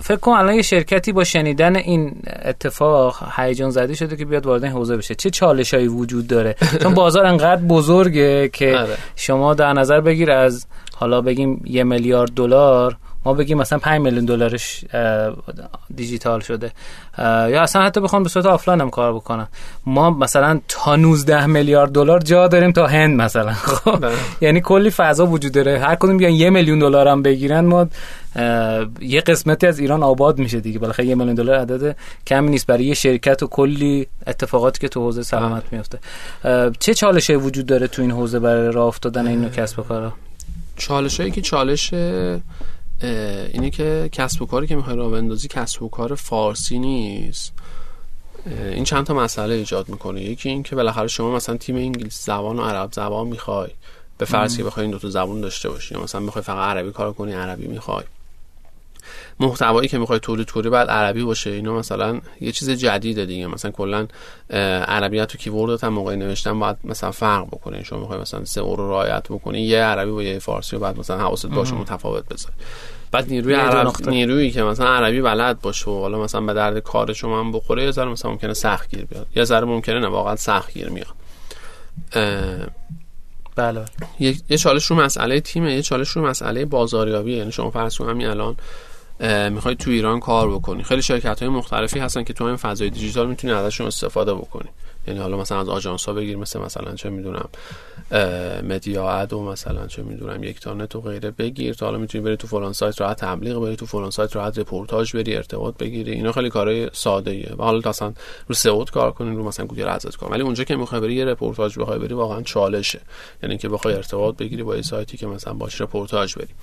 فکر کنم الان یه شرکتی با شنیدن این اتفاق هیجان زده شده که بیاد وارد این حوزه بشه. چه چالش هایی وجود داره؟ چون بازار انقدر بزرگه که آره. شما در نظر بگیر از حالا بگیم یه میلیارد دلار ما بگیم مثلا 5 میلیون دلارش دیجیتال شده. یا اصلا حتی بخوام به صورت آفلاین هم کار بکنن ما مثلا تا 19 میلیارد دلار جا داریم تا هند مثلا. خب؟ بله. یعنی کلی فضا وجود داره. هر کدوم بیان یه میلیون دلار هم بگیرن ما یه قسمتی از ایران آباد میشه دیگه. بالاخره یه میلیون دلار عدد کمی نیست. برای یه شرکت و کلی اتفاقاتی که تو حوزه سلامت میفته چه چالشی وجود داره تو این حوزه برای راه افتادن این نوع کسب و کارا؟ چالش هایی که چالش اینه که کسب و کاری که می‌خوای راه بندازی کسب و کار فارسی نیست. این چند تا مسئله ایجاد می‌کنه. یکی این که بالاخره شما مثلا تیم انگلیسی زبان و عرب زبان می‌خوای. به فرض که بخوای این دوتا زبان داشته باشی یا مثلا می‌خوای فقط عربی کار کنی عربی می‌خوای. محتوایی که می‌خوای تولید کنی باید عربی باشه. اینا مثلا یه چیز جدیده دیگه. مثلا کلا عربیت تو کیوردت هم موقع نوشتن باید مثلا فرق بکنه. شما می‌خوای مثلا سه رو رعایت بکنی یه عربی و یه فارسی و بعد مثلا حواست باشه متفاوت بذاری. بعد نیروی عرب. نیرویی که مثلا عربی بلد باشه و حالا مثلا به درد کار شما هم بخوره یه ذره مثلا ممکنه سخت گیر بیاد. یه ذره ممکنه نه واقعا سخت گیر میاد بله. یه یه چالش رو مسئله تیمه یه چالش رو مسئله بازاریابی یعنی شما فرض همین الان اه، می‌خوای تو ایران کار بکنی. خیلی شرکت های مختلفی هستن که تو این فضای دیجیتال می‌تونی ازشون استفاده بکنی. یعنی حالا مثلا از آژانس ها بگیر مثل مثلا چه می‌دونم MediaAd و مثلا چه می‌دونم یکتانت و غیره بگیر تا حالا می‌تونی بری تو فلان سایت راحت تبلیغ بری تو فلان سایت راحت رپورتاج بری ارتباط بگیری. اینا خیلی کارهای ساده ایه و حالا اصلا رو SEO کار کنی رو مثلا Google Ads کار. ولی اونجا که می‌خوای بری رپورتاج بخوای بری واقعا چالشه. یعنی که بخوای ارتباط بگیری با سایتی که مثلا باش رپورتاج بری.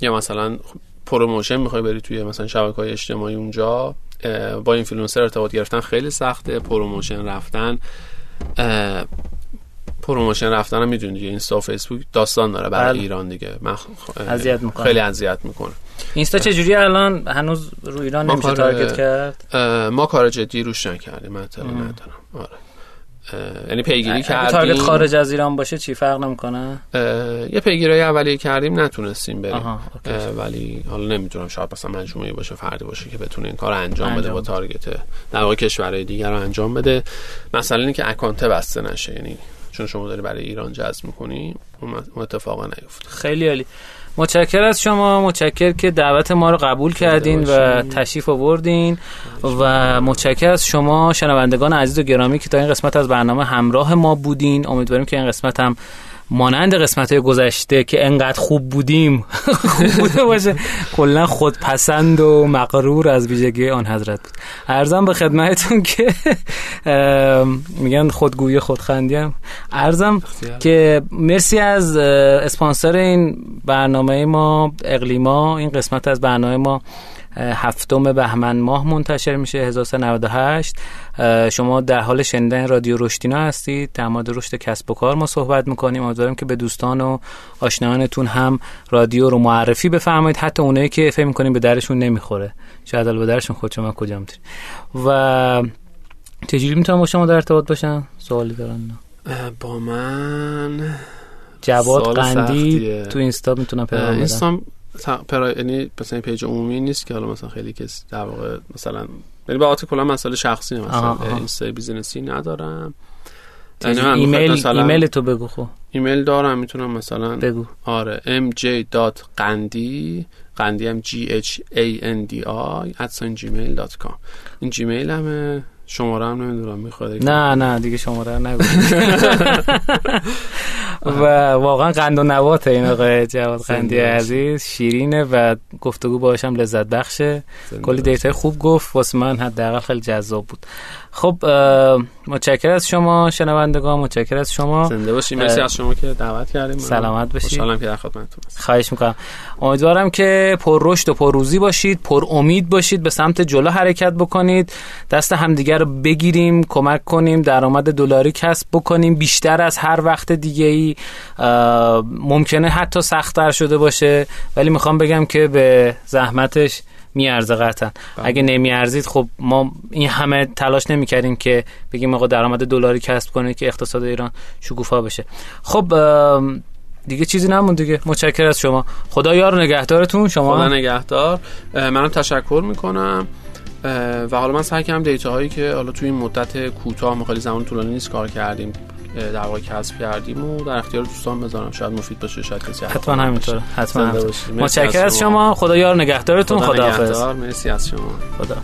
یا مثلا promotion می‌خوای بری توی مثلا شبکه های اجتماعی اونجا با اینفلوئنسر ارتباط گرفتن خیلی سخته promotion رفتن promotion رفتن هم می‌دونی دیگه اینستا و فیسبوک داستان داره برای بله. ایران دیگه. من اذیت می‌کنه خیلی اذیت می‌کنه اینستا چجوری الان؟ هنوز رو ایران نمیشه کار... target کرد؟ ما کار جدی روش نکردیم من ندارم. آره. یعنی پیگیری کردیم target خارج از ایران باشه چی فرق نمی‌کنه؟ یه پیگیری اولیه کردیم نتونستیم بریم. ولی حالا نمی‌دونم شاید مثلا مجموعه باشه فردی باشه که بتونه این کار انجام, انجام. بده با تارگت در واقع کشورهای دیگر رو انجام بده. مثلا اینکه اکانت بسته نشه یعنی چون شما داری برای ایران جذب می‌کنی اون اتفاقا نیفت خیلی عالی. متشکر از شما. متشکر که دعوت ما رو قبول کردین و تشریف آوردین. و متشکر از شما شنوندگان عزیز و گرامی که تا این قسمت از برنامه همراه ما بودین. امیدواریم که این قسمت هم مانند قسمت های گذشته که انقدر خوب بودیم خوب بوده باشه. کلا خودپسند و مقرور از ویژگی آن حضرت بود. ارزم به خدمتتون که میگن خودگویی خودخندیم ارزم که مرسی از اسپانسر این برنامه ما اقلیما. این قسمت از برنامه ما هفتم بهمن ماه منتشر میشه 1398 شما در حال شنیدن رادیو رشتینا هستید. در مورد رشد کسب و کار ما صحبت می‌کنیم. امیدوارم که به دوستان و آشنایانتون هم رادیو رو معرفی بفرمایید. حتی اونایی که فکر می‌کنیم به درشون نمی‌خوره. شاید به درشون خود شما کجا می‌تونید و چجوری می‌تونم با شما در ارتباط باشم؟ سوالی دارن با من جواد قندی تو اینستا می‌تونم بدم. پرا... یعنی مثلا پیج عمومی نیست که حالا مثلا خیلی کس در واقع مثلا یعنی به کلا مسئله شخصی مثلا اینستا business ی ندارم. یعنی ایمیل مثلا... ایمیل تو بگو خب. ایمیل دارم می‌تونم مثلا بگو. آره mj.qandi قندی هم g h a n d i gmail.com این جیمیل منه. شماره هم نمی‌دونم می‌خواد نه نه دیگه شماره نگو. و واقعا قند و نبات این آقای جواد قندی عزیز. شیرینه و گفتگو باشم لذت بخشه. کلی دیتای خوب گفت. واسه من حداقل خیلی جذاب بود. خب متشکر از شما شنوندگان متشکر از شما. زنده باشید مرسی از شما که دعوت کردیم. سلامت باشید خوشحالم که در خدمتتون خواهش می‌کنم. امیدوارم که پر رشد و پر روزی باشید پر امید باشید به سمت جلو حرکت بکنید. دست همدیگر رو بگیریم کمک کنیم درآمد دلاری کسب بکنیم. بیشتر از هر وقت دیگه ای ممکنه حتی سختتر شده باشه. ولی می‌خوام بگم که به زحمتش میارزه قطعا. بله. اگه نمیارزید خب ما این همه تلاش نمی‌کردیم که بگیم آقا درآمد دلاری کسب کنه که اقتصاد ایران شکوفا بشه. خب دیگه چیزی نمون دیگه. متشکر از شما. خدا یار نگهدارتون شما. خدا نگهدار. منم تشکر می‌کنم. و حالا من سعی کردم دیتا هایی که حالا توی این مدت کوتاه خیلی زمان طولانی نیست کار کردیم در واقع کسب کردیم و در اختیار دوستان بذارم. شاید مفید باشه شاید کسی حتما همینطوره حتما متشکر از شما. خدا یار نگهدارتون. خدا, خدا مرسی از شما. خدا